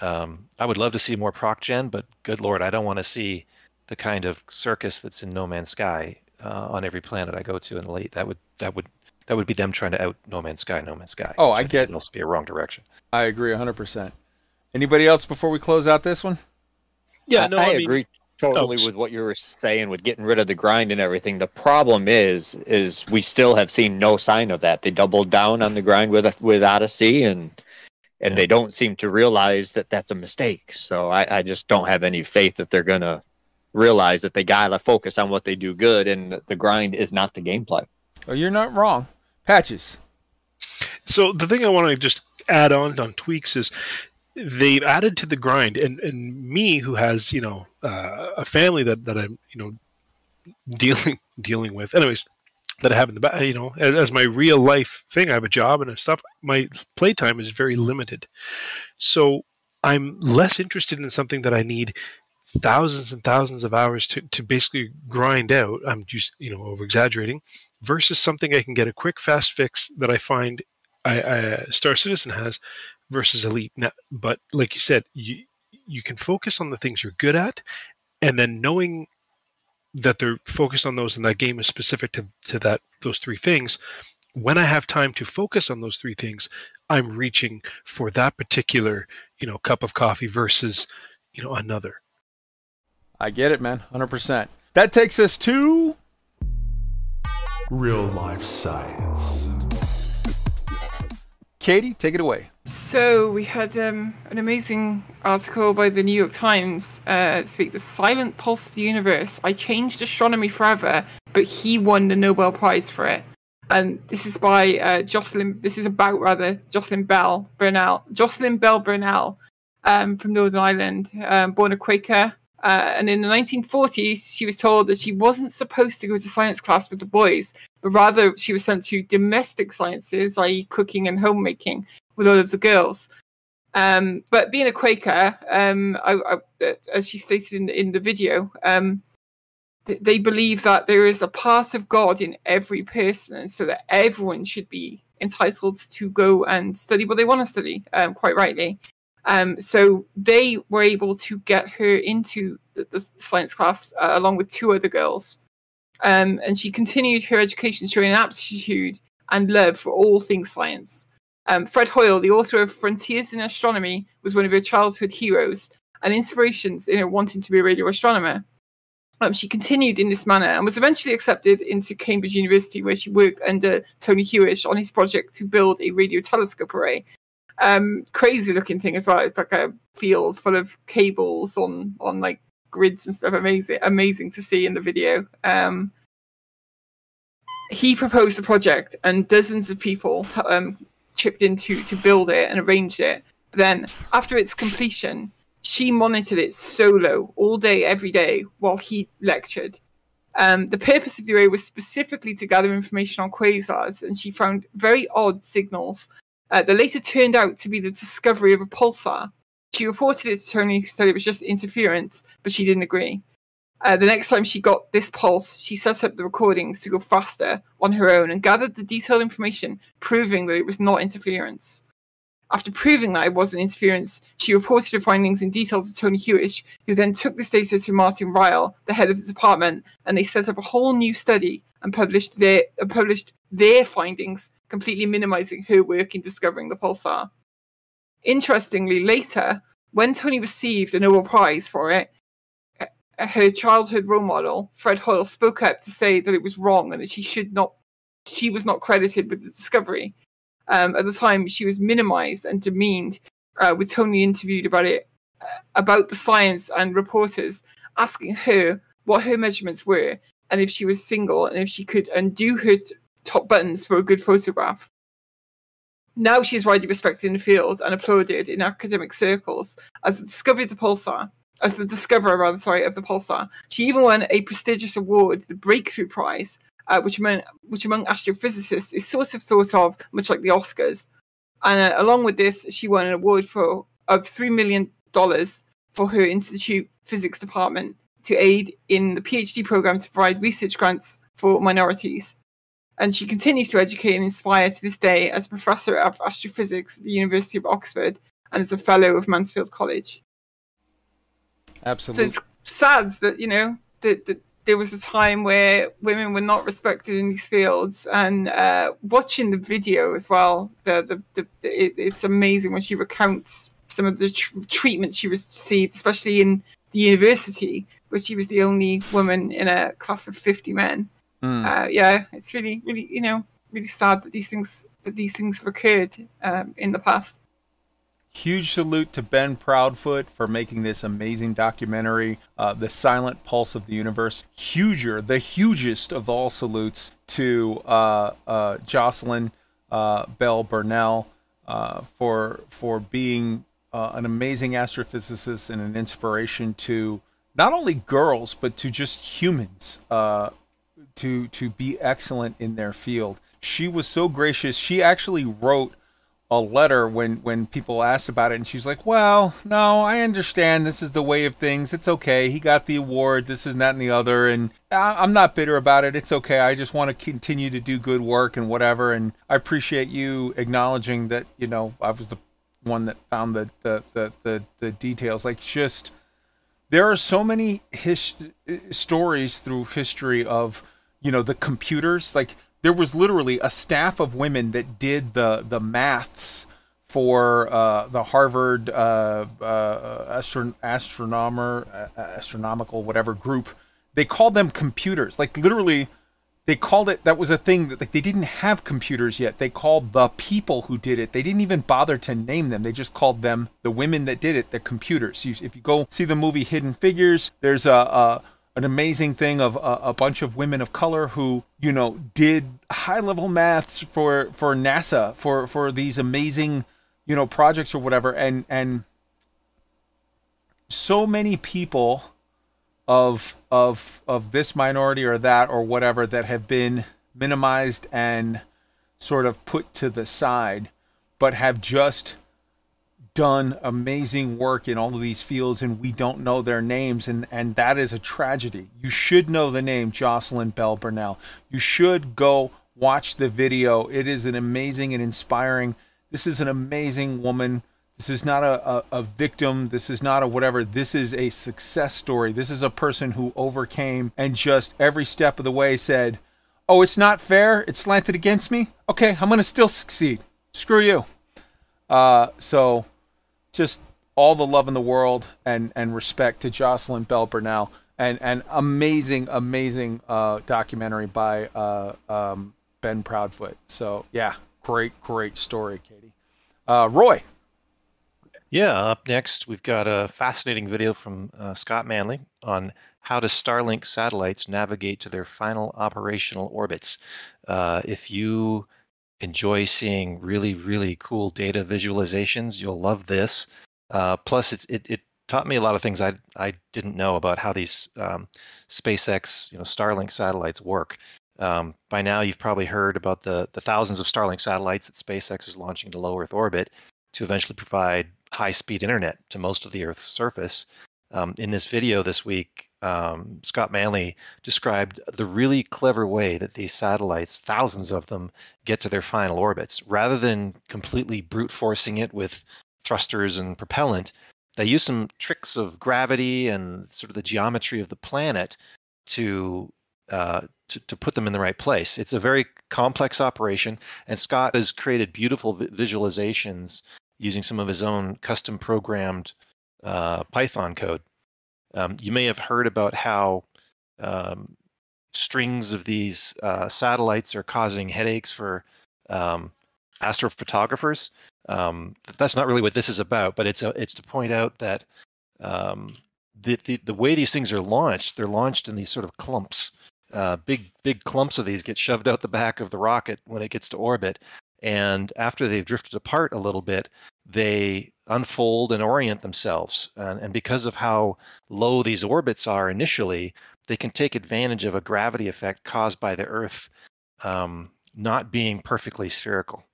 Speaker 3: um, I would love to see more proc gen, but good lord, I don't want to see the kind of circus that's in No Man's Sky uh, on every planet I go to in Elite. That would that would that would be them trying to out No Man's Sky, No Man's Sky.
Speaker 2: Oh, I, I get.
Speaker 3: It'd also be a wrong direction.
Speaker 2: I agree 100. percent Anybody else before we close out this one?
Speaker 5: Yeah, no,
Speaker 4: I,
Speaker 5: I,
Speaker 4: I
Speaker 5: mean,
Speaker 4: agree totally oh. with what you were saying with getting rid of the grind and everything. The problem is, is we still have seen no sign of that. They doubled down on the grind with with Odyssey, and and yeah. they don't seem to realize that that's a mistake. So I, I just don't have any faith that they're gonna realize that they gotta focus on what they do good, and the grind is not the gameplay.
Speaker 2: Well, you're not wrong. Patches.
Speaker 5: So the thing I want to just add on on tweaks is they've added to the grind, and and me who has you know uh, a family that that I'm you know dealing *laughs* dealing with. Anyways, that I have in the back, you know, as, as, my real life thing. I have a job and stuff. My playtime is very limited, so I'm less interested in something that I need thousands and thousands of hours to, to basically grind out. I'm just you know over exaggerating, versus something I can get a quick fast fix that I find I, I, Star Citizen has versus Elite. Now, but like you said, you you can focus on the things you're good at, and then knowing that they're focused on those and that game is specific to, to that those three things when i have time to focus on those three things i'm reaching for that particular you know cup of coffee versus you know another
Speaker 2: i get it man 100% that takes us to
Speaker 12: real life science
Speaker 2: Katie, take it away.
Speaker 6: So we had um, an amazing article by the New York Times uh, speak the silent pulse of the universe. I changed astronomy forever, but he won the Nobel Prize for it. And this is by uh, Jocelyn. This is about rather Jocelyn Bell Burnell. Jocelyn Bell Burnell um, from Northern Ireland, um, born a Quaker. Uh, and in the 1940s, she was told that she wasn't supposed to go to science class with the boys, but rather she was sent to domestic sciences, i.e., cooking and homemaking, with all of the girls. Um, but being a Quaker, um, I, I, as she stated in, in the video, um, th- they believe that there is a part of God in every person, and so that everyone should be entitled to go and study what they want to study, um, quite rightly. Um, so they were able to get her into the, the science class uh, along with two other girls. Um, and she continued her education showing an aptitude and love for all things science. Um, Fred Hoyle, the author of Frontiers in Astronomy, was one of her childhood heroes and inspirations in her wanting to be a radio astronomer. Um, she continued in this manner and was eventually accepted into Cambridge University, where she worked under Tony Hewish on his project to build a radio telescope array. Um, crazy looking thing as well. It's like a field full of cables on on like grids and stuff. Amazing, amazing to see in the video. Um, he proposed the project, and dozens of people um, chipped in to, to build it and arranged it. But then, after its completion, she monitored it solo all day, every day, while he lectured. Um, the purpose of the array was specifically to gather information on quasars, and she found very odd signals uh, that later turned out to be the discovery of a pulsar. She reported it to Tony, who said it was just interference, but she didn't agree. Uh, the next time she got this pulse, she set up the recordings to go faster on her own and gathered the detailed information proving that it was not interference. After proving that it wasn't interference, she reported her findings in detail to Tony Hewish, who then took this data to Martin Ryle, the head of the department, and they set up a whole new study and published their published their findings, completely minimizing her work in discovering the pulsar. Interestingly, later, when Tony received a Nobel Prize for it, her childhood role model, Fred Hoyle, spoke up to say that it was wrong and that she should not, she was not credited with the discovery. Um, at the time, she was minimized and demeaned, uh, with Tony interviewed about it, uh, about the science and reporters asking her what her measurements were and if she was single and if she could undo her t- top buttons for a good photograph. Now she is widely respected in the field and applauded in academic circles as the discovery of the pulsar as the discoverer, rather, sorry, of the pulsar. She even won a prestigious award, the Breakthrough Prize, uh, which, among, which among astrophysicists is sort of thought of much like the Oscars. And uh, along with this, she won an award for of three million dollars for her institute physics department to aid in the PhD program to provide research grants for minorities. And she continues to educate and inspire to this day as a professor of astrophysics at the University of Oxford and as a fellow of Mansfield College.
Speaker 2: Absolutely.
Speaker 6: So it's sad that you know that, that there was a time where women were not respected in these fields, and uh, watching the video as well, the the, the, the it, it's amazing when she recounts some of the tr- treatment she received, especially in the university, where she was the only woman in a class of fifty men.
Speaker 2: Mm.
Speaker 6: Uh, yeah, it's really, really, you know, really sad that these things that these things have occurred um, in the past.
Speaker 2: Huge salute to Ben Proudfoot for making this amazing documentary, uh, The Silent Pulse of the Universe. Huger, the hugest of all salutes to uh, uh, Jocelyn uh, Bell Burnell uh, for for being uh, an amazing astrophysicist and an inspiration to not only girls but to just humans to to be excellent in their field. She was so gracious. She actually wrote a letter when when people asked about it and she's like well no i understand. This is the way of things. It's okay. He got the award this is that and the other and i'm not bitter about it. It's okay. I just want to continue to do good work and whatever and i appreciate you acknowledging that you know i was the one that found the the the the, the details. Like just there are so many his, uh, stories through history of you know the computers like there was literally a staff of women that did the the maths for uh, the Harvard uh, uh, astron- astronomer uh, astronomical whatever group. They called them computers. Like literally, they called it that was a thing that like they didn't have computers yet they called the people who did it they didn't even bother to name them they just called them the women that did it the computers if you go see the movie hidden figures there's a, a an amazing thing of a, a, bunch of women of color who you know did high level maths for for nasa for for these amazing you know projects or whatever. And and so many people of of of this minority or that or whatever that have been minimized and sort of put to the side but have just done amazing work in all of these fields and we don't know their names and and that is a tragedy you should know the name jocelyn bell burnell you should go watch the video it is an amazing and inspiring this is an amazing woman this is not a, a, a, victim. This is not a whatever. This is a success story. This is a person who overcame and just every step of the way said, Oh, it's not fair. It's slanted against me. Okay, I'm going to still succeed. Screw you. Uh, so just all the love in the world and, and respect to Jocelyn Bell Burnell. And, and amazing, amazing uh, documentary by uh, um, Ben Proudfoot. So, yeah, great, great story, Katie. Uh, Roy.
Speaker 3: Yeah, up next, we've got a fascinating video from uh, Scott Manley on how do Starlink satellites navigate to their final operational orbits. Uh, if you enjoy seeing really, really cool data visualizations, you'll love this. Uh, plus, it's, it, it taught me a lot of things I, I didn't know about how these um, SpaceX, you know, Starlink satellites work. Um, by now, you've probably heard about the, the thousands of Starlink satellites that SpaceX is launching to low Earth orbit to eventually provide high speed internet to most of the Earth's surface. Um, in this video this week, um, Scott Manley described the really clever way that these satellites, thousands of them, get to their final orbits. Rather than completely brute forcing it with thrusters and propellant, they use some tricks of gravity and sort of the geometry of the planet to uh, to, to put them in the right place. It's a very complex operation, and Scott has created beautiful visualizations using some of his own custom programmed uh, Python code. Um, you may have heard about how um, strings of these uh, satellites are causing headaches for um, astrophotographers. Um, that's not really what this is about, but it's a, it's to point out that um, the, the, the way these things are launched, they're launched in these sort of clumps. Uh, big big clumps of these get shoved out the back of the rocket when it gets to orbit, and after they've drifted apart a little bit, they unfold and orient themselves. And, and, because of how low these orbits are initially, they can take advantage of a gravity effect caused by the Earth um, not being perfectly spherical.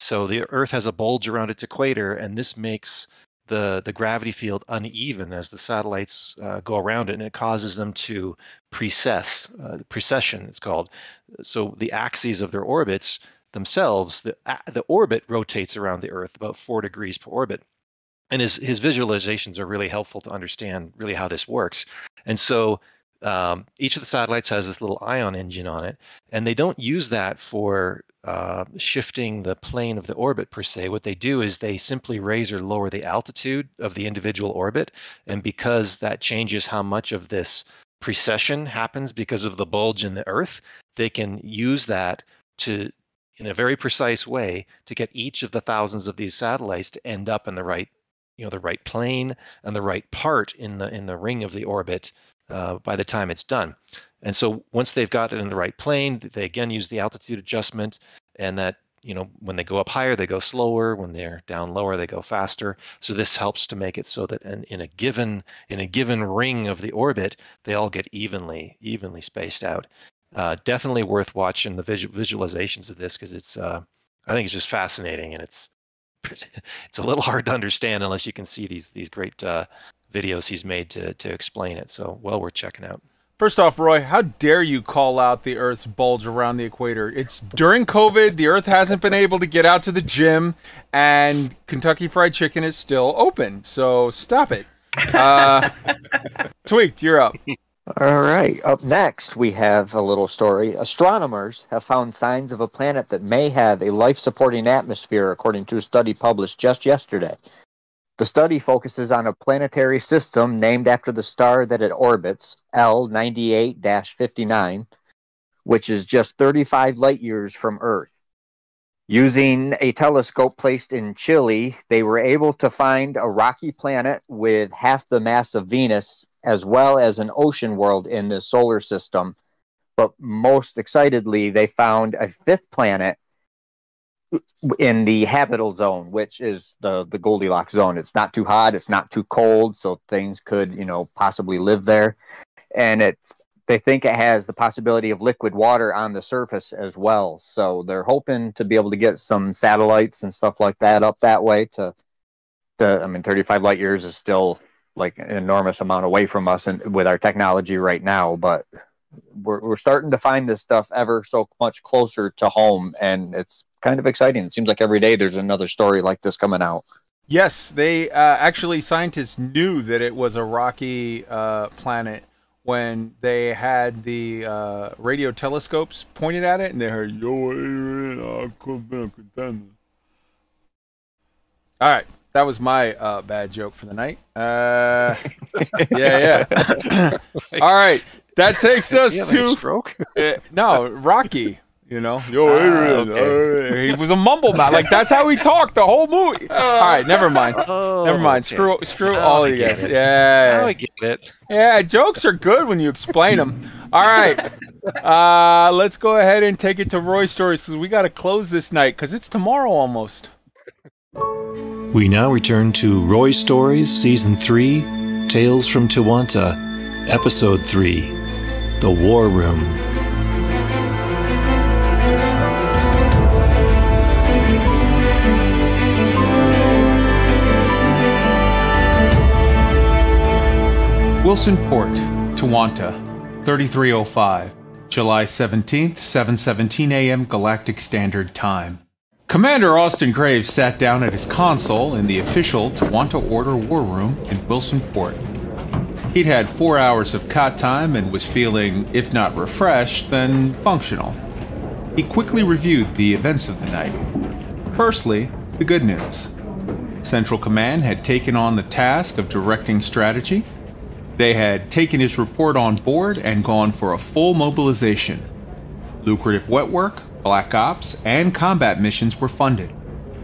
Speaker 3: So the Earth has a bulge around its equator, and this makes the, the gravity field uneven as the satellites uh, go around it, and it causes them to precess. Uh, precession, it's called. So the axes of their orbits themselves, the, the orbit rotates around the Earth about four degrees per orbit. And his, his visualizations are really helpful to understand really how this works. And so um, each of the satellites has this little ion engine on it, and they don't use that for uh, shifting the plane of the orbit per se. What they do is they simply raise or lower the altitude of the individual orbit, and because that changes how much of this precession happens because of the bulge in the Earth, they can use that to in a very precise way to get each of the thousands of these satellites to end up in the right you know the right plane and the right part in the in the ring of the orbit uh, by the time it's done. And so once they've got it in the right plane they again use the altitude adjustment and that you know when they go up higher they go slower. When they're down lower they go faster. So this helps to make it so that in, in a given in a given ring of the orbit they all get evenly evenly spaced out. Uh, definitely worth watching the visual, visualizations of this because it's uh, I think it's just fascinating and it's *laughs* it's a little hard to understand unless you can see these these great uh, videos he's made to to explain it. So well worth checking out.
Speaker 2: First off, Roy, how dare you call out the Earth's bulge around the equator? It's during COVID. The Earth hasn't been able to get out to the gym, and Kentucky Fried Chicken is still open. So stop it. Uh, *laughs* Tweaked, you're up.
Speaker 4: All right. Up next, we have a little story. Astronomers have found signs of a planet that may have a life supporting atmosphere, according to a study published just yesterday. The study focuses on a planetary system named after the star that it orbits, L 98 59, which is just 35 light years from Earth. Using a telescope placed in Chile, they were able to find a rocky planet with half the mass of Venus, as well as an ocean world in the solar system. But most excitedly, they found a fifth planet in the habitable zone, which is the the Goldilocks zone. It's not too hot, it's not too cold, so things could you know possibly live there. And it's they think it has the possibility of liquid water on the surface as well. So they're hoping to be able to get some satellites and stuff like that up that way. To the I mean, 35 light years is still like an enormous amount away from us and with our technology right now, but we're, we're starting to find this stuff ever so much closer to home and it's kind of exciting. It seems like every day there's another story like this coming out.
Speaker 2: Yes, they uh, actually scientists knew that it was a rocky uh, planet when they had the uh, radio telescopes pointed at it, and they heard "Yo, I could have been a contender." All right, that was my uh, bad joke for the night. Uh, *laughs* yeah, yeah. *laughs* All right, that takes us
Speaker 3: he having a
Speaker 2: to
Speaker 3: stroke?
Speaker 2: Uh, no Rocky. You know, yo, *laughs*
Speaker 3: Ah,
Speaker 2: Adrian.
Speaker 3: okay.
Speaker 2: uh, he was a mumble mouth. Like that's how he talked the whole movie. All right, never mind.
Speaker 3: Oh,
Speaker 2: never mind.
Speaker 3: okay.
Speaker 2: Screw, screw all of you guys.
Speaker 3: it.
Speaker 2: Yeah.
Speaker 3: I get it.
Speaker 2: Yeah, jokes are good when you explain them. All right. Uh, let's go ahead and take it to Roy Stories because we got to close this night because it's tomorrow almost.
Speaker 12: We now return to Roy Stories Season 3 Tales from Tiwanta, Episode 3 The War Room.
Speaker 2: Wilson Port, Tawanta, 3305, July 17th, 7:17 a.m. Galactic Standard Time. Commander Austin Graves sat down at his console in the official Tawanta Order War Room in Wilson Port. He'd had four hours of cot time and was feeling, if not refreshed, then functional. He quickly reviewed the events of the night. Firstly, the good news. Central Command had taken on the task of directing strategy. They had taken his report on board and gone for a full mobilization. Lucrative wet work, black ops, and combat missions were funded.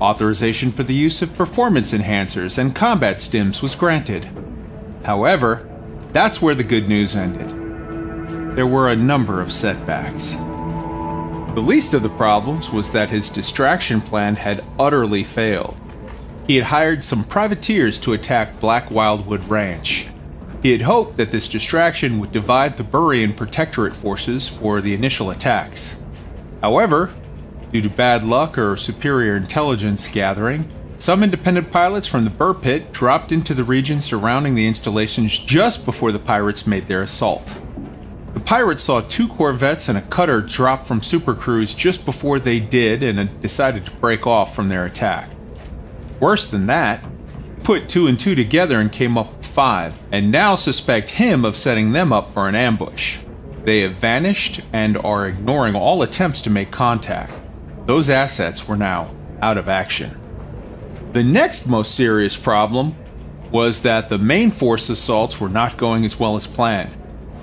Speaker 2: Authorization for the use of performance enhancers and combat stims was granted. However, that's where the good news ended. There were a number of setbacks. The least of the problems was that his distraction plan had utterly failed. He had hired some privateers to attack Black Wildwood Ranch. He had hoped that this distraction would divide the Buurian Protectorate forces for the initial attacks. However, due to bad luck or superior intelligence gathering, some independent pilots from the Buur Pit dropped into the region surrounding the installations just before the pirates made their assault. The pirates saw two corvettes and a cutter drop from supercruise just before they did and decided to break off from their attack. Worse than that, put two and two together and came up with five, and now suspect him of setting them up for an ambush. They have vanished and are ignoring all attempts to make contact. Those assets were now out of action. The next most serious problem was that the main force assaults were not going as well as planned.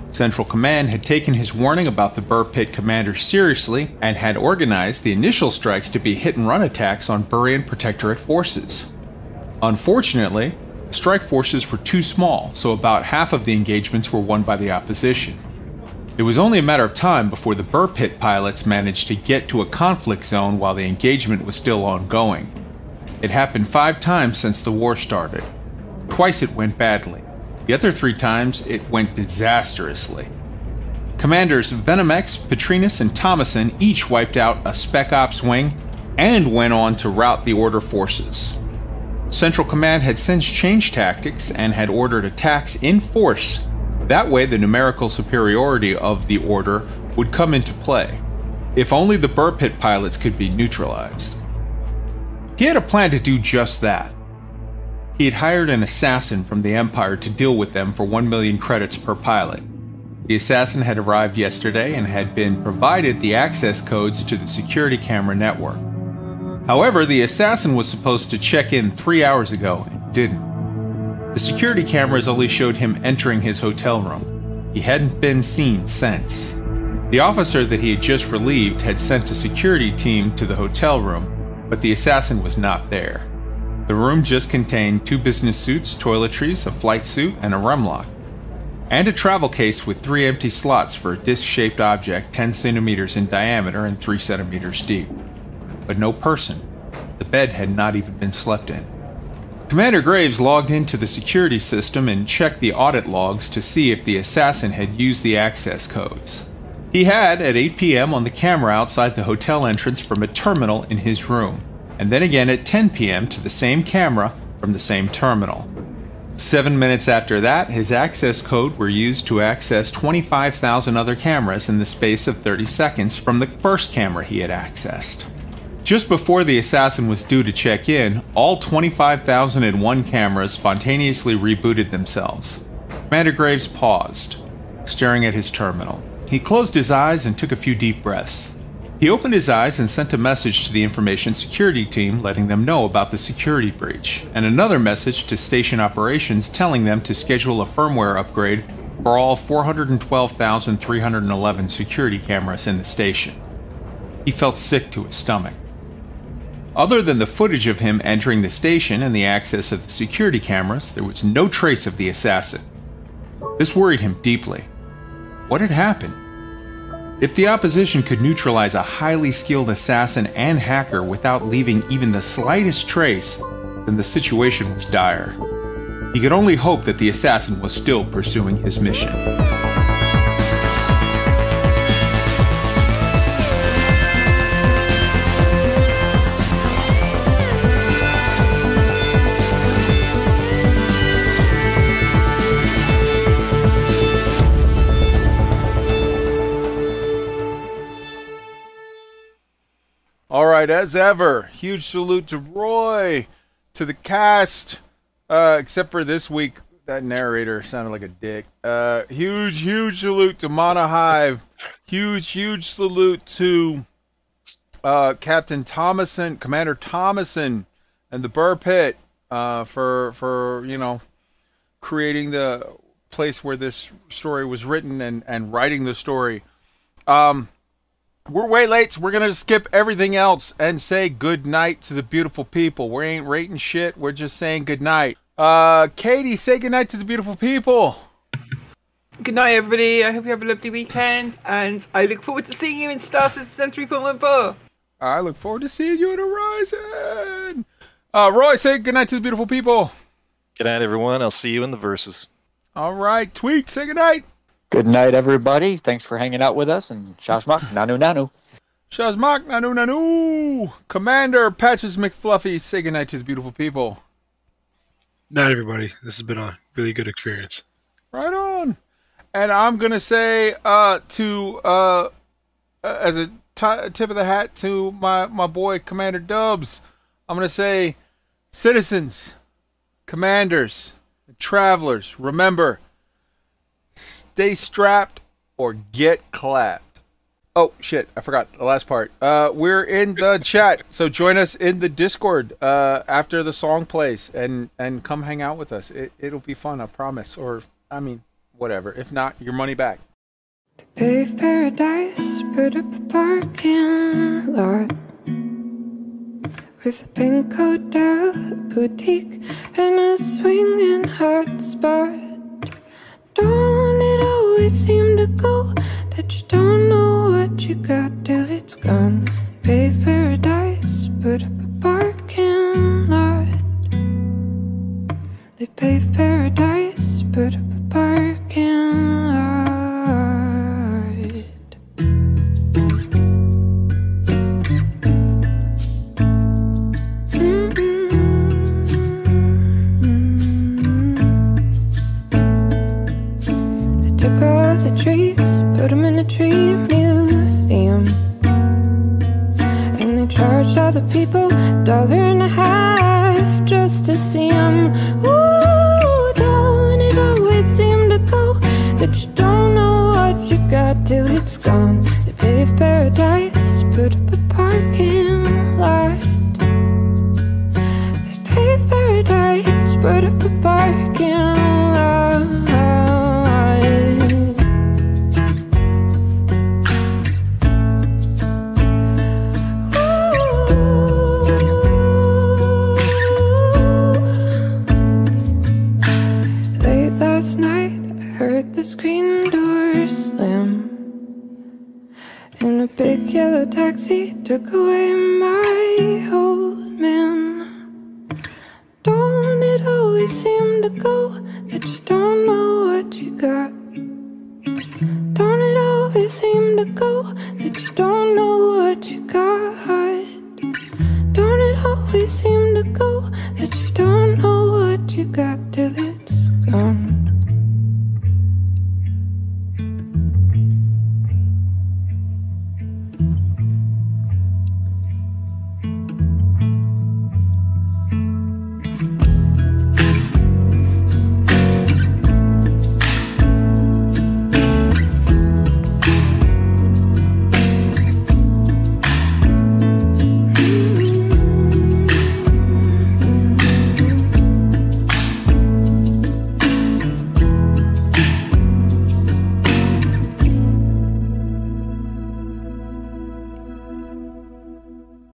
Speaker 2: Central Command had taken his warning about the Buur Pit commander seriously and had organized the initial strikes to be hit and run attacks on Buurian Protectorate forces. Unfortunately, strike forces were too small, so about half of the engagements were won by the opposition. It was only a matter of time before the Buur Pit pilots managed to get to a conflict zone while the engagement was still ongoing. It happened five times since the war started. Twice it went badly. The other three times it went disastrously. Commanders Venomex, Petrinus, and Thomason each wiped out a Spec Ops wing and went on to rout the Order forces. Central Command had since changed tactics and had ordered attacks in force. That way, the numerical superiority of the Order would come into play. If only the Buur Pit pilots could be neutralized. He had a plan to do just that. He had hired an assassin from the Empire to deal with them for 1 million credits per pilot. The assassin had arrived yesterday and had been provided the access codes to the security camera network. However, the assassin was supposed to check in three hours ago and didn't. The security cameras only showed him entering his hotel room. He hadn't been seen since. The officer that he had just relieved had sent a security team to the hotel room, but the assassin was not there. The room just contained two business suits, toiletries, a flight suit, and a Remlok, and a travel case with three empty slots for a disc shaped object 10 centimeters in diameter and 3 centimeters deep. But no person. The bed had not even been slept in. Commander Graves logged into the security system and checked the audit logs to see if the assassin had used the access codes. He had at 8 p.m. on the camera outside the hotel entrance from a terminal in his room, and then again at 10 p.m. to the same camera from the same terminal. Seven minutes after that, his access code were used to access 25,000 other cameras in the space of 30 seconds from the first camera he had accessed. Just before the assassin was due to check in, all 25,001 cameras spontaneously rebooted themselves. Commander Graves paused, staring at his terminal. He closed his eyes and took a few deep breaths. He opened his eyes and sent a message to the information security team letting them know about the security breach, and another message to station operations telling them to schedule a firmware upgrade for all 412,311 security cameras in the station. He felt sick to his stomach. Other than the footage of him entering the station and the access of the security cameras, there was no trace of the assassin. This worried him deeply. What had happened? If the opposition could neutralize a highly skilled assassin and hacker without leaving even the slightest trace, then the situation was dire. He could only hope that the assassin was still pursuing his mission. All right, as ever, huge salute to Roy, to the cast, uh, except for this week, that narrator sounded like a dick. Uh, huge, huge salute to Mana Hive. Huge, huge salute to uh, Captain Thomason, Commander Thomason, and the Buur Pit uh, for for you know creating the place where this story was written and and writing the story. Um, we're way late, so we're gonna skip everything else and say good night to the beautiful people. We ain't rating shit. We're just saying good night. Uh, Katie, say good night to the beautiful people.
Speaker 6: Good night, everybody. I hope you have a lovely weekend, and I look forward to seeing you in Star Citizen 3.14.
Speaker 2: I look forward to seeing you in Horizon. Uh, Roy, say good night to the beautiful people.
Speaker 3: Good night, everyone. I'll see you in the verses.
Speaker 2: All right, Tweak, say good night.
Speaker 4: Good night, everybody. Thanks for hanging out with us, and Shashmak, Nanu Nanu.
Speaker 2: Shazmak, Nanu Nanu. Commander Patches McFluffy, say good night to the beautiful people.
Speaker 5: Night, everybody. This has been a really good experience.
Speaker 2: Right on. And I'm gonna say uh, to uh, uh, as a t- tip of the hat to my my boy Commander Dubs. I'm gonna say, citizens, commanders, travelers, remember, stay strapped or get clapped. Oh shit! I forgot the last part. Uh, we're in the chat, so join us in the Discord uh, after the song plays, and and come hang out with us. It it'll be fun, I promise. Or I mean, whatever. If not, your money back.
Speaker 13: Pave paradise, put up a parking lot with a pink hotel, a boutique, and a swinging hot spot. Don't it always seem to go that you don't know what you got till it's gone? Pave paradise, put up a parking lot. They pave paradise, put up a parking lot. Put them in a tree museum. And they charge the people dollar and a half just to see them. Ooh, don't it always seem to go that you don't know what you got till it's gone? They pave paradise, put up a parking lot. They pave paradise, put up a parking lot. And a big yellow taxi took away my old man. Don't it always seem to go that you don't know what you got? Don't it always seem to go that you don't know what you got? Don't it always seem to go that you don't know what you got till it's gone?